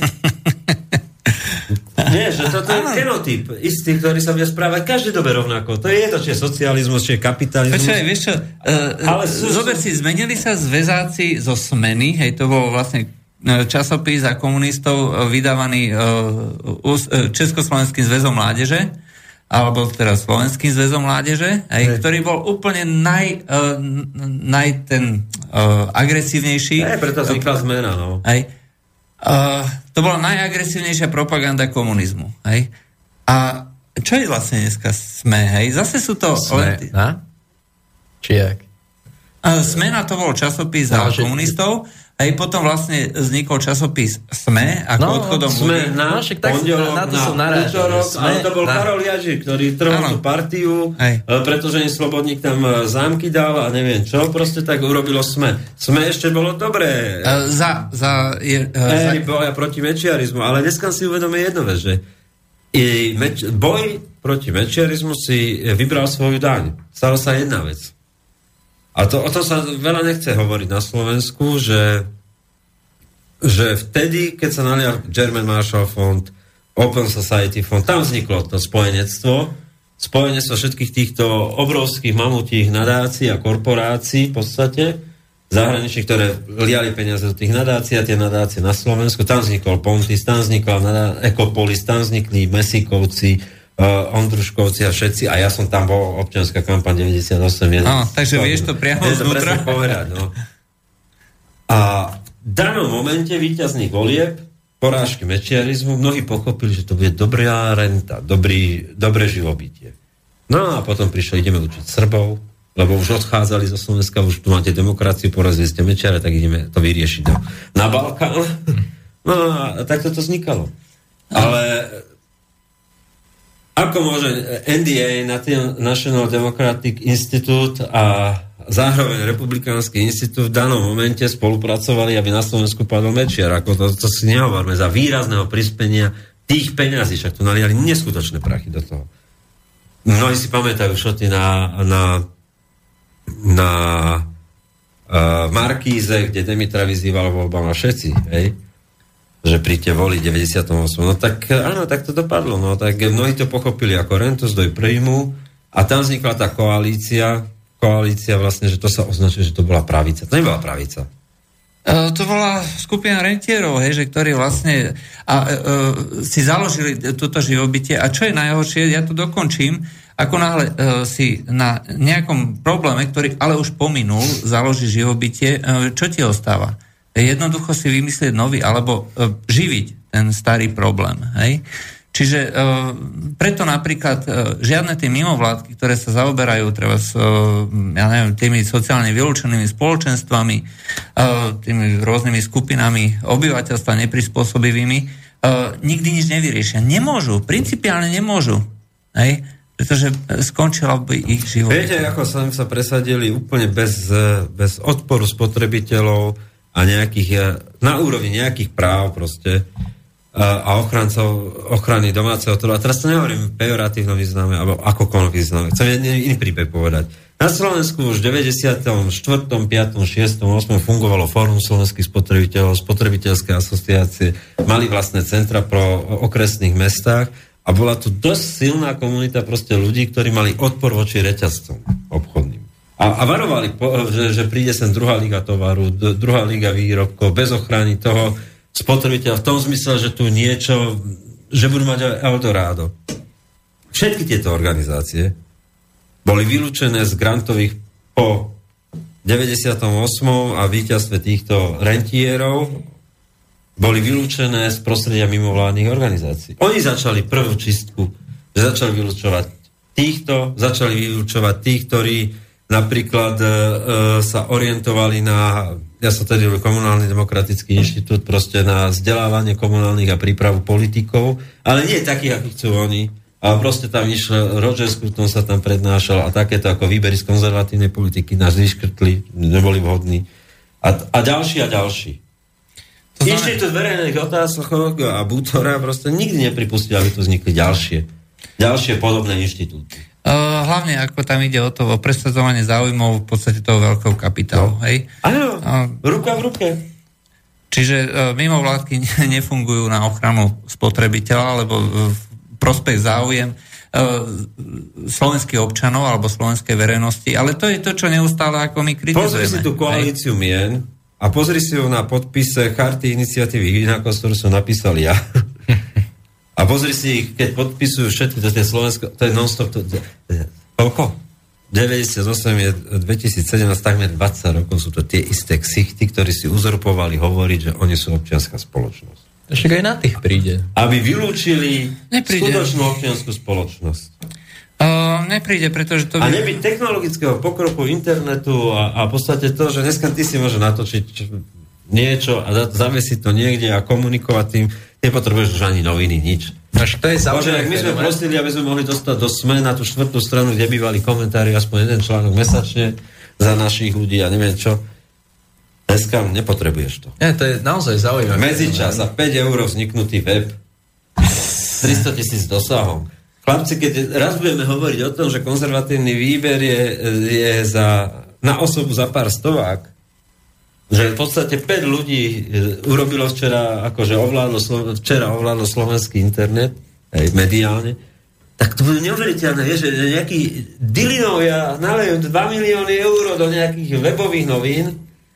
Nie, že toto je genotyp istý, ktorý sa bude správať každej dobe rovnako. To je jedno, či je socializmus, či je kapitalizmus. Počkaj, vieš čo, uh, Ale sú- zober si, zmenili sa zväzáci zo Smeny, hej, to bol vlastne časopis za komunistov e, vydávaný uh, Československým zväzom mládeže, alebo teda Slovenským zväzom mládeže, hej, Hej. ktorý bol úplne naj, uh, naj ten uh, agresívnejší. Ne, preto vznikla zmena, no. Hej. Uh, to bola najagresívnejšia propaganda komunizmu. Hej. A čo je vlastne dneska SME? Hej? Zase sú to... len Sme, na? Či jak? Uh, Smena to bol časopis za komunistov, aj potom vlastne vznikol časopis SME, ako No, odchodom Sme ľudí. na No, však tak pondelok, na to som narážal, útorok, že sme ale to bol na- Karol Jaži, ktorý trhol tú partiu, Hej. e, pretože im Slobodník tam e, zámky dal a neviem čo, proste tak urobilo sme. Sme ešte bolo dobré. Uh, za, za, je, uh, za, Éry boja proti mečiarizmu, ale dneska si uvedomuje jednu vec, že i meč, boj proti mečiarizmu si vybral svoju daň. Stalo sa jedna vec. A to, o tom sa veľa nechce hovoriť na Slovensku, že, že vtedy, keď sa nalial German Marshall Fund, Open Society Fund, tam vzniklo to spojenectvo, spojenectvo všetkých týchto obrovských mamutích nadácií a korporácií v podstate, zahraničí, ktoré liali peniaze do tých nadácií a tie nadácie na Slovensku. Tam vznikol Pontis, tam vznikla Ekopolis, tam vznikli Mesikovci, uh, Ondruškovci a všetci. A ja som tam bol, občianská kampaň 98. jeden- Áno, takže vieš to priamo to znútra. presne povedať, no. A v danom momente víťazných volieb, porážky mečiarizmu, mnohí pochopili, že to bude dobrá renta, dobrý, dobré živobytie. No a potom prišli, ideme učiť Srbov, lebo už odchádzali zo Slovenska, už tu máte demokraciu, porazili ste mečiare, tak ideme to vyriešiť do, na Balkán. No a takto to vznikalo. Ale ako môže NDA, National Democratic Institute a zároveň Republikánsky institút v danom momente spolupracovali, aby na Slovensku padol Mečiar. Ako to, to si nehovorme za výrazného prispenia tých peňazí, však tu naliali neskutočné prachy do toho. Mnohí si pamätajú šoty na, na, na uh, Markíze, kde Demitra vyzýval voľbám a všetci, hej? Že príďte voliť 98. No tak áno, tak to dopadlo. No tak mnohí to pochopili ako rentu, zdoj príjmu a tam vznikla tá koalícia, koalícia vlastne, že to sa označuje, že to bola pravica. To nebola pravica. Uh, to bola skupina rentierov, hej, že ktorí vlastne a, uh, si založili toto živobytie. A čo je najhoršie, ja to dokončím, ako náhle uh, si na nejakom probléme, ktorý ale už pominul, založí živobytie, uh, čo ti ostáva? Jednoducho si vymyslieť nový, alebo uh, živiť ten starý problém. Hej? Čiže uh, preto napríklad uh, žiadne tie mimovládky, ktoré sa zaoberajú treba s, uh, ja neviem, tými sociálne vylúčenými spoločenstvami, uh, tými rôznymi skupinami obyvateľstva neprispôsobivými, uh, nikdy nič nevyriešia. Nemôžu, principiálne nemôžu. Hej? Pretože skončila by ich život. Viete, ako sa sa presadili úplne bez, eh, bez odporu spotrebiteľov a nejakých, eh, na úrovni nejakých práv proste. a ochrancov ochrany domáceho trhu. A teraz to nehovorím v pejoratívnom význame, alebo akokoľvek význame. Chcem iný príbeh povedať. Na Slovensku už v 94., 5., 6., 8. fungovalo Fórum slovenských spotrebiteľov, spotrebiteľské asociácie, mali vlastné centra pro okresných mestách a bola tu dosť silná komunita proste ľudí, ktorí mali odpor voči reťazcom obchodným. A, a varovali, že, príde sem druhá liga tovaru, druhá liga výrobkov, bez ochrany toho spotrebiteľa, v tom zmysle, že tu niečo, že budú mať Eldorado. Všetky tieto organizácie boli vylúčené z grantových po 98. a víťazstve týchto rentierov boli vylúčené z prostredia mimovládnych organizácií. Oni začali prvú čistku, začali vylúčovať týchto, začali vylúčovať tých, ktorí napríklad e, e, sa orientovali na, ja sa tedy komunálny demokratický inštitút, proste na vzdelávanie komunálnych a prípravu politikov, ale nie takých, ako chcú oni, a proste tam išiel, Roger Scruton sa tam prednášal a takéto ako výbery z konzervatívnej politiky nás vyškrtli, neboli vhodní. A, a ďalší a ďalší. To znamená... Inštitút verejných otázok a Bútora proste nikdy nepripustil, aby tu vznikli ďalšie, ďalšie podobné inštitúty. Hlavne ako tam ide o to, o presadzovanie záujmov v podstate toho veľkého kapitálu. No. Hej? Áno, ruka v ruke. Čiže uh, mimo vládky nefungujú na ochranu spotrebiteľa, lebo v prospech záujem slovenských občanov alebo slovenskej verejnosti, ale to je to, čo neustále ako my kritizujeme. Pozri si tú koalíciu Hej. mien a pozri si ju na podpise charty iniciatívy Inako, ktorú som napísal ja. A pozri si ich, keď podpisujú všetky to je Slovensko, to je non-stop, to, koľko? 98 je 2017, takmer 20 rokov sú to tie isté ksichty, ktorí si uzurpovali hovoriť, že oni sú občianská spoločnosť. Však aj na tých príde. Aby vylúčili nepríde. skutočnú občianskú spoločnosť. Uh, nepríde, pretože to... By... A nebyť technologického pokroku internetu a, a v podstate to, že dneska ty si môže natočiť niečo a zavesiť to niekde a komunikovať tým, nepotrebuješ už ani noviny, nič. Až to je ak my sme prosili, aby sme mohli dostať do SME na tú štvrtú stranu, kde bývali komentári, aspoň jeden článok mesačne za našich ľudí a neviem čo Dneska nepotrebuješ to. Nie, to je naozaj zaujímavé. Medzičas za 5 eur vzniknutý web. 300 tisíc dosahov. Chlapci, keď raz budeme hovoriť o tom, že konzervatívny výber je, je za, na osobu za pár stovák, že v podstate 5 ľudí e, urobilo včera, akože ovládlo, včera ovládlo slovenský internet, aj mediálne, tak to bude neuveriteľné, že nejakí Dilinovia nalejú 2 milióny eur do nejakých webových novín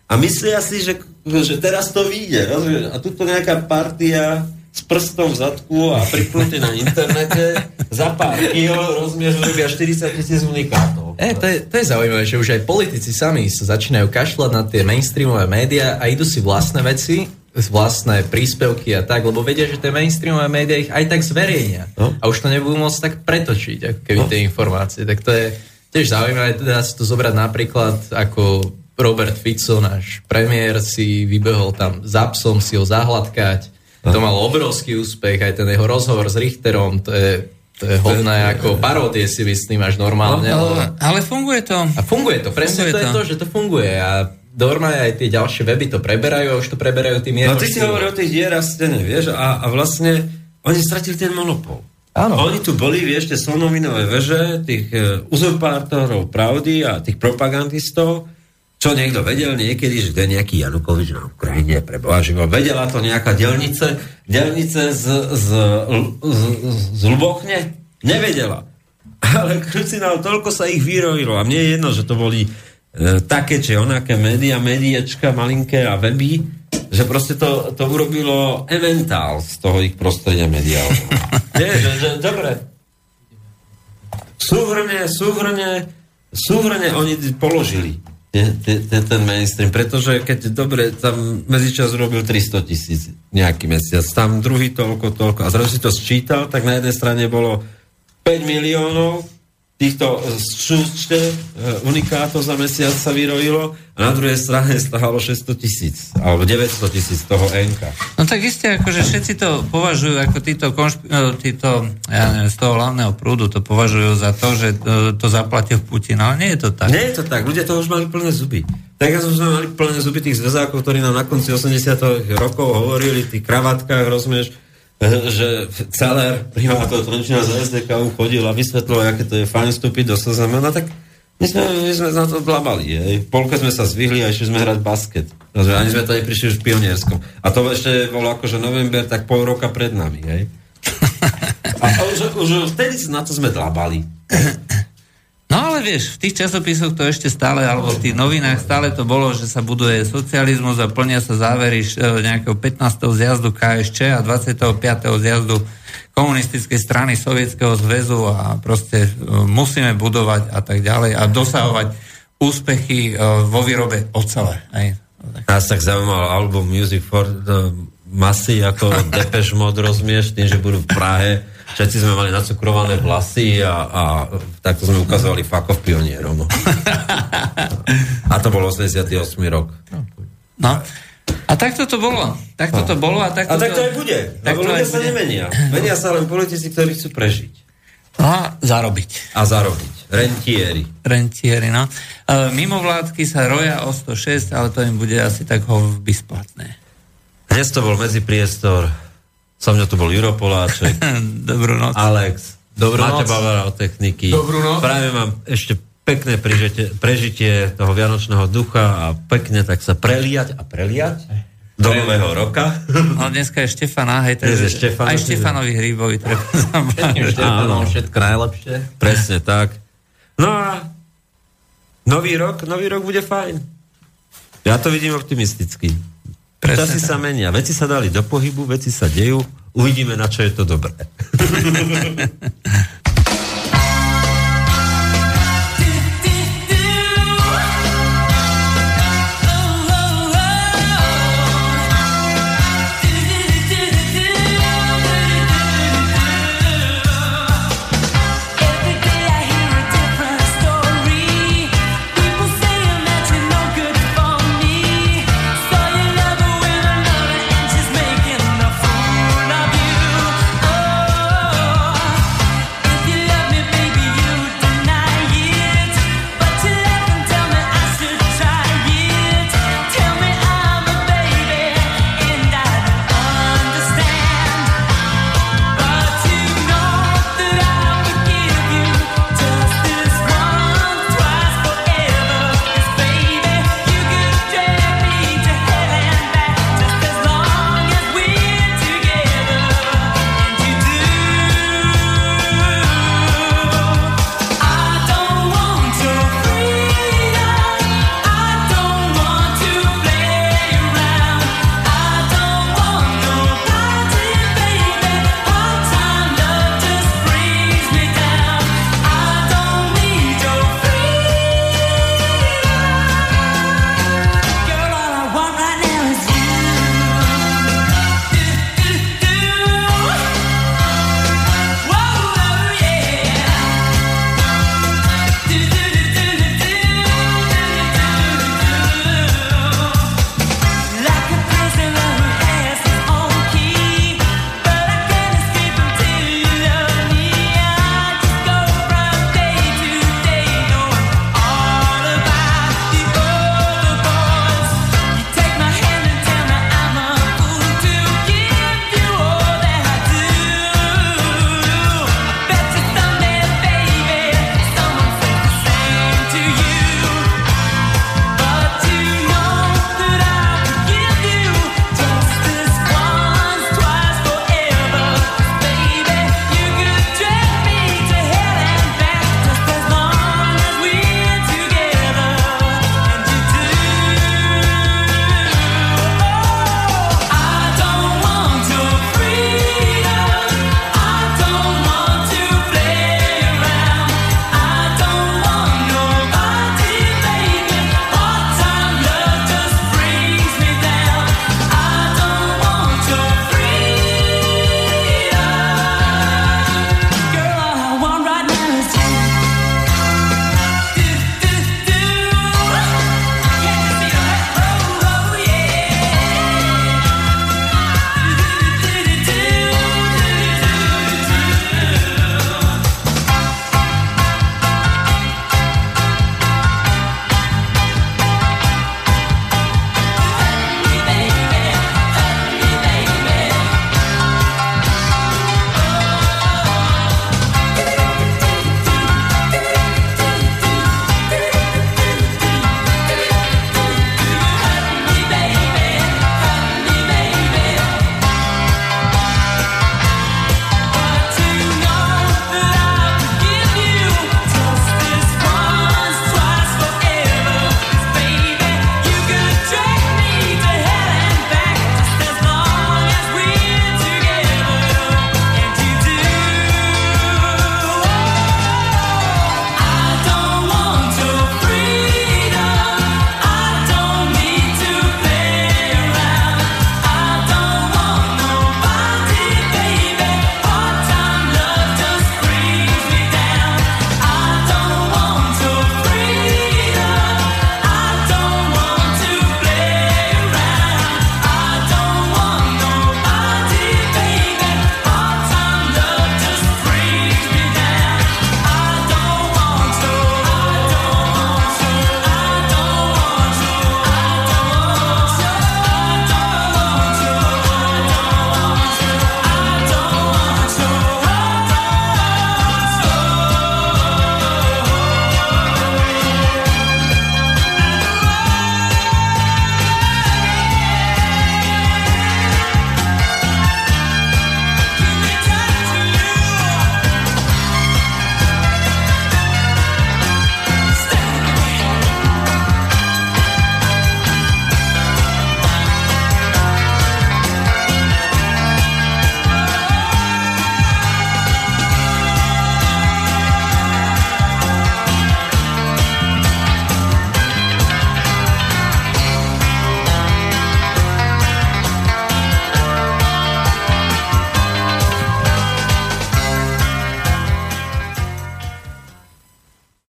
a myslia si, že, že teraz to vyjde. A tuto nejaká partia s prstom v zadku a pripnutý na internete za pár kil rozumieš, že robia 40 tisíc unikátov. E, to, je, to je zaujímavé, že už aj politici sami sa začínajú kašľať na tie mainstreamové médiá a idú si vlastné veci, vlastné príspevky a tak, lebo vedia, že tie mainstreamové médiá ich aj tak zverejnia. No? A už to nebudú môcť tak pretočiť, ako keby no? tie informácie. Tak to je tiež zaujímavé, teda si to zobrať napríklad ako Robert Fico, náš premiér, si vybehol tam za psom si ho zahladkať. To mal obrovský úspech, aj ten jeho rozhovor s Richterom, to je, to je hodné ako paródie si myslím až normálne. No, ale, ale funguje to. A funguje to, presne funguje to, to je to, že to funguje. A normálne aj tie ďalšie weby to preberajú a už to preberajú tým No ty si hovoril o tých dierach stene, vieš, a, a vlastne oni stratili ten monopol. Áno. Oni tu boli, vieš, tie slonovinové veže, tých uh, uzurpátorov pravdy a tých propagandistov, čo niekto vedel niekedy, že je nejaký Janukovič na Ukrajine, pre Boha živo. Vedela to nejaká delnice, delnice z, z, z, z Lubochne? Nevedela. Ale krucinál, toľko sa ich vyrojilo. A mne je jedno, že to boli e, také, či onaké média, médiečka, malinké a weby, že proste to, to urobilo ementál z toho ich prostredia mediálneho. Nie, že, že, dobre. Súhrne, súhrne, súhrne oni položili ten, mainstream, pretože keď dobre, tam medzičas robil 300 tisíc nejaký mesiac, tam druhý toľko, toľko. A zrazu si to sčítal, tak na jednej strane bolo 5 miliónov týchto súčte e, unikátov za mesiac sa vyrojilo a na druhej strane stálo 600 tisíc alebo 900 tisíc toho enka. No tak isté, akože všetci to považujú ako títo, konšp- e, títo ja neviem, z toho hlavného prúdu to považujú za to, že e, to zaplatil Putin, ale nie je to tak. Nie je to tak, ľudia to už mali plné zuby. Tak ako sme mali plné zuby tých zväzákov, ktorí nám na konci 80 rokov hovorili tých kravatkách, rozumieš, že Celer, primátor Trenčina za SDK chodil a vysvetloval, aké to je fajn vstúpiť do SZM, no tak my sme, my sme na to blabali. Hej. Polke sme sa zvihli a išli sme hrať basket. Rozumiem, ani sme tady prišli už v pionierskom. A to ešte bolo akože november, tak pol roka pred nami. Hej. A už, už vtedy na to sme dlabali. No ale vieš, v tých časopisoch to ešte stále, alebo v tých novinách stále to bolo, že sa buduje socializmus a plnia sa závery e, nejakého 15. zjazdu KSČ a 25. zjazdu komunistickej strany Sovietskeho zväzu a proste e, musíme budovať a tak ďalej a dosahovať úspechy e, vo výrobe ocele. Hej. Nás tak zaujímal album Music for the Masy, ako Depeche Mode rozumieš, tým, že budú v Prahe Všetci sme mali nacukrované vlasy a, a takto sme ukazovali fakov pionierom. No. A to bol 88. rok. No. A takto to bolo. Takto to bolo a takto A tak to aj bude. Tak to ľudia sa bude. nemenia. Menia sa len politici, ktorí chcú prežiť. A zarobiť. A zarobiť. Rentieri. Rentieri, no. E, mimovládky sa roja o 106, ale to im bude asi tak hovby splatné. Dnes to bol medzipriestor. So mňa tu bol Juro Poláček. Dobrú noc. Alex. Dobrú Máte noc. Bavara o techniky. Dobrú noc. Práve mám ešte pekné prežitie, prežitie toho vianočného ducha a pekne tak sa preliať a preliať do nového roka. No dneska je Štefana, hej, takže je Štefan, aj Štefanovi hríbovi treba Štefanom všetko najlepšie. Presne tak. No a nový rok, nový rok bude fajn. Ja to vidím optimisticky. Presne. Časy sa menia, veci sa dali do pohybu, veci sa dejú, uvidíme, na čo je to dobré.